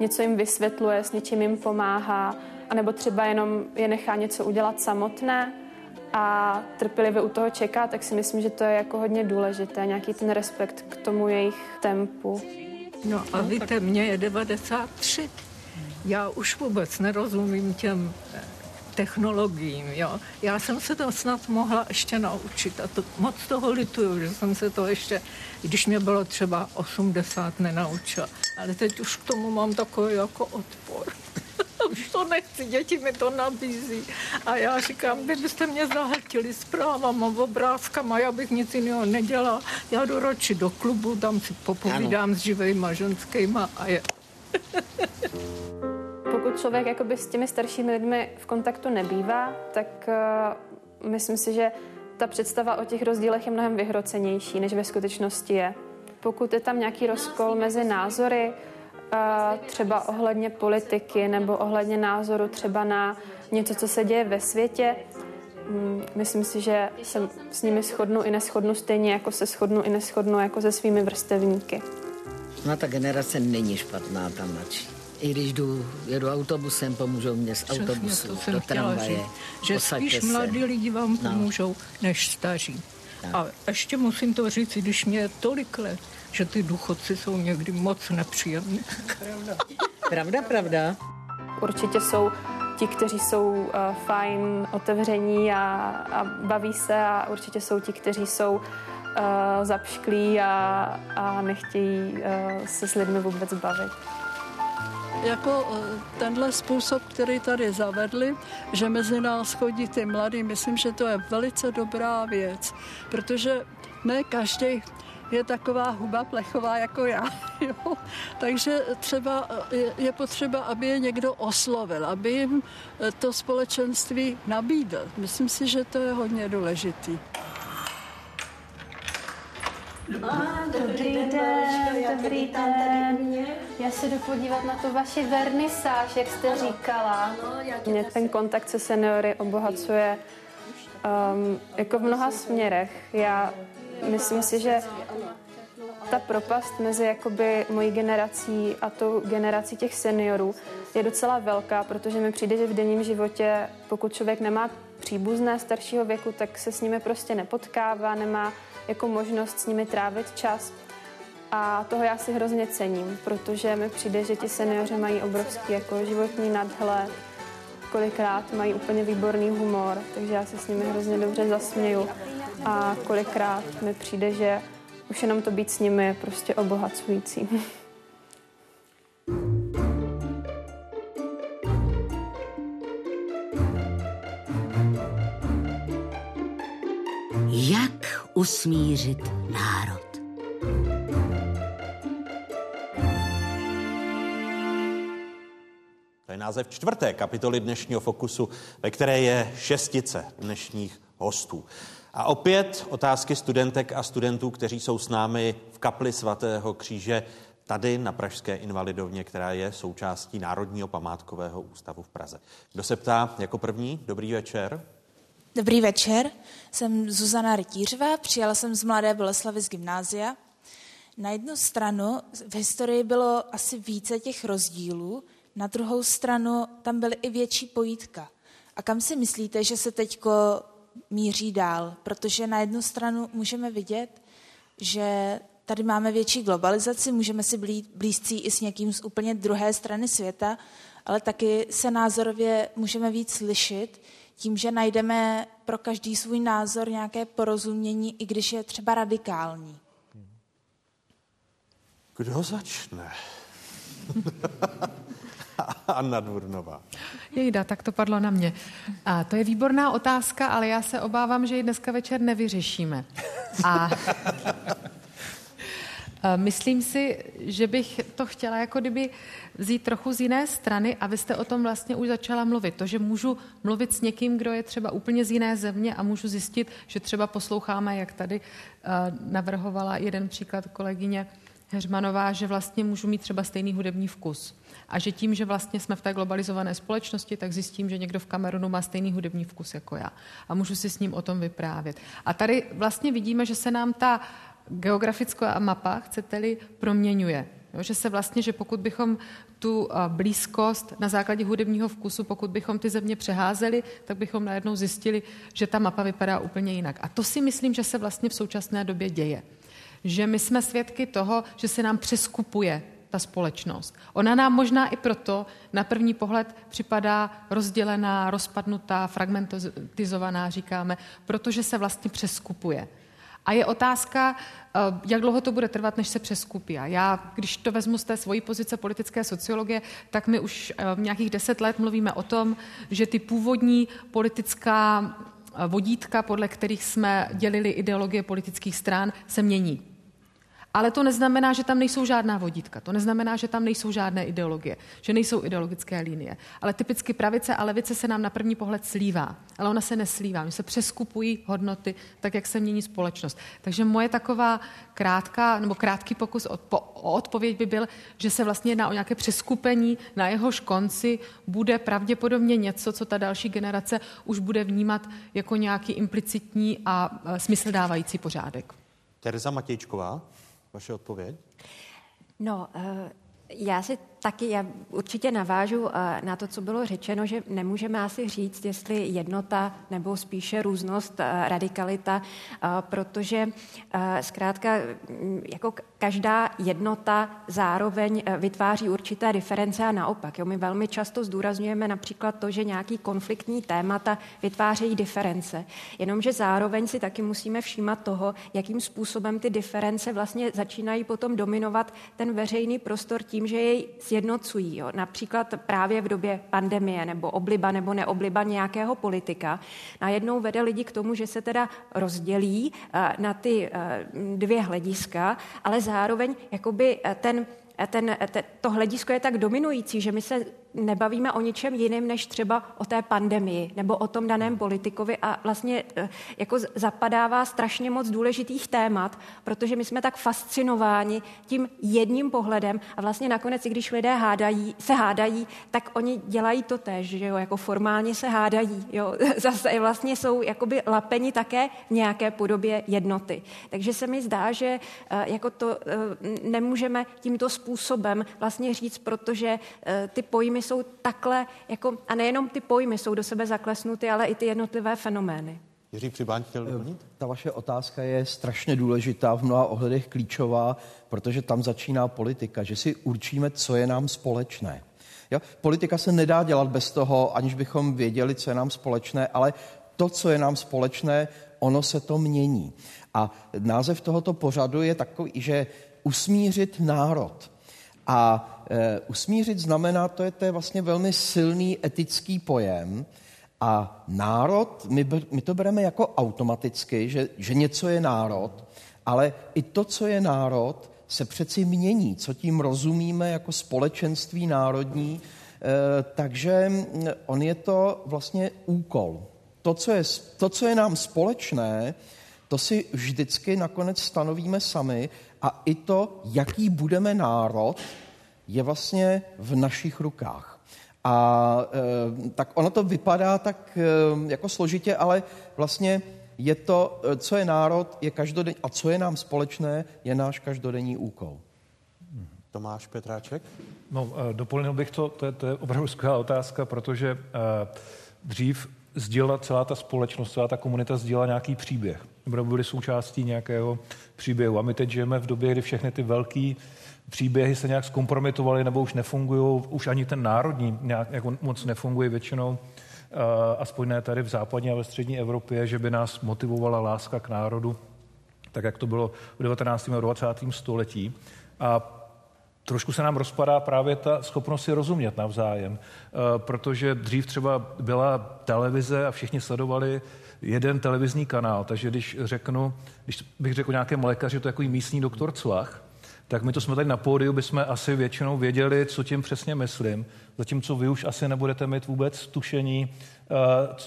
Speaker 39: něco jim vysvětluje, s něčím jim pomáhá, anebo třeba jenom je nechá něco udělat samotné a trpělivě u toho čeká, tak si myslím, že to je jako hodně důležité, nějaký ten respekt k tomu jejich tempu.
Speaker 42: No a víte, mě je 93. Já už vůbec nerozumím těm eh, technologiím, jo. Já jsem se to snad mohla ještě naučit a to moc toho lituju, že jsem se to ještě, když mě bylo třeba 80, nenaučila. Ale teď už k tomu mám takový jako odpor. [laughs] už to nechci, děti mi to nabízí. A já říkám, vy byste mě zahltili zprávama, obrázkama, já bych nic jiného nedělala. Já jdu roči do klubu, tam si popovídám ano. s živejma ženskýma a je...
Speaker 39: Pokud člověk jakoby s těmi staršími lidmi v kontaktu nebývá, tak uh, myslím si, že ta představa o těch rozdílech je mnohem vyhrocenější, než ve skutečnosti je. Pokud je tam nějaký rozkol mezi názory, třeba ohledně politiky nebo ohledně názoru třeba na něco, co se děje ve světě, mm, myslím si, že se s nimi shodnu i neschodnu stejně, jako se shodnu i neschodnu jako se svými vrstevníky.
Speaker 40: No ta generace není špatná, ta mladší. I když jdu, jedu autobusem, pomůžou mě z
Speaker 42: Přesně
Speaker 40: autobusu
Speaker 42: to
Speaker 40: do tramvaje.
Speaker 42: říct, že spíš
Speaker 40: se.
Speaker 42: mladí lidi vám
Speaker 40: No.
Speaker 42: pomůžou, než staří. A ještě musím to říct, i když mě je tolik let, že ty důchodci jsou někdy moc nepříjemní.
Speaker 40: Pravda, pravda.
Speaker 39: Určitě jsou ti, kteří jsou uh, fajn, otevření a, a baví se a určitě jsou ti, kteří jsou uh, zapšklí a, a nechtějí uh, se s lidmi vůbec bavit.
Speaker 43: Jako tenhle způsob, který tady zavedli, že mezi nás chodí ty mladí, myslím, že to je velice dobrá věc, protože ne každý je taková huba plechová jako já. [laughs] Jo? Takže třeba eh, je- potřeba, aby je někdo oslovil, aby jim eh, to společenství nabídl. Myslím si, že to je hodně důležitý.
Speaker 39: Dobrý den, dobrý den. Já se jdu podívat na tu vaši vernisáž, jak jste říkala. Mě ten kontakt se seniory obohacuje um, jako v mnoha směrech. Já myslím si, že ta propast mezi jakoby mojí generací a tou generací těch seniorů je docela velká, protože mi přijde, že v denním životě, pokud člověk nemá příbuzné staršího věku, tak se s nimi prostě nepotkává, nemá jako možnost s nimi trávit čas. A toho já si hrozně cením, protože mi přijde, že ti seniori mají obrovský jako životní nadhled, kolikrát mají úplně výborný humor, takže já se s nimi hrozně dobře zasměju. A kolikrát mi přijde, že už jenom to být s nimi je prostě obohacující.
Speaker 1: Jak usmířit národ?
Speaker 7: To je název čtvrté kapitoly dnešního Fokusu, ve které je šestice dnešních hostů. A opět otázky studentek a studentů, kteří jsou s námi v kapli svatého kříže tady na Pražské invalidovně, která je součástí Národního památkového ústavu v Praze. Kdo se ptá jako první? Dobrý večer.
Speaker 44: Dobrý večer, jsem Zuzana Rytířová, přijala jsem z Mladé Boleslavy z gymnázia. Na jednu stranu v historii bylo asi více těch rozdílů, na druhou stranu tam byly i větší pojítka. A kam si myslíte, že se teďko míří dál? Protože na jednu stranu můžeme vidět, že tady máme větší globalizaci, můžeme si být blízcí i s někým z úplně druhé strany světa, ale taky se názorově můžeme víc slyšit, tím, že najdeme pro každý svůj názor nějaké porozumění, i když je třeba radikální.
Speaker 7: Kdo začne? [laughs] [laughs] Anna Dvornová.
Speaker 22: Jejda, tak to padlo na mě. A to je výborná otázka, ale já se obávám, že ji dneska večer nevyřešíme. [laughs] A Myslím si, že bych to chtěla jako kdyby vzít trochu z jiné strany a vy jste o tom vlastně už začala mluvit. To, že můžu mluvit s někým, kdo je třeba úplně z jiné země a můžu zjistit, že třeba posloucháme, jak tady navrhovala jeden příklad kolegyně Heřmanová, že vlastně můžu mít třeba stejný hudební vkus. A že tím, že vlastně jsme v té globalizované společnosti, tak zjistím, že někdo v Kamerunu má stejný hudební vkus jako já. A můžu si s ním o tom vyprávět. A tady vlastně vidíme, že se nám ta geografická mapa, chcete-li, proměňuje. Jo, že se vlastně, že pokud bychom tu blízkost na základě hudebního vkusu, pokud bychom ty země přeházeli, tak bychom najednou zjistili, že ta mapa vypadá úplně jinak. A to si myslím, že se vlastně v současné době děje. Že my jsme svědky toho, že se nám přeskupuje ta společnost. Ona nám možná i proto na první pohled připadá rozdělená, rozpadnutá, fragmentizovaná, říkáme, protože se vlastně přeskupuje. A je otázka, eh, jak dlouho to bude trvat, než se přeskupí. A já, když to vezmu z té svojí pozice politické sociologie, tak my už eh, nějakých deset let mluvíme o tom, že ty původní politická eh, vodítka, podle kterých jsme dělili ideologie politických stran, se mění. Ale to neznamená, že tam nejsou žádná vodítka. To neznamená, že tam nejsou žádné ideologie, že nejsou ideologické linie. Ale typicky pravice a levice se nám na první pohled slívá. Ale ona se neslívá. Oni se přeskupují hodnoty, tak jak se mění společnost. Takže moje taková krátká, nebo krátký pokus o, po, o odpověď by byl, že se vlastně jedná o nějaké přeskupení, na jehož konci bude pravděpodobně něco, co ta další generace už bude vnímat jako nějaký implicitní a e, smysl dávající pořádek.
Speaker 7: Tereza Matějčková. Vaše odpověď?
Speaker 8: No, eh, já si taky, já určitě navážu eh, na to, co bylo řečeno, že nemůžeme asi říct, jestli jednota nebo spíše různost, eh, radikalita, protože zkrátka mm, jako každá jednota zároveň vytváří určité diference a naopak. Jo, my velmi často zdůrazňujeme například to, že nějaký konfliktní témata vytvářejí diference, jenomže zároveň si taky musíme všímat toho, jakým způsobem ty diference vlastně začínají potom dominovat ten veřejný prostor tím, že jej sjednocují. Jo. Například právě v době pandemie nebo obliba nebo neobliba nějakého politika najednou vede lidi k tomu, že se teda rozdělí uh, na ty uh, dvě hlediska, ale zároveň jakoby eh, ten, ten, to hledisko je tak dominující, že my se nebavíme o ničem jiném, než třeba o té pandemii nebo o tom daném politikovi a vlastně eh, jako zapadává strašně moc důležitých témat, protože my jsme tak fascinováni tím jedním pohledem a vlastně nakonec, i když lidé hádají, se hádají, tak oni dělají to tež, že jo, jako formálně se hádají, jo, [laughs] zase vlastně jsou jakoby lapeni také v nějaké podobě jednoty. Takže se mi zdá, že eh, jako to eh, nemůžeme tímto způsobem vlastně říct, protože ty pojmy pojmy jsou takhle, jako, a nejenom ty pojmy jsou do sebe zaklesnuty, ale i ty jednotlivé fenomény.
Speaker 7: Jiří Přibáň chtěl
Speaker 24: eh,
Speaker 7: doplnit?
Speaker 24: Ta vaše otázka je strašně důležitá, v mnoha ohledech klíčová, protože tam začíná politika, že si určíme, co je nám společné. Jo? Politika se nedá dělat bez toho, aniž bychom věděli, co je nám společné, ale to, co je nám společné, ono se to mění.
Speaker 45: A název tohoto pořadu je takový, že usmířit národ. A usmířit znamená, to je, to je vlastně velmi silný etický pojem, a národ, my, my to bereme jako automaticky, že, že něco je národ, ale i to, co je národ, se přeci mění, co tím rozumíme jako společenství národní, e, takže on je to vlastně úkol. To co, je, to, co je nám společné, to si vždycky nakonec stanovíme sami a i to, jaký budeme národ, je vlastně v našich rukách. A e, tak ono to vypadá tak e, jako složitě, ale vlastně je to, eh, co je národ, je každodenní, a co je nám společné, je náš každodenní úkol.
Speaker 7: Tomáš Petráček?
Speaker 9: No, doplnil bych to, to je, to je opravdu skvělá otázka, protože dřív sdílela celá ta společnost, celá ta komunita sdílela nějaký příběh. Nebo byli součástí nějakého příběhu. A my teď žijeme v době, kdy všechny ty velké příběhy se nějak zkompromitovaly nebo už nefungují, už ani ten národní nějak jako moc nefunguje většinou, uh, aspoň ne tady v západní a ve střední Evropě, že by nás motivovala láska k národu, tak jak to bylo v 19. a 20. století. A trošku se nám rozpadá právě ta schopnost si rozumět navzájem, uh, protože dřív třeba byla televize a všichni sledovali jeden televizní kanál, takže když řeknu, když bych řekl nějakému lékaři, to je jako místní doktor Cvach, tak my to jsme tady na pódiu, bychom asi většinou věděli, co tím přesně myslím, zatímco vy už asi nebudete mít vůbec tušení, eh,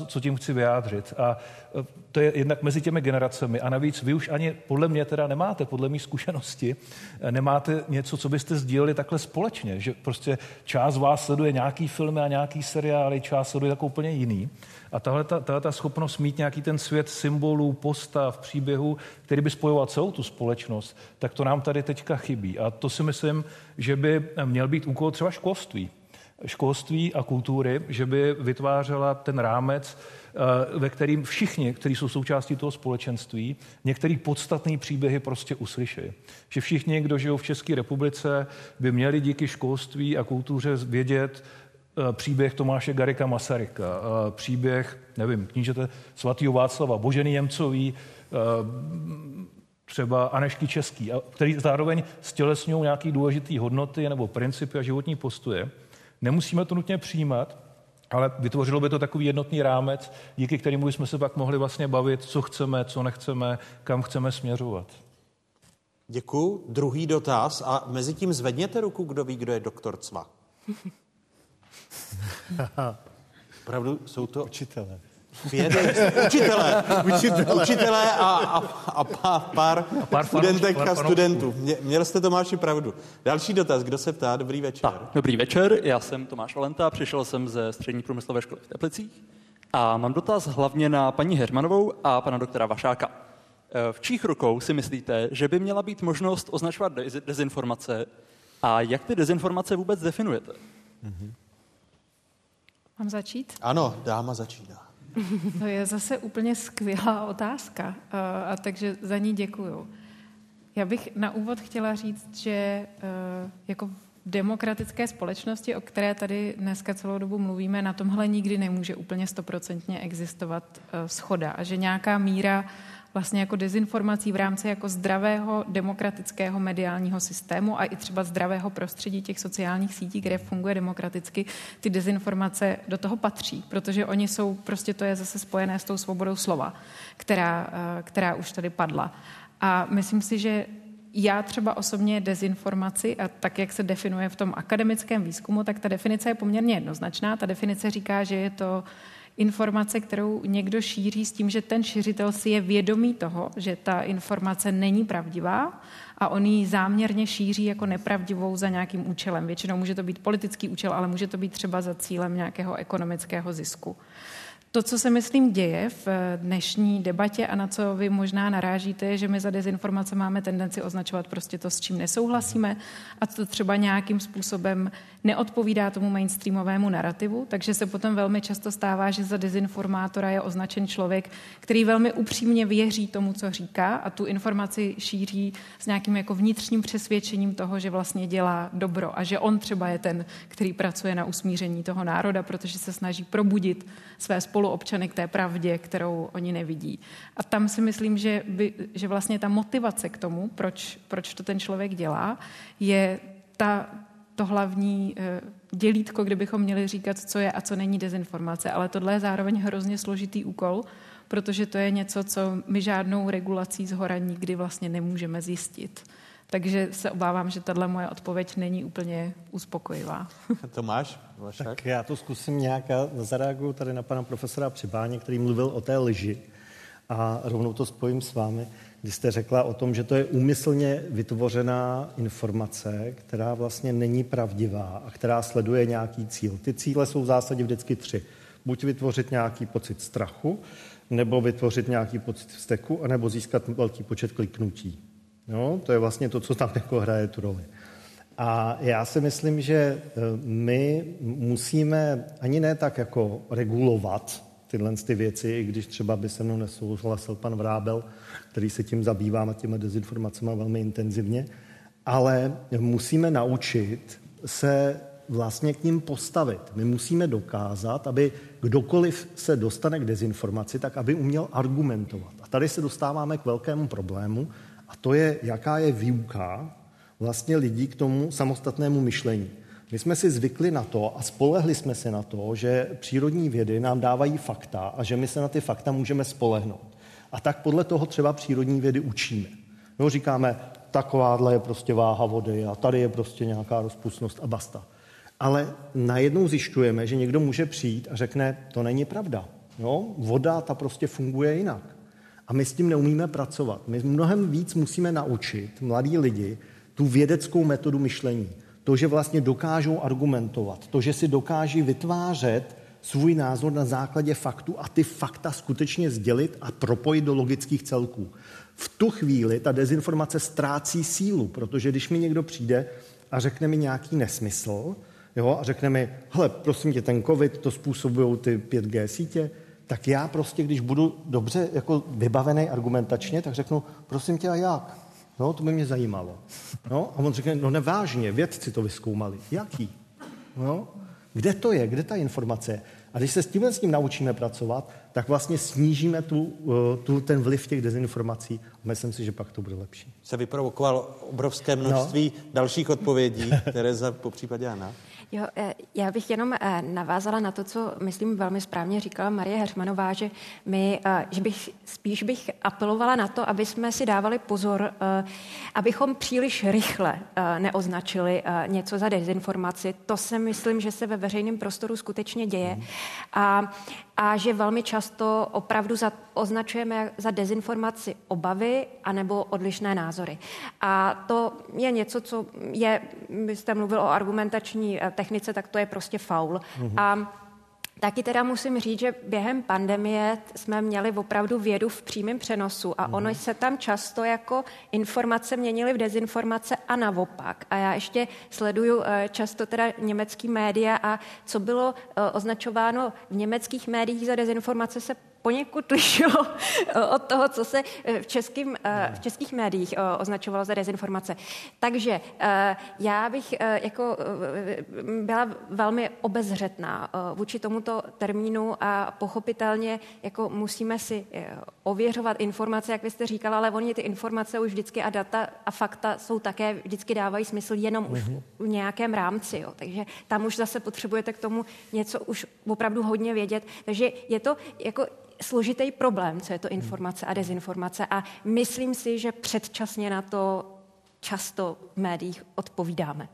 Speaker 9: co, tím chci vyjádřit. A eh, to je jednak mezi těmi generacemi. A navíc vy už ani, podle mě teda nemáte, podle mých zkušenosti, eh, nemáte něco, co byste sdíleli takhle společně, že prostě část vás sleduje nějaký filmy a nějaký seriály, část sleduje jako úplně jiný. A tahle ta, tahle ta schopnost mít nějaký ten svět symbolů, postav, příběhů, který by spojoval celou tu společnost, tak to nám tady teďka chybí. A to si myslím, že by měl být úkol třeba školství. Školství a kultury, že by vytvářela ten rámec, eh, ve kterým všichni, kteří jsou součástí toho společenství, některý podstatný příběhy prostě uslyší. Že všichni, kdo žijou v České republice, by měli díky školství a kultuře vědět, příběh Tomáše Garika Masaryka, eh, příběh, nevím, knížete svatýho Václava, Božený Jemcový, eh, třeba Anešky Český, který zároveň stělesňují nějaké důležité hodnoty nebo principy a životní postoje. Nemusíme to nutně přijímat, ale vytvořilo by to takový jednotný rámec, díky kterému bychom se pak mohli vlastně bavit, co chceme, co nechceme, kam chceme směřovat.
Speaker 7: Děkuji. Druhý dotaz a mezi tím zvedněte ruku, kdo ví, kdo je doktor Cva. [laughs] [laughs] Opravdu jsou to...
Speaker 33: Učitelé.
Speaker 7: Vědec, učitelé, [laughs] učitelé, učitelé a, a, a pár, pár, pár studentek a studentů. Měl jste Tomáši pravdu. Další dotaz, kdo se ptá? Dobrý večer. Tak,
Speaker 46: dobrý večer, já jsem Tomáš Valenta, přišel jsem ze střední průmyslové školy v Teplicích a mám dotaz hlavně na paní Hermanovou a pana doktora Vašáka. V čích rukou si myslíte, že by měla být možnost označovat dezinformace a jak ty dezinformace vůbec definujete? Mm-hmm.
Speaker 32: Mám začít?
Speaker 7: Ano, dáma začíná. [laughs]
Speaker 32: To je zase úplně skvělá otázka, a, a takže za ní děkuju. Já bych na úvod chtěla říct, že e, jako v demokratické společnosti, o které tady dneska celou dobu mluvíme, na tomhle nikdy nemůže úplně stoprocentně existovat e, schoda a že nějaká míra vlastně jako dezinformací v rámci jako zdravého demokratického mediálního systému a i třeba zdravého prostředí těch sociálních sítí, kde funguje demokraticky, ty dezinformace do toho patří, protože oni jsou, prostě to je zase spojené s tou svobodou slova, která, eh, která už tady padla. A myslím si, že já třeba osobně dezinformaci a tak, jak se definuje v tom akademickém výzkumu, tak ta definice je poměrně jednoznačná. Ta definice říká, že je to informace, kterou někdo šíří s tím, že ten šiřitel si je vědomý toho, že ta informace není pravdivá a on ji záměrně šíří jako nepravdivou za nějakým účelem. Většinou může to být politický účel, ale může to být třeba za cílem nějakého ekonomického zisku. To, co se myslím děje v dnešní debatě a na co vy možná narážíte, je, že my za dezinformace máme tendenci označovat prostě to, s čím nesouhlasíme a to třeba nějakým způsobem neodpovídá tomu mainstreamovému narrativu, takže se potom velmi často stává, že za dezinformátora je označen člověk, který velmi upřímně věří tomu, co říká a tu informaci šíří s nějakým jako vnitřním přesvědčením toho, že vlastně dělá dobro a že on třeba je ten, který pracuje na usmíření toho národa, protože se snaží probudit své spolu spoluobčany k té pravdě, kterou oni nevidí. A tam si myslím, že, by, že vlastně ta motivace k tomu, proč, proč to ten člověk dělá, je ta, to hlavní eh, dělítko, kdybychom měli říkat, co je a co není dezinformace. Ale tohle je zároveň hrozně složitý úkol, protože to je něco, co my žádnou regulací z hora nikdy vlastně nemůžeme zjistit. Takže se obávám, že tahle moje odpověď není úplně uspokojivá. [laughs]
Speaker 7: Tomáš?
Speaker 33: Vašak? Tak já to zkusím nějak, já zareaguju tady na pana profesora Přibáně, který mluvil o té lži a rovnou to spojím s vámi, kdy jste řekla o tom, že to je úmyslně vytvořená informace, která vlastně není pravdivá a která sleduje nějaký cíl. Ty cíle jsou v zásadě vždycky tři. Buď vytvořit nějaký pocit strachu, nebo vytvořit nějaký pocit vzteku, anebo získat velký počet kliknutí. No, to je vlastně to, co tam [laughs] jako hraje tu roli. A já si myslím, že e, my musíme ani ne tak jako regulovat tyhle ty věci, i když třeba by se mnou nesouhlasil pan Vrábel, který se tím zabývá a těmi dezinformacemi velmi intenzivně, ale musíme naučit se vlastně k ním postavit. My musíme dokázat, aby kdokoliv se dostane k dezinformaci, tak aby uměl argumentovat. A tady se dostáváme k velkému problému, a to je, jaká je výuka vlastně lidí k tomu samostatnému myšlení. My jsme si zvykli na to a spolehli jsme se na to, že přírodní vědy nám dávají fakta a že my se na ty fakta můžeme spolehnout. A tak podle toho třeba přírodní vědy učíme. No, říkáme, takováhle je prostě váha vody a tady je prostě nějaká rozpustnost a basta. Ale najednou zjišťujeme, že někdo může přijít a řekne, to není pravda. Jo? Voda ta prostě funguje jinak. A my s tím neumíme pracovat. My mnohem víc musíme naučit mladí lidi tu vědeckou metodu myšlení. To, že vlastně dokážou argumentovat, to, že si dokáží vytvářet svůj názor na základě faktu a ty fakta skutečně sdělit a propojit do logických celků. V tu chvíli ta dezinformace ztrácí sílu, protože když mi někdo přijde a řekne mi nějaký nesmysl, jo, a řekne mi, hele, prosím tě, ten covid, to způsobují ty 5G sítě, tak já prostě, když budu dobře jako vybavený argumentačně, tak řeknu, prosím tě, a jak? No, to by mě zajímalo. No, a on řekne, no nevážně, vědci to vyskoumali. Jaký? No, kde to je? Kde ta informace je? A když se s tímhle s tím naučíme pracovat, tak vlastně snížíme tu, eh, tu, ten vliv těch dezinformací a myslím si, že pak to bude lepší.
Speaker 7: Se vyprovokoval obrovské množství no. dalších odpovědí, které za po případě Anna.
Speaker 8: Jo, eh, já bych jenom eh, navázala na to, co myslím velmi správně říkala Marie Hermanová, že, my, eh, že bych spíš bych apelovala na to, aby jsme si dávali pozor, abychom příliš rychle neoznačili něco za dezinformaci. To si myslím, že se ve veřejném prostoru skutečně děje. A a že velmi často opravdu za, označujeme za dezinformaci obavy anebo odlišné názory. A to je něco, co je, vy jste mluvil o argumentační eh, technice, tak to je prostě faul. Mm-hmm. A Taky teda musím říct, že během pandemie jsme měli opravdu vědu v přímém přenosu a ono mhm. se tam často jako informace měnily v dezinformace a naopak. A já ještě sleduju eh, často teda německý média a co bylo eh, označováno v německých médiích za dezinformace se poněkud lišilo [laughs] od toho, co se eh, v, českým, eh, v českých médiích eh, označovalo za dezinformace. Takže já bych jako byla velmi obezřetná vůči tomuto termínu a pochopitelně jako musíme si ověřovat informace, jak vy jste říkala, ale oni ty informace už vždycky a data a fakta jsou také, vždycky dávají smysl jenom už mhm. v nějakém rámci. Jo. Takže tam už zase potřebujete k tomu něco už opravdu hodně vědět. Takže je to jako složitý problém, co je to informace a dezinformace a myslím si, že předčasně na to často v médiích odpovídáme.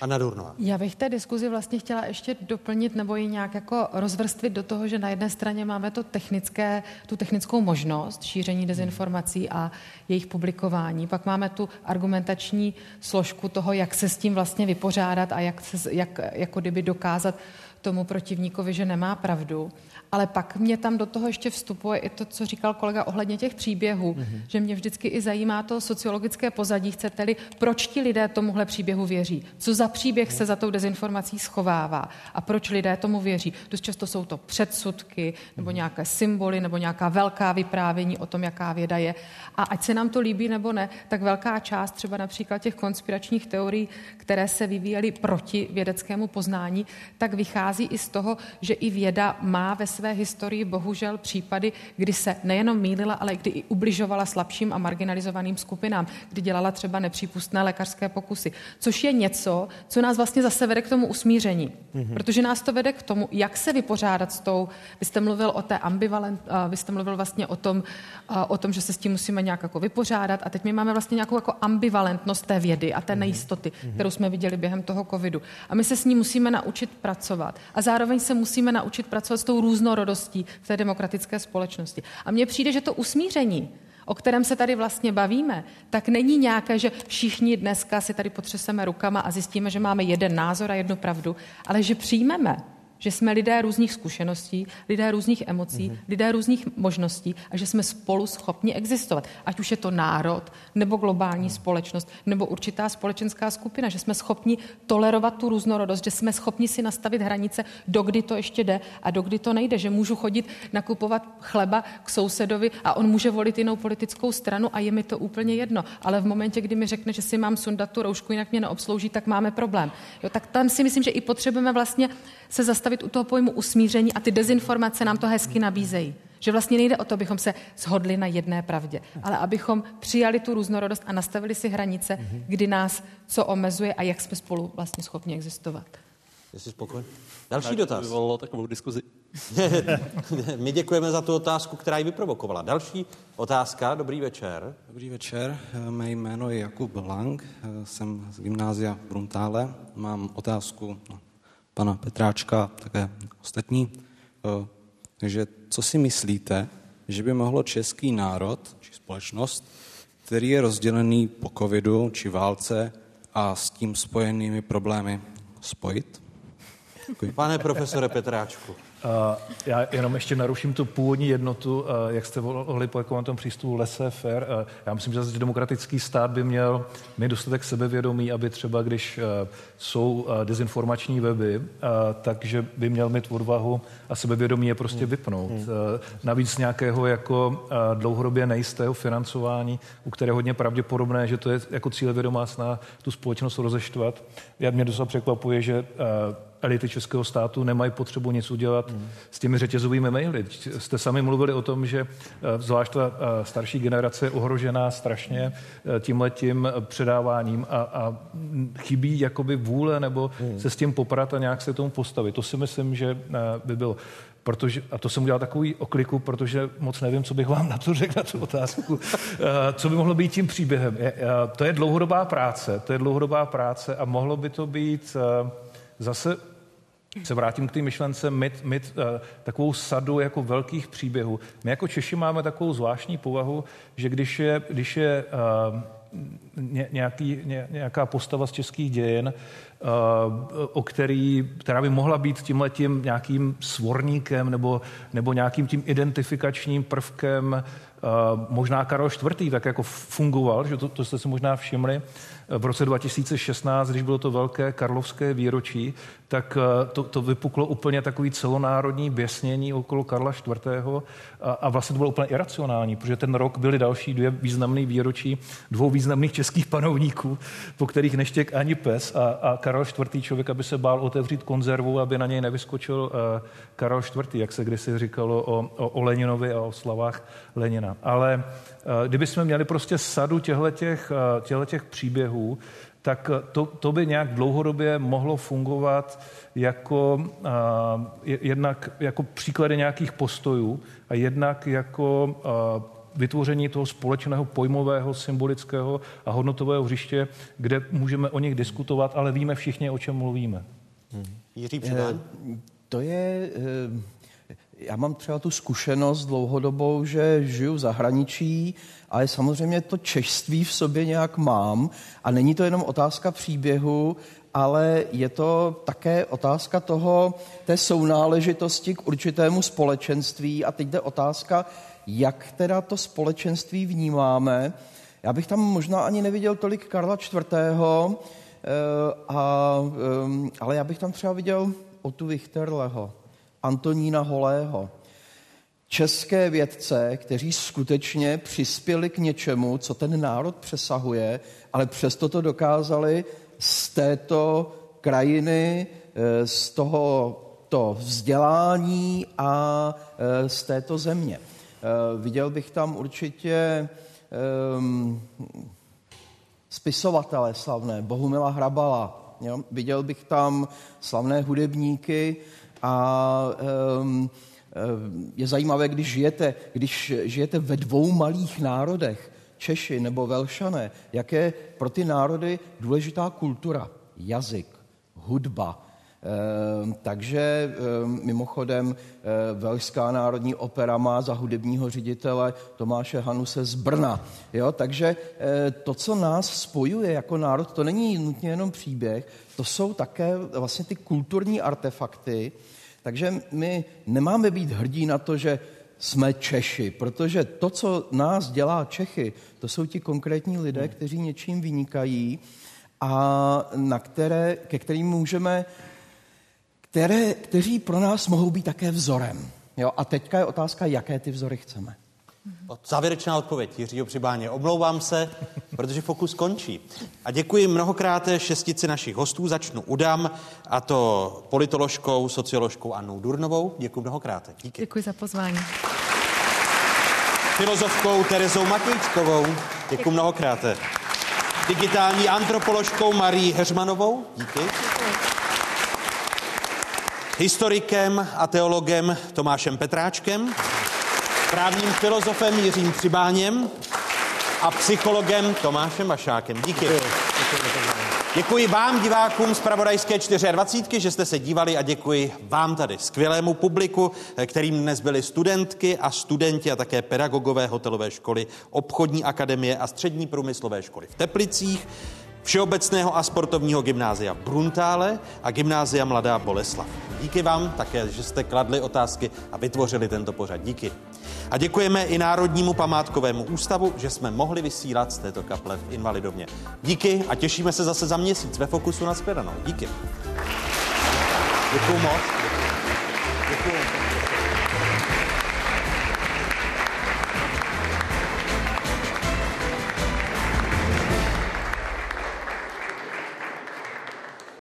Speaker 7: Anna Durnová.
Speaker 22: Já bych té diskuzi vlastně chtěla ještě doplnit nebo ji nějak jako rozvrstvit do toho, že na jedné straně máme to technické, tu technickou možnost šíření dezinformací a jejich publikování. Pak máme tu argumentační složku toho, jak se s tím vlastně vypořádat a jak, se, jak jako kdyby dokázat tomu protivníkovi, že nemá pravdu. Ale pak mě tam do toho ještě vstupuje i to, co říkal kolega ohledně těch příběhů, mm-hmm. že mě vždycky i zajímá to sociologické pozadí, chcete-li, proč ti lidé tomuhle příběhu věří, co za příběh se za tou dezinformací schovává a proč lidé tomu věří. Dost často jsou to předsudky nebo mm-hmm. nějaké symboly nebo nějaká velká vyprávění o tom, jaká věda je. A ať se nám to líbí nebo ne, tak velká část třeba například těch konspiračních teorií, které se vyvíjely proti vědeckému poznání, tak vychází vychází i z toho, že i věda má ve své historii bohužel případy, kdy se nejenom mýlila, ale kdy i ubližovala slabším a marginalizovaným skupinám, kdy dělala třeba nepřípustné lékařské pokusy, což je něco, co nás vlastně zase vede k tomu usmíření. Mm-hmm. Protože nás to vede k tomu, jak se vypořádat s tou, vy jste mluvil o té ambivalent, vy jste mluvil vlastně o tom, o tom, že se s tím musíme nějak jako vypořádat a teď my máme vlastně nějakou jako ambivalentnost té vědy a té mhm. nejistoty, mm-hmm. kterou jsme viděli během toho covidu. A my se s ní musíme naučit pracovat. A zároveň se musíme naučit pracovat s tou různorodostí v té demokratické společnosti. A mně přijde, že to usmíření, o kterém se tady vlastně bavíme, tak není nějaké, že všichni dneska si tady potřeseme rukama a zjistíme, že máme jeden názor a jednu pravdu, ale že přijmeme, že jsme lidé různých zkušeností, lidé různých emocí, mm-hmm. lidé různých možností a že jsme spolu schopni existovat. Ať už je to národ, nebo globální mm-hmm. společnost, nebo určitá společenská skupina, že jsme schopni tolerovat tu různorodost, že jsme schopni si nastavit hranice, dokdy to ještě jde a dokdy to nejde, že můžu chodit nakupovat chleba k sousedovi a on může volit jinou politickou stranu a je mi to úplně jedno. Ale v momentě, kdy mi řekne, že si mám sundat tu roušku, jinak mě neobslouží, tak máme problém. Jo, tak tam si myslím, že i potřebujeme vlastně se zastavit u toho pojmu usmíření a ty dezinformace nám to hezky nabízejí. Že vlastně nejde o to, abychom se shodli na jedné pravdě, ale abychom přijali tu různorodost a nastavili si hranice, kdy nás co omezuje a jak jsme spolu vlastně schopni existovat.
Speaker 7: Jsi spokojen? Další tak dotaz.
Speaker 46: Vyvolalo takovou diskuzi. [laughs]
Speaker 7: My děkujeme za tu otázku, která ji vyprovokovala. Další otázka. Dobrý večer.
Speaker 47: Dobrý večer. Mé jméno je Jakub Lang. Jsem z gymnázia Bruntále. Mám otázku na pana Petráčka, také ostatní. Eh, takže co si myslíte, že by mohlo český národ či společnost, který je rozdělený po covidu či válce a s tím spojenými problémy spojit?
Speaker 7: Děkuji. Pane profesore Petráčku.
Speaker 9: Já jenom ještě naruším tu původní jednotu, jak jste volili po jakém tom přístupu laissez-faire. Já myslím, že demokratický stát by měl mít dostatek sebevědomí, aby třeba, když jsou dezinformační weby, takže by měl mít odvahu a sebevědomí je prostě hmm. vypnout. Hmm. Navíc nějakého jako dlouhodobě nejistého financování, u které je hodně pravděpodobné, že to je jako cílevědomá snaha tu společnost rozeštvat. Já mě dosa překvapuje, že elity českého státu nemají potřebu nic udělat mm. s těmi řetězovými maily. Jste sami mluvili o tom, že eh, zvlášť ta eh, starší generace je ohrožená strašně eh, tímhletím předáváním a, a chybí jakoby vůle nebo mm. se s tím poprat a nějak se tomu postavit. To si myslím, že by bylo. Protože, a to jsem udělal takový okliku, protože moc nevím, co bych vám na to řekl, na tu otázku. co by mohlo být tím příběhem? To je dlouhodobá práce, to je dlouhodobá práce a mohlo by to být zase se vrátím k té myšlence mít, mít uh, takovou sadu jako velkých příběhů. My jako Češi máme takovou zvláštní povahu, že když je, když je uh, ně, nějaký, ně, nějaká postava z českých dějin, uh, o který, která by mohla být tímhletím nějakým svorníkem nebo, nebo nějakým tím identifikačním prvkem, uh, možná Karel IV. tak jako fungoval, že to, to jste si možná všimli, v roce 2016, když bylo to velké karlovské výročí, tak eh, to, to vypuklo úplně takový celonárodní běsnění okolo Karla IV. A, a vlastně to bylo úplně iracionální, protože ten rok byly další dvě významné výročí dvou významných českých panovníků, po kterých neštěk ani pes. A, a Karel IV. člověk, aby se bál otevřít konzervu, aby na něj nevyskočil uh, Karel IV., jak se kdysi říkalo o, o, o Leninovi a o slavách Lenina. Ale kdyby jsme měli prostě sadu těchto těch příběhů, tak to, to by nějak dlouhodobě mohlo fungovat jako uh, jednak jako příklady nějakých postojů a jednak jako uh, vytvoření toho společného pojmového, symbolického a hodnotového hřiště, kde můžeme o nich diskutovat, ale víme všichni, o čem mluvíme.
Speaker 7: Hmm. Jiří Předán?
Speaker 45: To je... Já mám třeba tu zkušenost dlouhodobou, že žiju v zahraničí ale samozřejmě to češství v sobě nějak mám a není to jenom otázka příběhu, ale je to také otázka toho, té sounáležitosti k určitému společenství a teď jde otázka, jak teda to společenství vnímáme. Já bych tam možná ani neviděl tolik Karla IV., eh, a, eh, ale já bych tam třeba viděl Otu Wichterleho, Antonína Holého, české vědce, kteří skutečně přispěli k něčemu, co ten národ přesahuje, ale přesto to dokázali z této krajiny, eh, z toho
Speaker 24: to vzdělání a z této země. Viděl bych tam určitě um, spisovatele slavné, Bohumila Hrabala. Jo? Viděl bych tam slavné hudebníky a um, je zajímavé, když žijete, když žijete ve dvou malých národech, Češi nebo Velšané, jaké pro ty národy důležitá kultura, jazyk, hudba, Ehm, takže mimochodem ehm, Velšská národní opera má za hudebního ředitele Tomáše Hanuse z Brna. Jo? Takže to, co nás spojuje jako národ, to není nutně jenom příběh, to jsou také vlastně ty kulturní artefakty. Takže my nemáme být hrdí na to, že jsme Češi, protože to, co nás dělá Čechy, to jsou ti konkrétní lidé, hmm. kteří něčím vynikají a na které, ke kterým můžeme které, kteří pro nás mohou být také vzorem. Jo? A teďka je otázka, jaké ty vzory chceme.
Speaker 7: Závěrečná odpověď Jiřího Přibáně. Omlouvám se, [laughs] protože fokus končí. A děkuji mnohokrát šestici našich hostů. Začnu udám, a to politoložkou, socioložkou Annou Durnovou. Děkuji mnohokrát. Díky.
Speaker 22: Děkuji za pozvání.
Speaker 7: Filozofkou Terezou Matějčkovou. Děkuji mnohokrát. Digitální antropoložkou Marí Heřmanovou. Díky. Děkuji historikem a teologem Tomášem Petráčkem, právním filozofem Jiřím Přibáněm a psychologem Tomášem Vašákem. Díky. Děkuji vám, divákům z Pravodajské 24, že jste se dívali a děkuji vám tady, skvělému publiku, kterým dnes byli studentky a studenti a také pedagogové hotelové školy, obchodní akademie a střední průmyslové školy v Teplicích. Všeobecného a sportovního gymnázia Bruntále a gymnázia Mladá Boleslav. Díky vám také, že jste kladli otázky a vytvořili tento pořad. Díky. A děkujeme i Národnímu památkovému ústavu, že jsme mohli vysílat z této kaple v Invalidovně. Díky a těšíme se zase za měsíc ve Fokusu na shledanou. Díky. Děkuji moc. Děkuji.